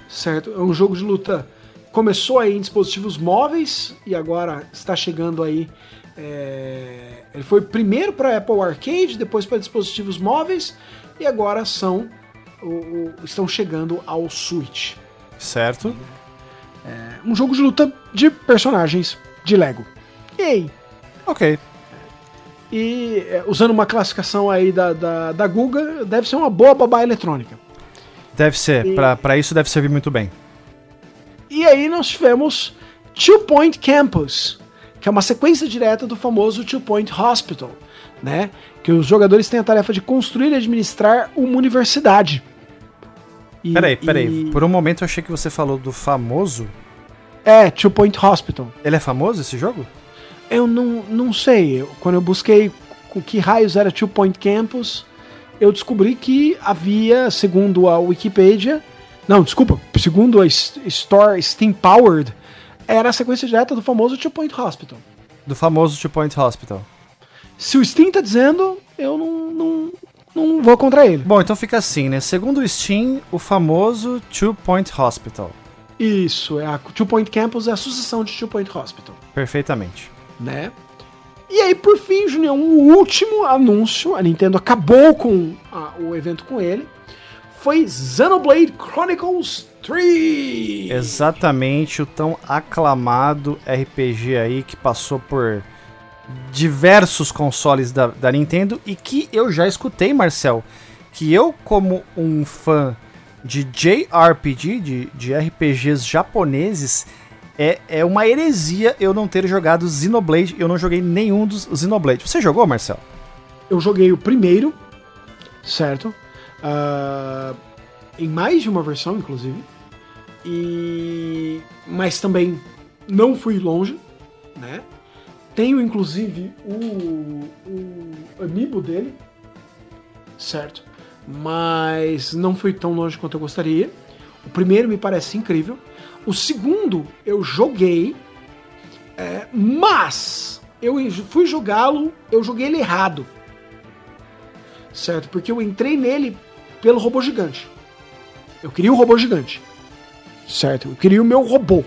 Certo? É um jogo de luta começou aí em dispositivos móveis e agora está chegando aí. É... Ele foi primeiro para Apple Arcade, depois para dispositivos móveis e agora são o, o, estão chegando ao Switch. Certo. É um jogo de luta de personagens de Lego. E aí? Ok. E é, usando uma classificação aí da, da, da Google, deve ser uma boa babá eletrônica. Deve ser, e... para isso deve servir muito bem. E aí nós tivemos Two Point Campus, que é uma sequência direta do famoso Two Point Hospital, né? Que os jogadores têm a tarefa de construir e administrar uma universidade. E, peraí, peraí. E... Por um momento eu achei que você falou do famoso. É, Two Point Hospital. Ele é famoso esse jogo? Eu não, não sei. Quando eu busquei o que raios era Two Point Campus, eu descobri que havia, segundo a Wikipedia, não, desculpa, segundo a Store Steam Powered, era a sequência direta do famoso Two Point Hospital. Do famoso Two Point Hospital. Se o Steam tá dizendo, eu não, não, não vou contra ele. Bom, então fica assim, né? Segundo o Steam, o famoso Two Point Hospital. Isso, é a Two Point Campus é a sucessão de Two Point Hospital. Perfeitamente né? E aí, por fim, Junião, o último anúncio, a Nintendo acabou com a, o evento com ele, foi Xenoblade Chronicles 3! Exatamente, o tão aclamado RPG aí que passou por diversos consoles da, da Nintendo e que eu já escutei, Marcel, que eu, como um fã de JRPG, de, de RPGs japoneses, é, é uma heresia eu não ter jogado Xenoblade. Eu não joguei nenhum dos Xenoblade. Você jogou, Marcel? Eu joguei o primeiro, certo? Uh, em mais de uma versão, inclusive. E mas também não fui longe, né? Tenho inclusive o, o amiibo dele, certo? Mas não fui tão longe quanto eu gostaria. O primeiro me parece incrível. O segundo eu joguei, é, mas eu fui jogá-lo, eu joguei ele errado. Certo? Porque eu entrei nele pelo robô gigante. Eu queria um robô gigante. Certo? Eu queria o meu robô.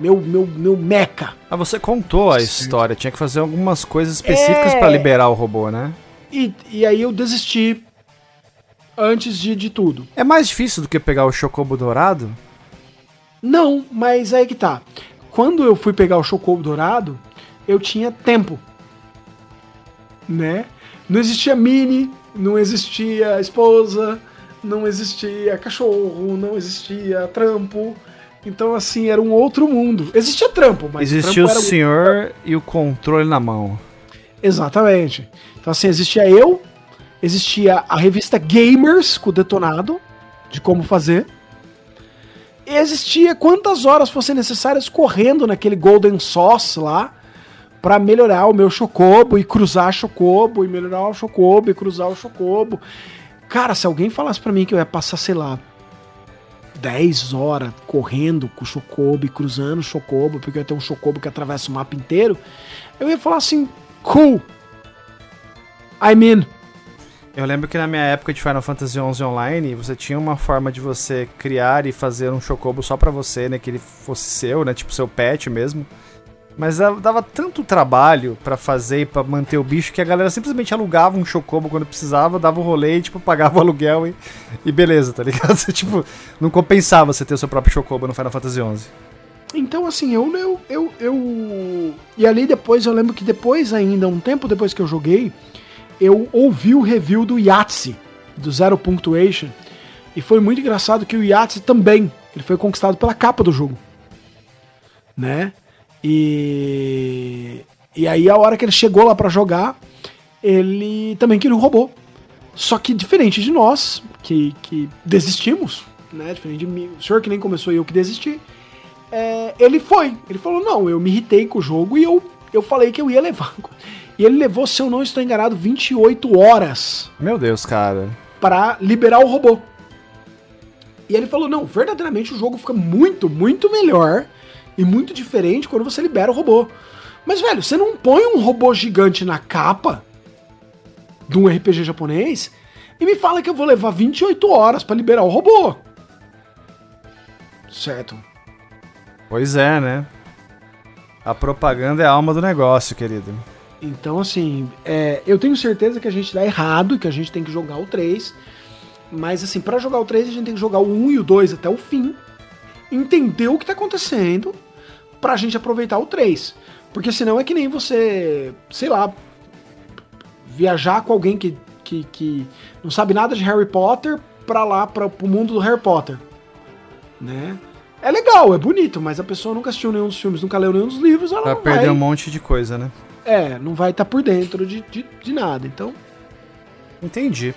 meu, meu, meu meca. Ah, você contou a história, tinha que fazer algumas coisas específicas é... para liberar o robô, né? E, e aí eu desisti antes de, de tudo. É mais difícil do que pegar o Chocobo Dourado? Não, mas aí que tá. Quando eu fui pegar o Chocobo Dourado, eu tinha tempo. Né? Não existia mini, não existia esposa, não existia cachorro, não existia trampo. Então, assim, era um outro mundo. Existia trampo, mas. Existia o, o senhor e o controle na mão. Exatamente. Então, assim, existia eu, existia a revista Gamers com o detonado de como fazer. Existia quantas horas fossem necessárias correndo naquele Golden Sauce lá para melhorar o meu Chocobo e cruzar Chocobo e melhorar o Chocobo e cruzar o Chocobo. Cara, se alguém falasse para mim que eu ia passar, sei lá, 10 horas correndo com o Chocobo e cruzando o Chocobo, porque eu ia ter um Chocobo que atravessa o mapa inteiro, eu ia falar assim, cool, I'm in. Eu lembro que na minha época de Final Fantasy XI Online, você tinha uma forma de você criar e fazer um Chocobo só pra você, né? Que ele fosse seu, né? Tipo seu pet mesmo. Mas dava tanto trabalho para fazer e pra manter o bicho que a galera simplesmente alugava um Chocobo quando precisava, dava o um rolê e, tipo, pagava o aluguel e, e beleza, tá ligado? tipo, não compensava você ter o seu próprio Chocobo no Final Fantasy XI. Então, assim, eu, eu, eu, eu. E ali depois, eu lembro que depois, ainda, um tempo depois que eu joguei, eu ouvi o review do Yahtzee, do Zero Punctuation, e foi muito engraçado que o Yahtzee também, ele foi conquistado pela capa do jogo. Né? E e aí a hora que ele chegou lá para jogar, ele também queria um robô. Só que diferente de nós, que, que desistimos, né? Diferente de mim, o senhor que nem começou e eu que desisti. É, ele foi. Ele falou: não, eu me irritei com o jogo e eu, eu falei que eu ia levar. E ele levou, se eu não estou enganado, 28 horas. Meu Deus, cara. Para liberar o robô. E ele falou: não, verdadeiramente o jogo fica muito, muito melhor e muito diferente quando você libera o robô. Mas, velho, você não põe um robô gigante na capa de um RPG japonês e me fala que eu vou levar 28 horas para liberar o robô. Certo. Pois é, né? A propaganda é a alma do negócio, querido. Então, assim, é, eu tenho certeza que a gente dá errado, que a gente tem que jogar o 3. Mas, assim, para jogar o 3, a gente tem que jogar o 1 e o 2 até o fim. Entender o que tá acontecendo pra gente aproveitar o 3. Porque senão é que nem você, sei lá, viajar com alguém que, que, que não sabe nada de Harry Potter pra lá, pra, pro mundo do Harry Potter. Né? É legal, é bonito, mas a pessoa nunca assistiu nenhum dos filmes, nunca leu nenhum dos livros, ela vai perder vai... um monte de coisa, né? É, não vai estar tá por dentro de, de, de nada, então. Entendi.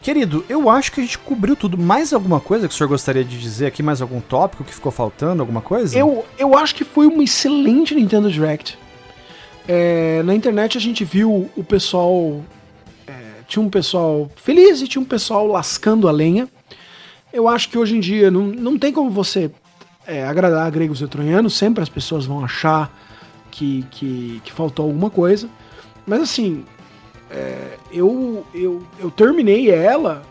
Querido, eu acho que a gente cobriu tudo. Mais alguma coisa que o senhor gostaria de dizer aqui? Mais algum tópico que ficou faltando? Alguma coisa? Eu, eu acho que foi uma excelente Nintendo Direct. É, na internet a gente viu o pessoal. É, tinha um pessoal feliz e tinha um pessoal lascando a lenha. Eu acho que hoje em dia não, não tem como você é, agradar gregos e troianos, sempre as pessoas vão achar que, que, que faltou alguma coisa. Mas assim, é, eu, eu, eu terminei ela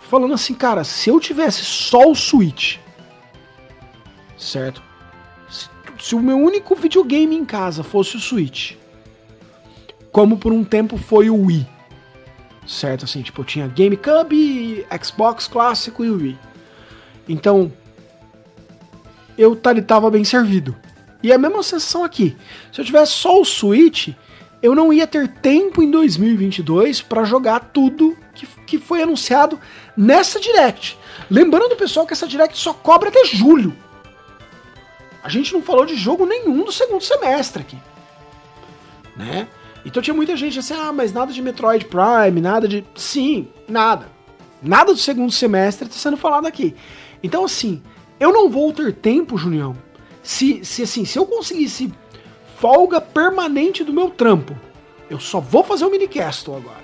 falando assim, cara, se eu tivesse só o Switch, certo? Se, se o meu único videogame em casa fosse o Switch, como por um tempo foi o Wii, certo? Assim, tipo, eu tinha GameCube, Xbox clássico e Wii. Então, eu tava bem servido. E a mesma sensação aqui. Se eu tivesse só o Switch, eu não ia ter tempo em 2022 para jogar tudo que, que foi anunciado nessa Direct. Lembrando, pessoal, que essa Direct só cobra até julho. A gente não falou de jogo nenhum do segundo semestre aqui. Né? Então tinha muita gente assim, ah, mas nada de Metroid Prime, nada de. Sim, nada. Nada do segundo semestre está sendo falado aqui. Então, assim, eu não vou ter tempo, Junião, se, se assim, se eu conseguisse folga permanente do meu trampo, eu só vou fazer o minicastle agora.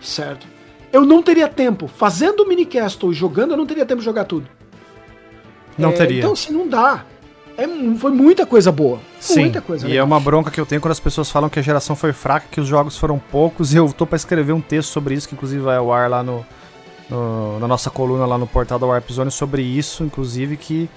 Certo? Eu não teria tempo. Fazendo o minicastle e jogando, eu não teria tempo de jogar tudo. Não é, teria. Então, se não dá. É, foi muita coisa boa. Sim, muita coisa e legal. é uma bronca que eu tenho quando as pessoas falam que a geração foi fraca, que os jogos foram poucos, e eu tô para escrever um texto sobre isso, que inclusive vai ao ar lá no, no, na nossa coluna lá no portal da Warp Zone sobre isso, inclusive que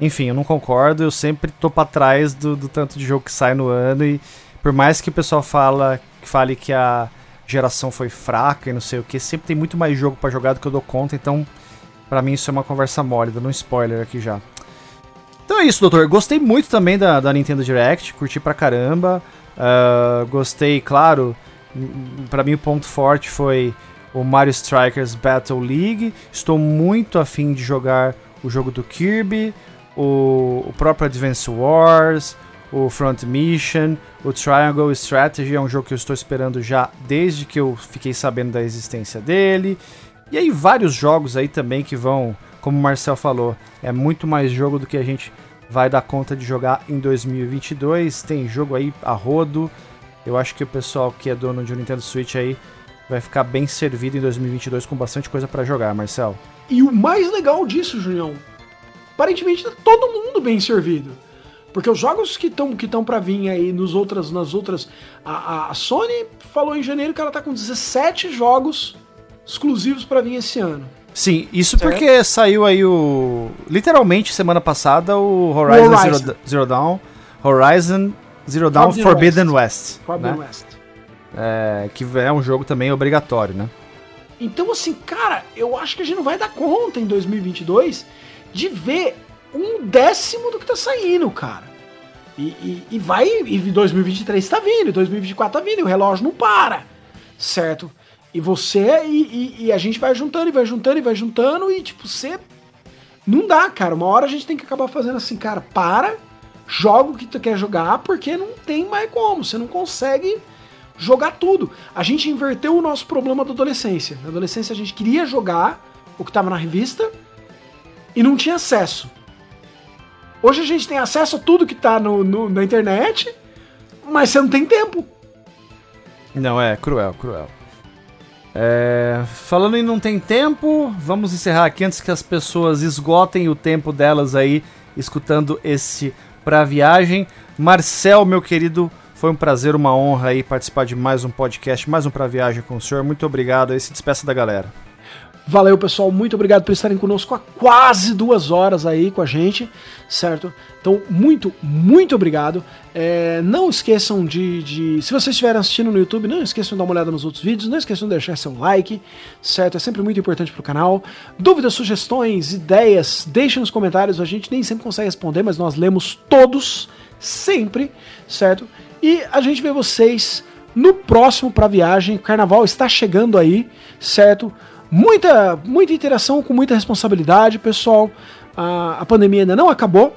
enfim, eu não concordo, eu sempre tô pra trás do, do tanto de jogo que sai no ano e por mais que o pessoal fala, fale que a geração foi fraca e não sei o que, sempre tem muito mais jogo para jogar do que eu dou conta, então para mim isso é uma conversa mole, dando um spoiler aqui já. Então é isso, doutor. Gostei muito também da, da Nintendo Direct, curti pra caramba. Uh, gostei, claro, para mim o ponto forte foi o Mario Strikers Battle League. Estou muito afim de jogar o jogo do Kirby, o, o próprio Advance Wars, o Front Mission, o Triangle Strategy é um jogo que eu estou esperando já desde que eu fiquei sabendo da existência dele. E aí vários jogos aí também que vão, como o Marcel falou, é muito mais jogo do que a gente vai dar conta de jogar em 2022. Tem jogo aí a rodo. Eu acho que o pessoal que é dono de um Nintendo Switch aí vai ficar bem servido em 2022 com bastante coisa para jogar, Marcel. E o mais legal disso, Julião, aparentemente tá todo mundo bem servido. Porque os jogos que estão que para vir aí nos outras, nas outras. A, a, Sony falou em janeiro que ela tá com 17 jogos exclusivos para vir esse ano. Sim, isso certo? porque saiu aí o. Literalmente semana passada o Horizon, Horizon. Zero, Zero, Dawn. Horizon Zero Dawn Forbidden, Forbidden West. West Forbidden né? West. É, que é um jogo também obrigatório, né? Então, assim, cara, eu acho que a gente não vai dar conta em 2022 de ver um décimo do que tá saindo, cara. E, e, e vai, e 2023 tá vindo, 2024 tá vindo, e o relógio não para, certo? E você, e, e, a gente vai juntando, e vai juntando, e vai juntando, e tipo, você. Não dá, cara. Uma hora a gente tem que acabar fazendo assim, cara, para, joga o que tu quer jogar, porque não tem mais como, você não consegue jogar tudo. A gente inverteu o nosso problema da adolescência. Na adolescência a gente queria jogar o que estava na revista e não tinha acesso. Hoje a gente tem acesso a tudo que tá no, no, na internet, mas você não tem tempo. Não, é cruel, cruel. É, falando em não tem tempo, vamos encerrar aqui antes que as pessoas esgotem o tempo delas aí escutando esse pra viagem. Marcel, meu querido, foi um prazer, uma honra aí participar de mais um podcast, mais um pra viagem com o senhor. Muito obrigado aí, se despeça da galera. Valeu, pessoal. Muito obrigado por estarem conosco há quase duas horas aí com a gente, certo? Então, muito, muito obrigado. É, não esqueçam de, de, Se vocês estiverem assistindo no YouTube, não esqueçam de dar uma olhada nos outros vídeos. Não esqueçam de deixar seu like, certo? É sempre muito importante pro canal. Dúvidas, sugestões, ideias, deixem nos comentários. A gente nem sempre consegue responder, mas nós lemos todos, sempre, certo? E a gente vê vocês no próximo pra viagem. O carnaval está chegando aí, certo? Muita, muita interação com muita responsabilidade, pessoal. A, a pandemia ainda não acabou,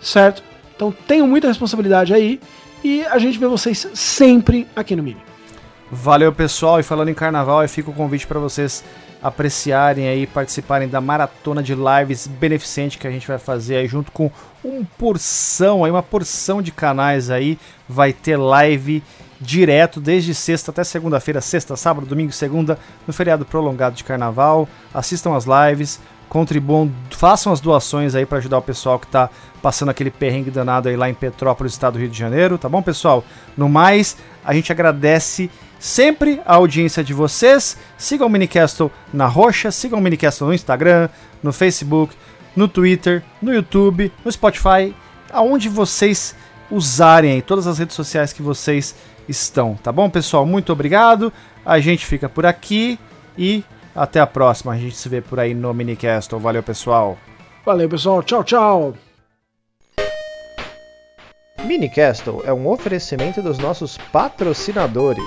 certo? Então tenham muita responsabilidade aí. E a gente vê vocês sempre aqui no Mini. Valeu, pessoal. E falando em carnaval, fica o convite para vocês apreciarem aí, participarem da maratona de lives beneficente que a gente vai fazer aí junto com um porção aí, uma porção de canais aí. Vai ter live direto desde sexta até segunda-feira, sexta, sábado, domingo, segunda, no feriado prolongado de carnaval. Assistam as lives, contribuam, façam as doações aí para ajudar o pessoal que está passando aquele perrengue danado aí lá em Petrópolis, estado do Rio de Janeiro, tá bom, pessoal? No mais, a gente agradece sempre a audiência de vocês. Sigam o Minicastle na roxa, sigam o Minicastle no Instagram, no Facebook, no Twitter, no YouTube, no Spotify, aonde vocês usarem aí, todas as redes sociais que vocês estão. Tá bom, pessoal? Muito obrigado. A gente fica por aqui e até a próxima. A gente se vê por aí no Minicast. Valeu, pessoal. Valeu, pessoal. Tchau, tchau. Minicastle é um oferecimento dos nossos patrocinadores.